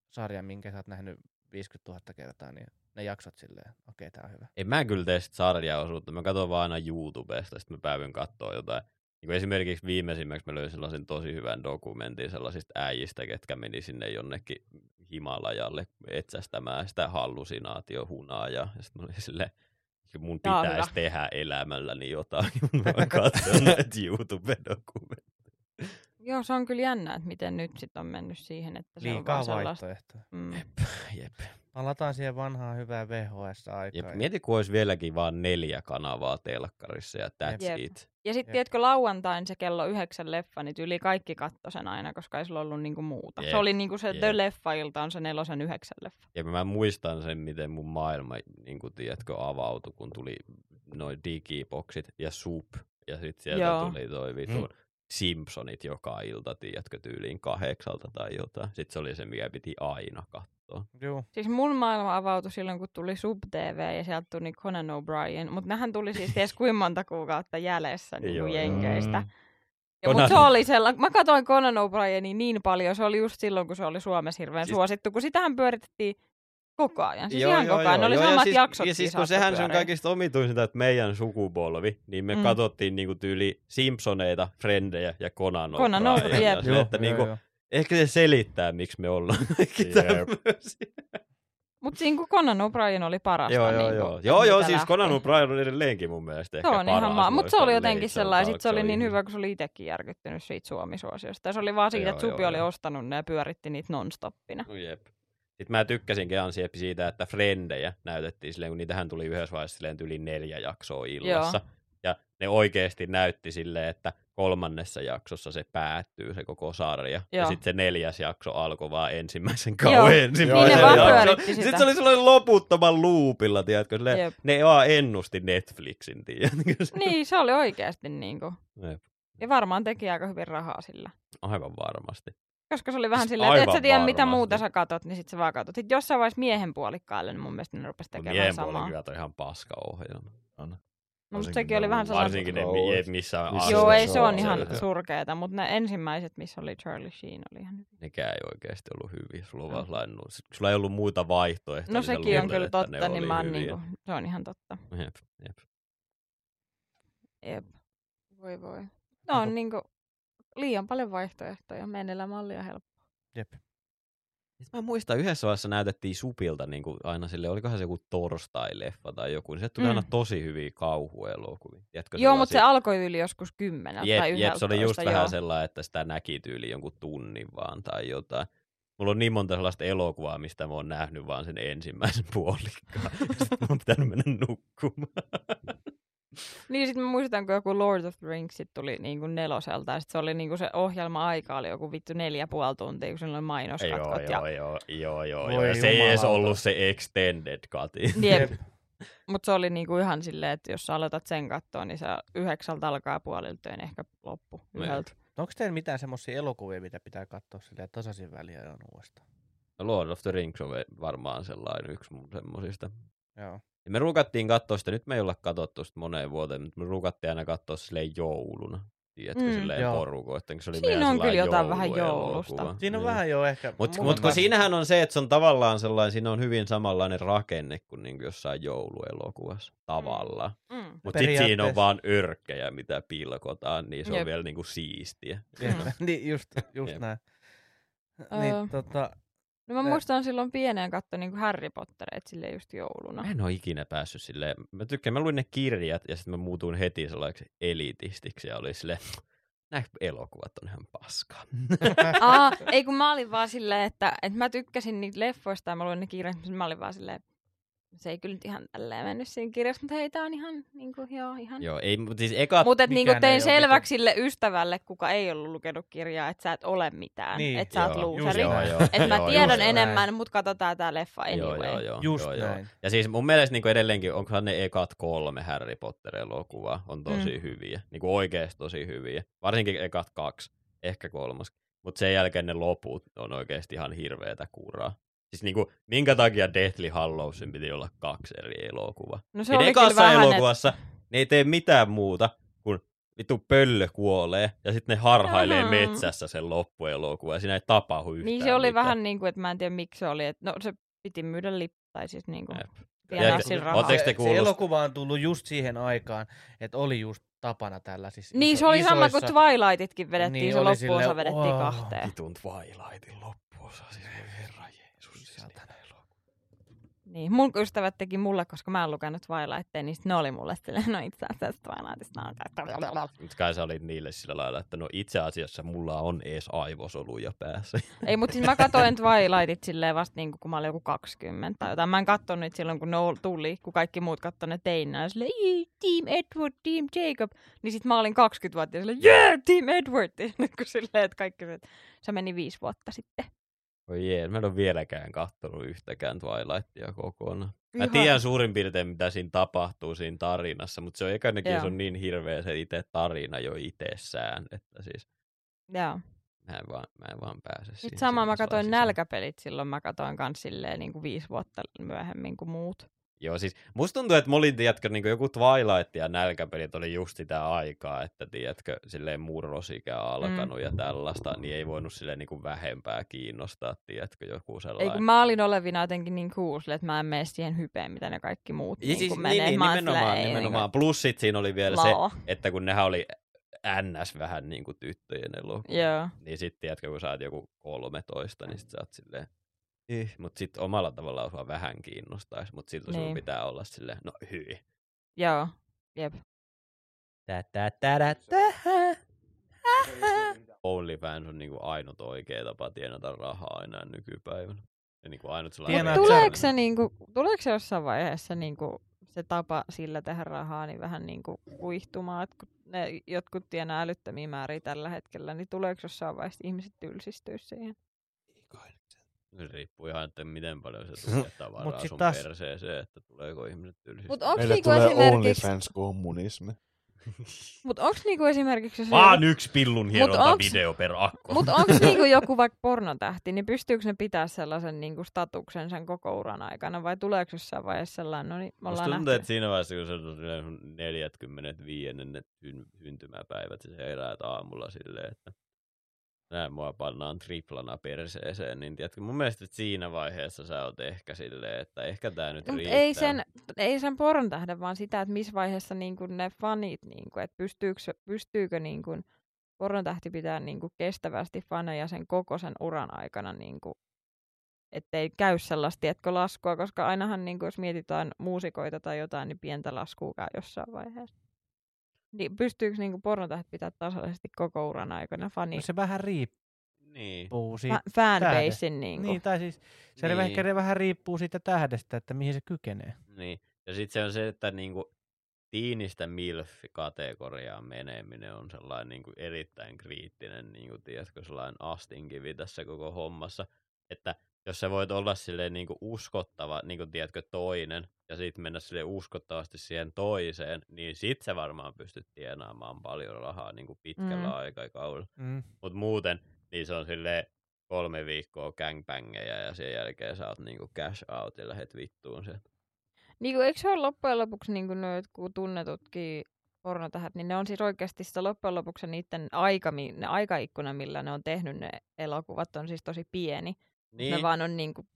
sarjan, minkä sä oot nähnyt 50 000 kertaa, niin ne jaksot silleen, okei, tää on hyvä. En mä kyllä tee sarjaosuutta, mä katson vaan aina YouTubesta, sitten mä päivyn katsoa jotain. Niin esimerkiksi viimeisimmäksi mä löysin sellaisen tosi hyvän dokumentin sellaisista äijistä, ketkä meni sinne jonnekin Himalajalle etsästämään sitä hallusinaatiohunaa. Ja sitten mä olin silleen, mun pitäisi tehdä elämälläni jotain, mutta mä katson näitä YouTube-dokumentteja. Joo, se on kyllä jännä, että miten nyt sit on mennyt siihen, että se on Liikaa vaan sellaista. vaihtoehtoja. Mm. Jep. Palataan siihen vanhaan hyvään VHS-aikaan. Jep. Mieti, kun olisi vieläkin vaan neljä kanavaa telkkarissa ja that's Jep. it. Ja sitten Jep. tiedätkö, lauantain se kello yhdeksän leffa, niin yli kaikki katto sen aina, koska ei sillä ollut niinku muuta. Jep, Se oli niinku se jep. The Leffa-ilta on se nelosen yhdeksän leffa. Ja mä muistan sen, miten mun maailma, niin kuin tiedätkö, avautui, kun tuli noin digiboksit ja sup. Ja sitten sieltä Joo. tuli toi vitun Simpsonit joka ilta, tiedätkö, tyyliin kahdeksalta tai jotain. Sitten se oli se, mikä piti aina katsoa. Juu. Siis mun maailma avautui silloin, kun tuli Sub TV ja sieltä tuli Conan O'Brien, mutta nehän tuli siis ties kuinka monta kuukautta jäljessä niin Joo, kuin joo. jenkeistä. Mm. Ja, mutta Conan- se oli sellainen, mä katsoin Conan O'Brienia niin paljon, se oli just silloin, kun se oli Suomessa hirveän Siis- suosittu, kun sitähän pyöritettiin koko ajan. Siis ihan koko ajan, ne oli ja samat siis, jaksot Ja siis kun sehän se on kaikista omituisinta, että meidän sukupolvi, niin me Mm. katsottiin niinku tyyli Simpsoneita, Frendejä ja Conan. O'Brien, että niinku, ehkä se selittää, miksi me ollaan kaikki. Mutta siinä kun Conan O'Brien oli parasta. Joo, joo, niin joo. Joo, joo, siis. Conan O'Brien on edelleenkin mun mielestä ehkä Se on ihan paras maa. Mutta se oli jotenkin sellainen, sit se oli niin hyvä, kun se oli itsekin järkyttynyt siitä Suomi-suosiosta. Ja se oli vaan siitä, Joo, että Supi joo, oli joo. ostanut ne ja pyöritti niitä non-stoppina. No jep. Sitten mä tykkäsin Keansieppi siitä, että Frendejä näytettiin silleen, kun niitähän tuli yhdessä vaiheessa silleen yli neljä jaksoa illassa. Ja ne oikeasti näytti silleen, että kolmannessa jaksossa se päättyy se koko sarja. Ja Joo. sitten se neljäs jakso alkoi vaan ensimmäisen Joo. kauden Niin ensimmäisen vaan jakson. Sitten se oli sellainen loputtoman loopilla, tiedätkö? Silleen, Jep. ne vaan ennusti Netflixin, tiedätkö? Niin, se oli oikeasti niin kuin. Jep. Ja varmaan teki aika hyvin rahaa sillä. Aivan varmasti. Koska se oli vähän Siis silleen, että et sä tiedä mitä muuta sä katot, niin sit sä vaan katot. Sitten jossain vaiheessa miehen puolikkaalle, niin mun mielestä ne rupesi Mut tekemään Miehen samaa. puoli kyllä toi ihan paska ohjelma. On. No, mutta sekin oli vähän sellainen... Varsinkin ne, Kauheat. mi- missä on Missä Joo, ei se on on, ihan se- surkeeta, mutta ne ensimmäiset, missä oli Charlie Sheen, oli ihan hyviä. Nekään ei oikeasti ollut hyviä. Sulla, on No. vaan sellainen, sulla ei ollut muita vaihtoehtoja. No niin sekin on kyllä totta, niin mä niinku, se on ihan totta. Jep, jep. Jep. Voi voi. No on niinku liian paljon vaihtoehtoja. Meidän elämä on liian helppo. Jep. Sitten mä muistan, yhdessä vaiheessa näytettiin Supilta niin kuin aina sille, olikohan se joku torstai-leffa tai joku, niin se tuli Mm. aina tosi hyviä kauhuelokuvia. Tiedätkö, Joo, mutta se alkoi yli joskus kymmeneltä jep, tai jep, se oli just joo. vähän sellainen, että sitä näki tyyli jonkun tunnin vaan tai jotain. Mulla on niin monta sellaista elokuvaa, mistä mä oon nähnyt vaan sen ensimmäisen puolikkaan. Sitten mä oon pitänyt mennä nukkumaan. Niin, sitten mä muistan, kun joku Lord of the Rings sit tuli niinku neloselta, ja sit se oli niinku se ohjelma-aika oli joku vittu neljä puoli tuntia, kun siinä oli mainoskatkot. joo, ja... joo, joo, joo, joo. Ja se ei edes ollut se extended cut. Jep. Mutta se oli niinku ihan silleen, että jos sä aloitat sen kattoa, niin sä yhdeksältä alkaa puolilta niin ehkä loppu Niin. yhdeltä. Onko teillä mitään semmoisia elokuvia, mitä pitää katsoa silleen tasaisin väliä ajan uudestaan? No Lord of the Rings on varmaan sellainen yksi mun semmosista. Joo. Ja me rukattiin katsoa sitä, nyt me ei olla katsottu sitä moneen vuoteen, mutta me rukattiin aina katsoa silleen jouluna. Tiedätkö, Mm. mm, silleen Joo. porukoittain, kun se oli Siinä on kyllä jotain vähän joulusta. Siinä on Niin. vähän jo ehkä... Mutta mut, on kun siinähän on se, että se on tavallaan sellainen, siinä on hyvin samanlainen rakenne kuin niinku jossain jouluelokuvassa tavallaan. Mm. Mutta sitten siinä on vaan örkkejä, mitä pilkotaan, niin se on Jep. vielä niinku siistiä. Jep, Mm. niin, just, just näin. Öö. Niin, tota, No mä Ne- muistan silloin pieneen katsoa niin Harry Pottereita silleen just jouluna. Mä en ole ikinä päässyt silleen, mä tykkään, mä luin ne kirjat ja sitten mä muutuin heti sellaiseksi elitistiksi ja oli silleen, nämä elokuvat on ihan paskaa. Aa, ei kun mä olin vaan silleen, että, että mä tykkäsin niitä leffoista ja mä luin ne kirjat, mutta mä olin vaan silleen, se ei kyllä nyt ihan tälleen mennyt siinä kirjassa, mutta hei, tää on ihan, niin kuin, joo, ihan. Joo, ei, mutta siis eka... Mutta et niinku mikään ei tein selväksi sille ystävälle, kuka ei ollut lukenut kirjaa, että sä et ole mitään, Niin, että sä oot joo, luuseri. Joo, joo, Että mä joo, tiedän just näin. enemmän, mutta katsotaan tää leffa Joo, anyway. joo, joo, Just joo, joo. Ja siis mun mielestä niin edelleenkin, onkohan ne ekat kolme Harry Potter-elokuvaa on tosi Mm. hyviä. Niin kuin oikeasti tosi hyviä. Varsinkin ekat kaksi, ehkä kolmas. Mutta sen jälkeen ne loput on oikeasti ihan hirveetä kuraa. Siis niinku, minkä takia Deathly Hallowsin piti olla kaksi eri elokuvaa? No se Ja oli ekassa vähän, elokuvassa ne ei tee mitään muuta kuin vittu pöllö kuolee ja sitten ne harhailee Aha. metsässä sen loppuelokuva ja siinä ei tapahdu yhtään Niin se oli mitään. vähän niin kuin, että mä en tiedä miksi se oli, että no se piti myydä lip, tai siis niin kuin se, se elokuva on tullut just siihen aikaan, että oli just tapana tällaisissa Niin iso- se oli sama kuin Twilightitkin vedettiin, Niin, se loppuosa silleen, vedettiin kahteen. Vitun Twilightin loppuosa, siis Siis niitä elokuva. Niin, mun ystävät teki mulle, koska mä en lukenut Twilightia, niin ne oli mulle silleen, no itse asiassa Twilightista on kai sä olit niille sillä lailla, että no itse asiassa mulla on ees aivosoluja päässä. Ei, mutta siis mä katoin Twilightit silleen vasta niin kun mä olin joku 20 tai jotain. Mä en kattonut silloin, kun ne tuli, kun kaikki muut kattoi ne teinä. Ja silleen, "Ii, Team Edward, Team Jacob. Niin sit mä olin 20-vuotias silleen, yeah, Team Edward. Ja nyt kun silleen, että kaikki, se meni viisi vuotta sitten. Voi jee, mä en ole vieläkään kattonut yhtäkään Twilightia kokonaan. Mä Ihan- tiedän suurin piirtein, mitä siinä tapahtuu siinä tarinassa, mutta se on ekanekin, Joo. se on niin hirveä se itse tarina jo itsessään, että siis Joo. mä en vaan, mä en vaan pääse siihen. Sitten sama mä sisään. nälkäpelit silloin, mä katoin kans silleen niin kuin viisi vuotta myöhemmin kuin muut. Joo, siis musta tuntuu, että mä olin, tiedätkö, niin joku Twilight ja nälkäpelit oli just sitä aikaa, että tiedätkö, silleen murrosikä alkanut mm. ja tällaista, niin ei voinut silleen niin kuin vähempää kiinnostaa, tiedätkö, joku Ei sellainen. kun mä olin olevina jotenkin niin cool, että mä en mene siihen hypeen, mitä ne kaikki muut Ja niin, siis, kuin niin, menee. niin, Mä oon nimenomaan, silleen, ei, nimenomaan. Plus sit siinä oli vielä niin se, kuin, että kun nehän oli ns vähän niin kuin tyttöjen elokuva. Joo. Niin sit tiedätkö, kun sä oot joku 13, niin sit sä oot silleen, eh, mut sit omalla tavallaan sua vähän kiinnostaisi, mut silti niin. Niin. sun pitää olla silleen, no hyi. Joo. Jep. Tä, tä, tä, tä, tä. OnlyFans on niinku ainut oikea tapa tienata rahaa enää nykypäivänä. Ja niinku ainut sellainen Tuleeko se, niinku, tuleeko se jossain vaiheessa niinku, se tapa sillä tehdä rahaa niin vähän niinku kuihtumaan, että kun ne jotkut tienaa älyttömiä määriä tällä hetkellä, niin tuleeko jossain vaiheessa ihmiset tylsistyä siihen? Se riippuu ihan, että miten paljon se tulee tavaraa Mut sit sun taas- perseeseen, että tuleeko ihmiset tylsistä. Mutta onko Meille niinku tulee esimerkiksi, OnlyFans-kommunismi. mut onks niinku esimerkiksi jos Vaan yksi pillun hieronta onks- video per akko. Mutta onko niinku joku vaikka pornotähti, niin pystyykö ne pitää sellaisen niinku statuksen sen koko uran aikana, vai tuleeko jossain vaiheessa sellainen, no niin, me ollaan tuntuu, että siinä vaiheessa, kun se on silleen sun 45. ne syn- syntymäpäivät, sä heräät aamulla silleen, että näin mua pannaan triplana perseeseen, niin tiedätkö, mun mielestä että siinä vaiheessa sä oot ehkä silleen, että ehkä tää nyt Mut riittää. ei sen, ei sen poron tähden, vaan sitä, että missä vaiheessa niinku ne fanit, niinku, että pystyykö, pystyykö niinku poron tähti pitää niinku kestävästi faneja sen koko sen uran aikana, niinku, ettei käy sellaista, tiedätkö, laskua, koska ainahan niinku, jos mietitään muusikoita tai jotain, niin pientä laskua käy jossain vaiheessa. Niin pystyykö niinku pornotähti pitää tasaisesti koko uran aikana fani, No se vähän riippuu Niin. siitä. fa- fanbasein niinku. Niin, tai siis se Niin. niin. ehkä vähän riippuu siitä tähdestä, että mihin se kykenee. Niin. Ja sitten se on se, että niinku tiinistä MILF-kategoriaan meneminen on sellainen niinku erittäin kriittinen, niinku, tiedätkö, sellainen astinkivi tässä koko hommassa. Että jos sä voit olla silleen niinku uskottava, niinku tiedätkö, toinen, ja sitten mennä sille uskottavasti siihen toiseen, niin sit sä varmaan pystyt tienaamaan paljon rahaa niinku pitkällä Mm. aikakaudella. Mm. Mutta muuten, niin se on silleen kolme viikkoa gangbangejä ja sen jälkeen sä oot niinku cash out ja lähet vittuun sieltä. Niin kuin, eikö se ole loppujen lopuksi niin kuin kun tunnetutkin pornotähät, niin ne on siis oikeasti sitä loppujen lopuksi niiden aika, ne aikaikkuna, millä ne on tehnyt ne elokuvat, on siis tosi pieni. Niin. Ne vaan on niin kuin,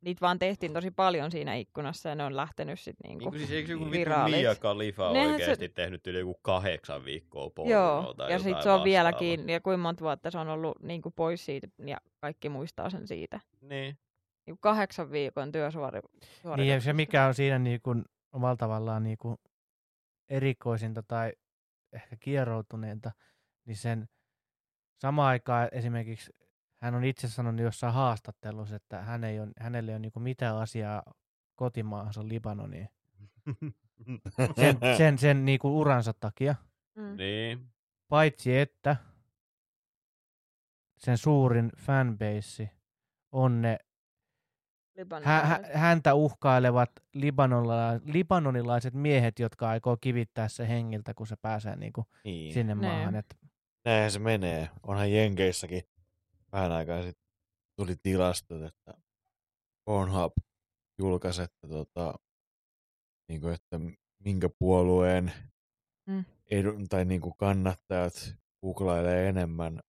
niitä vaan tehtiin tosi paljon siinä ikkunassa ja ne on lähtenyt sitten niin Niin kuin kuin, siis eikö joku. Mia Khalifa Nehän oikeasti se- tehnyt yli joku kahdeksan viikkoa pornoa Joo, tai ja sitten se on vieläkin, ja kuinka monta vuotta se on ollut niin kuin pois siitä, ja kaikki muistaa sen siitä. Niin. Niin kahdeksan viikon työsuori. Niin ja se mikä on siinä niin kuin, omalla tavallaan niin kuin erikoisinta tai ehkä kieroutuneinta, niin sen samaan aikaan esimerkiksi hän on itse sanonut jossain haastattelussa, että hän ei ole, hänelle ei ole niin kuin mitään asiaa kotimaahansa Libanoniin. Sen, sen, sen niin kuin uransa takia. Mm. niin. Paitsi että sen suurin fanbase on ne hä, hä, häntä uhkailevat libanonila, libanonilaiset miehet, jotka aikoo kivittää se hengiltä, kun se pääsee niin kuin Niin. sinne maahan. Et, Näinhän se menee. Onhan Jenkeissäkin vähän aikaa sitten tuli tilastot, että Pornhub julkaisi, että, tota, niin kuin, että minkä puolueen Mm. tai niinku kannattajat googlailee enemmän,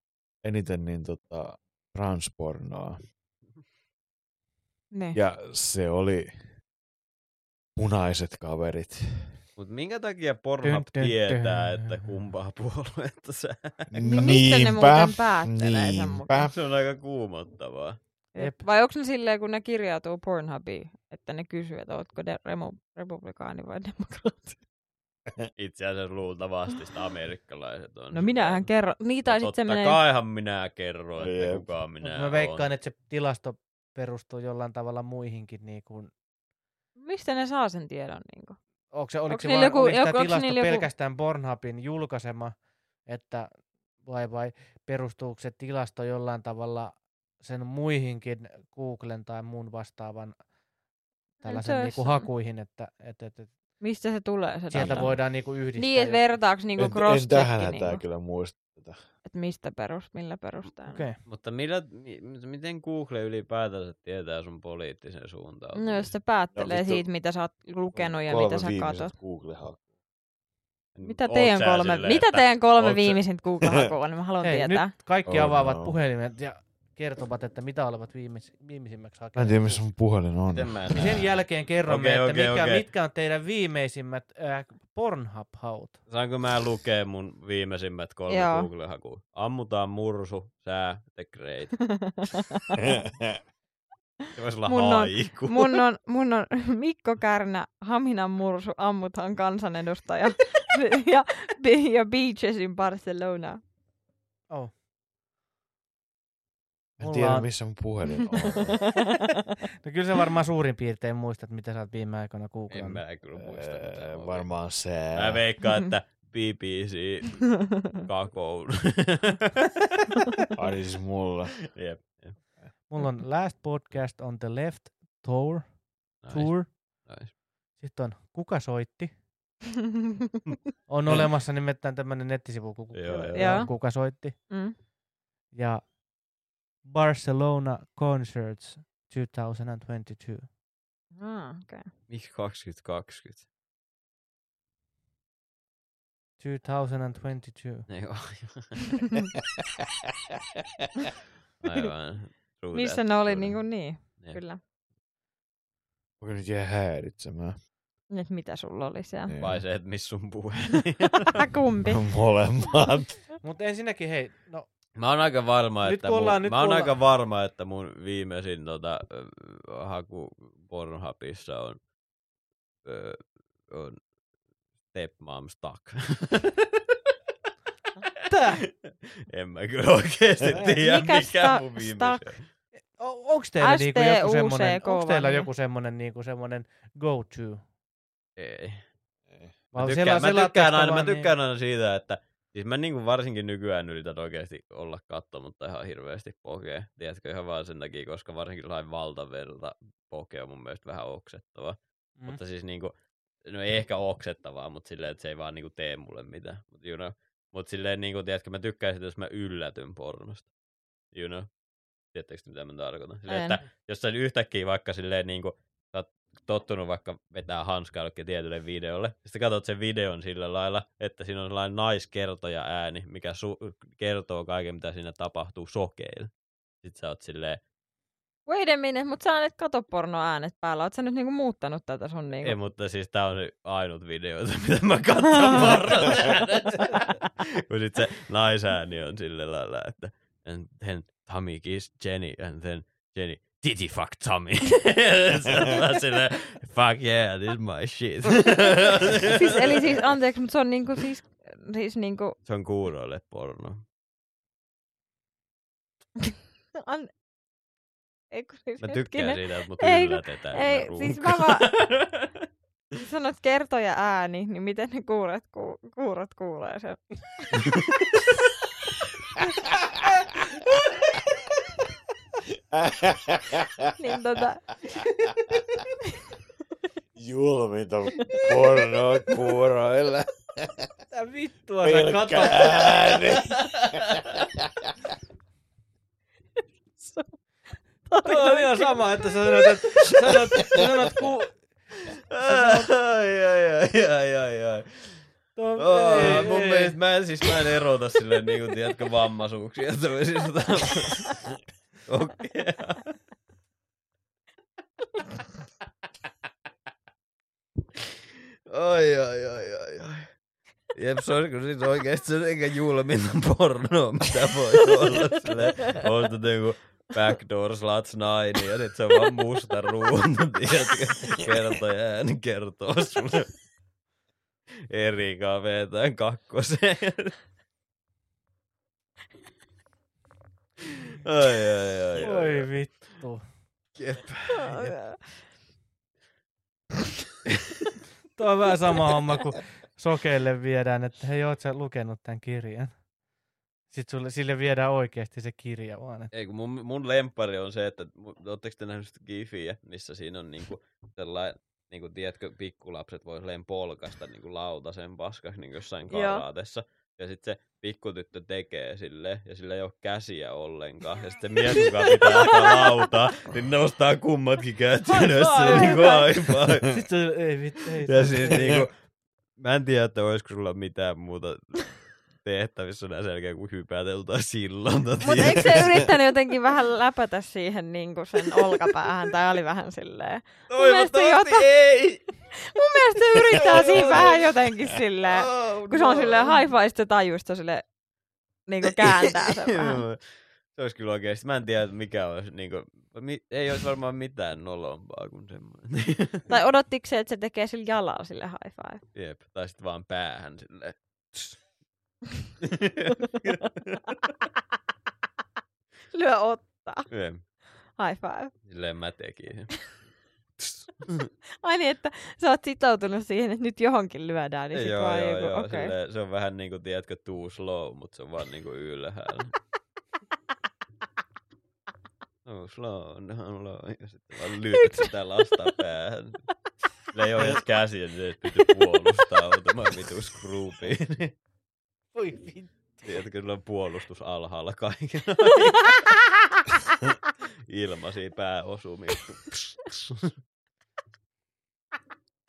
eniten niin tota, transpornoa. Niin. Ja se oli punaiset kaverit. Mut minkä takia Pornhub Dun, dun, tietää, dun. että kumpaa puoluetta sä... No mistä ne muuten päättelee sen mukaan? Se on aika kuumottavaa. Jep. Vai onko ne silleen, kun ne kirjautuu Pornhubiin, että ne kysyy, että ootko de- remo- republikaani vai demokraatti? Itse asiassa luultavasti sitä amerikkalaiset on. No minähän kerron. Niin tai No sitten totta menee... kaihan minä kerron, että Jep. kuka Mut minä mä veikkaan, on. että se tilasto perustuu jollain tavalla muihinkin. Niin kuin, Mistä ne saa sen tiedon? Niin kuin? Onko se, oliko Onks se vaan, joku- oliko joku- tilasto joku- pelkästään Pornhubin julkaisema, että vai, vai perustuuko se tilasto jollain tavalla sen muihinkin Googlen tai muun vastaavan tällaisen se niinku hakuihin, että et, et, et, Mistä se tulee se sieltä data? voidaan niinku yhdistää. Niin, että vertaako niinku en, en tähän niinku, kyllä muista tätä. Että mistä perus, millä perusteella. Okei. Mutta millä, mi- miten Google ylipäätänsä tietää sun poliittisen suuntautumisen? No jos se päättelee vittu. siitä, mitä sä oot lukenut ja mitä sä katot. Google-hakua. Mitä teidän kolme, silleen, mitä teidän kolme viimeisintä Google-hakua, niin mä haluan Hei, tietää. nyt kaikki Oh avaavat no. puhelimet ja kertovat, että mitä olevat viimeis, viimeisimmäksi Mä en hakeneet. tiedä, missä mun puhelin on. Ja Sen jälkeen kerromme, Okei, että mikä, okei. mitkä on teidän viimeisimmät äh, Pornhub-haut. Saanko mä lukea mun viimeisimmät kolme Joo. Google-hakua? Ammutaan mursu, sää, the great. Se voisi olla Mun on- haiku. Mun on, mun on Mikko Kärnä, Haminan mursu, ammutaan kansanedustaja ja, ja Beaches in Barcelona. Oh. En tiedä, on- missä mun puhelin on. No kyllä sä varmaan suurin piirtein muistat, mitä sä oot viime aikoina En googlannut. mä kyllä muista. Öö, mä Varmaan se. Mä veikkaan, että BBC kakoulu. Ai siis mulla. Jep. jep. Mulla on Last Podcast on the Left Tour. tour. Nice. Sitten on Kuka soitti? On olemassa nimittäin tämmönen nettisivu Joo, joo. Joo. Kuka soitti. mm. Ja Barcelona Concerts 2022. ah, okay. Miksi 2020? 2022. Ei oo. Aivan. Missä ne oli true niin kuin niin, Jep. kyllä. Onko nyt jää häiritsemään? Nyt mitä sulla oli siellä? Niin. Vai se, että missä sun puhe. Kumpi? Molemmat. Mutta ensinnäkin hei, no Mä oon aika varma, Nyt että ollaan- mun, nyt mä oon aika varma, että mun viimeisin tota, haku Pornhubissa on, ö, on Stepmom Stuck. Tää? en mä kyllä oikeesti tiedä, Mikä mikä sta- mun viimeisin stuck? O- onks teillä, niinku joku semmonen, onks teillä joku semmonen, niinku semmonen go-to? Ei. Mä Vai tykkään, mä, tykkään aina, mä vaan tykkään aina siitä, että siis mä niinku varsinkin nykyään yritän oikeasti olla katsomatta ihan hirveästi pokea. Tiedätkö, ihan vaan sen takia, koska varsinkin sellainen valtaverta poke on mun mielestä vähän oksettava. Mm. Mutta siis niinku, no ei ehkä oksettavaa, mutta silleen, että se ei vaan niinku tee mulle mitään. Mut you know. Mut silleen niinku, tiedätkö, mä tykkään sitä, jos mä yllätyn pornosta. You know. Tiedättekö te, mitä mä tarkoitan? Silleen, En. että jos sä yhtäkkiä vaikka silleen niinku, tottunut vaikka vetää hanskaa jollekin tietylle videolle, sitten katsot sen videon sillä lailla, että siinä on sellainen naiskertoja ääni, mikä su- kertoo kaiken, mitä siinä tapahtuu sokeilla. Sitten sä oot silleen, Wait a minute, mutta sä et kato porno äänet päällä. Oot sä nyt niinku muuttanut tätä sun niinku... Ei, mutta siis tää on ainut video, mitä mä katson pornosta. Kun sit se naisääni on sillä lailla, että and then Tommy kiss Jenny, and then Jenny, did he fuck Tommy? se on vaan silleen, fuck yeah, this is my shit. siis, eli siis, anteeksi, mutta se on niinku siis, siis niinku... se on kuuroille porno. An... Ei, kun siis Mä hetkinen. tykkään siitä, että mut Ei, yllätetään. ei, siis mä vaan- Sanot kertoja ääni, niin miten ne kuuret, ku, kuurot kuulee sen? Niin tota, Julminta pornoa kuuroille. Mitä vittua sä katot? Tuo on ihan sama, että sä sanot, että sä sanot, sä sanot ku... ai, ai, ai, ai, ai, ai. Tuo, Oh, ei, mun ei. mielestä mä en, siis mä en erota silleen niinku, tiedätkö, vammaisuuksia toisista. Okei. Ai, ai, ai, ai, ai. Jep, se olisiko siis oikeesti se eikä julminta pornoa, mitä voi olla silleen. Ostat joku Sluts 9 ja sit se on vaan musta ruutu, tiedätkö? Kertoja ääni kertoo sulle. Erikaa vetään kakkoseen. Ai, ai, ai, ai. Voi vittu. Jep. Tuo on vähän sama homma, kun sokeille viedään, että hei, oot sä lukenut tämän kirjan? Sitten sulle, sille viedään oikeasti se kirja vaan. Että, Ei, kun mun, mun lempari on se, että ootteko te nähnyt sitä gifiä, missä siinä on niinku sellainen, niinku tiedätkö, pikkulapset voi silleen polkasta niinku lautasen paskaksi niinku jossain karaatessa. Ja sitten se pikkutyttö tekee sille ja sillä ei ole käsiä ollenkaan. Ja sitten mies, joka pitää sitä lautaa, niin nostaa kummatkin käät ylös high five. sitten se, ei vittu, ei. Ja siis niinku, mä en tiedä, että olisiko sulla mitään muuta tehtävissä näin selkeä kuin hypäteltä sillalta. Mutta eikö se yrittänyt jotenkin vähän läpätä siihen niin kuin sen olkapäähän, tai oli vähän silleen. Toivottavasti jota- ei! Mun mielestä se yrittää siinä vähän jotenkin silleen, Oh, kun se on no. silleen high five, sitten tajuu sitä silleen, niin kuin kääntää sen vähän. Se olisi kyllä oikeesti. Mä en tiedä, mikä olisi niinku, mi, ei olisi varmaan mitään nolompaa kuin semmoinen. Tai odottiko se, että se tekee sillä jalalla sille high five? Jep, tai sitten vaan päähän silleen. Lyö ottaa. Jep, High five. silleen mä tekin. Ai niin, että sä oot sitoutunut siihen, että nyt johonkin lyödään, niin sit joo, vaan joo, joku, joo. okei. silleen, se on vähän niinku, tiedätkö, too slow, mutta se on vaan niinku ylhäällä. No slow, no low. Ja sitten vaan lyöt sitä lasta päähän. Sillä ei ole edes käsiä, niin se piti puolustautumaan vitu scroopiin. Voi vittu. Tiedätkö, sillä on puolustus alhaalla kaiken ilmaisia pääosumia.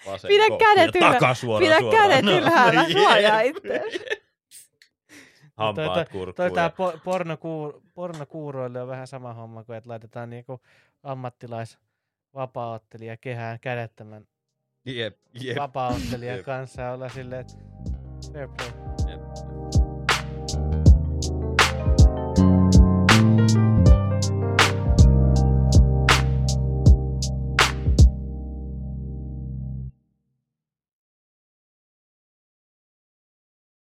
Vasen Pidä kädet ylhäällä. takasuora Pidä suoraan. kädet ylhäällä, Jep. suojaa itseäsi. Hampaat Toi kurkkuun. tää ja- po- pornokuur, pornokuuroille on vähän sama homma kuin, että laitetaan niinku ammattilais vapaaottelija kehään kädettömän Jep, jep. vapaaottelijan Jep. kanssa ja olla silleen, että fair play.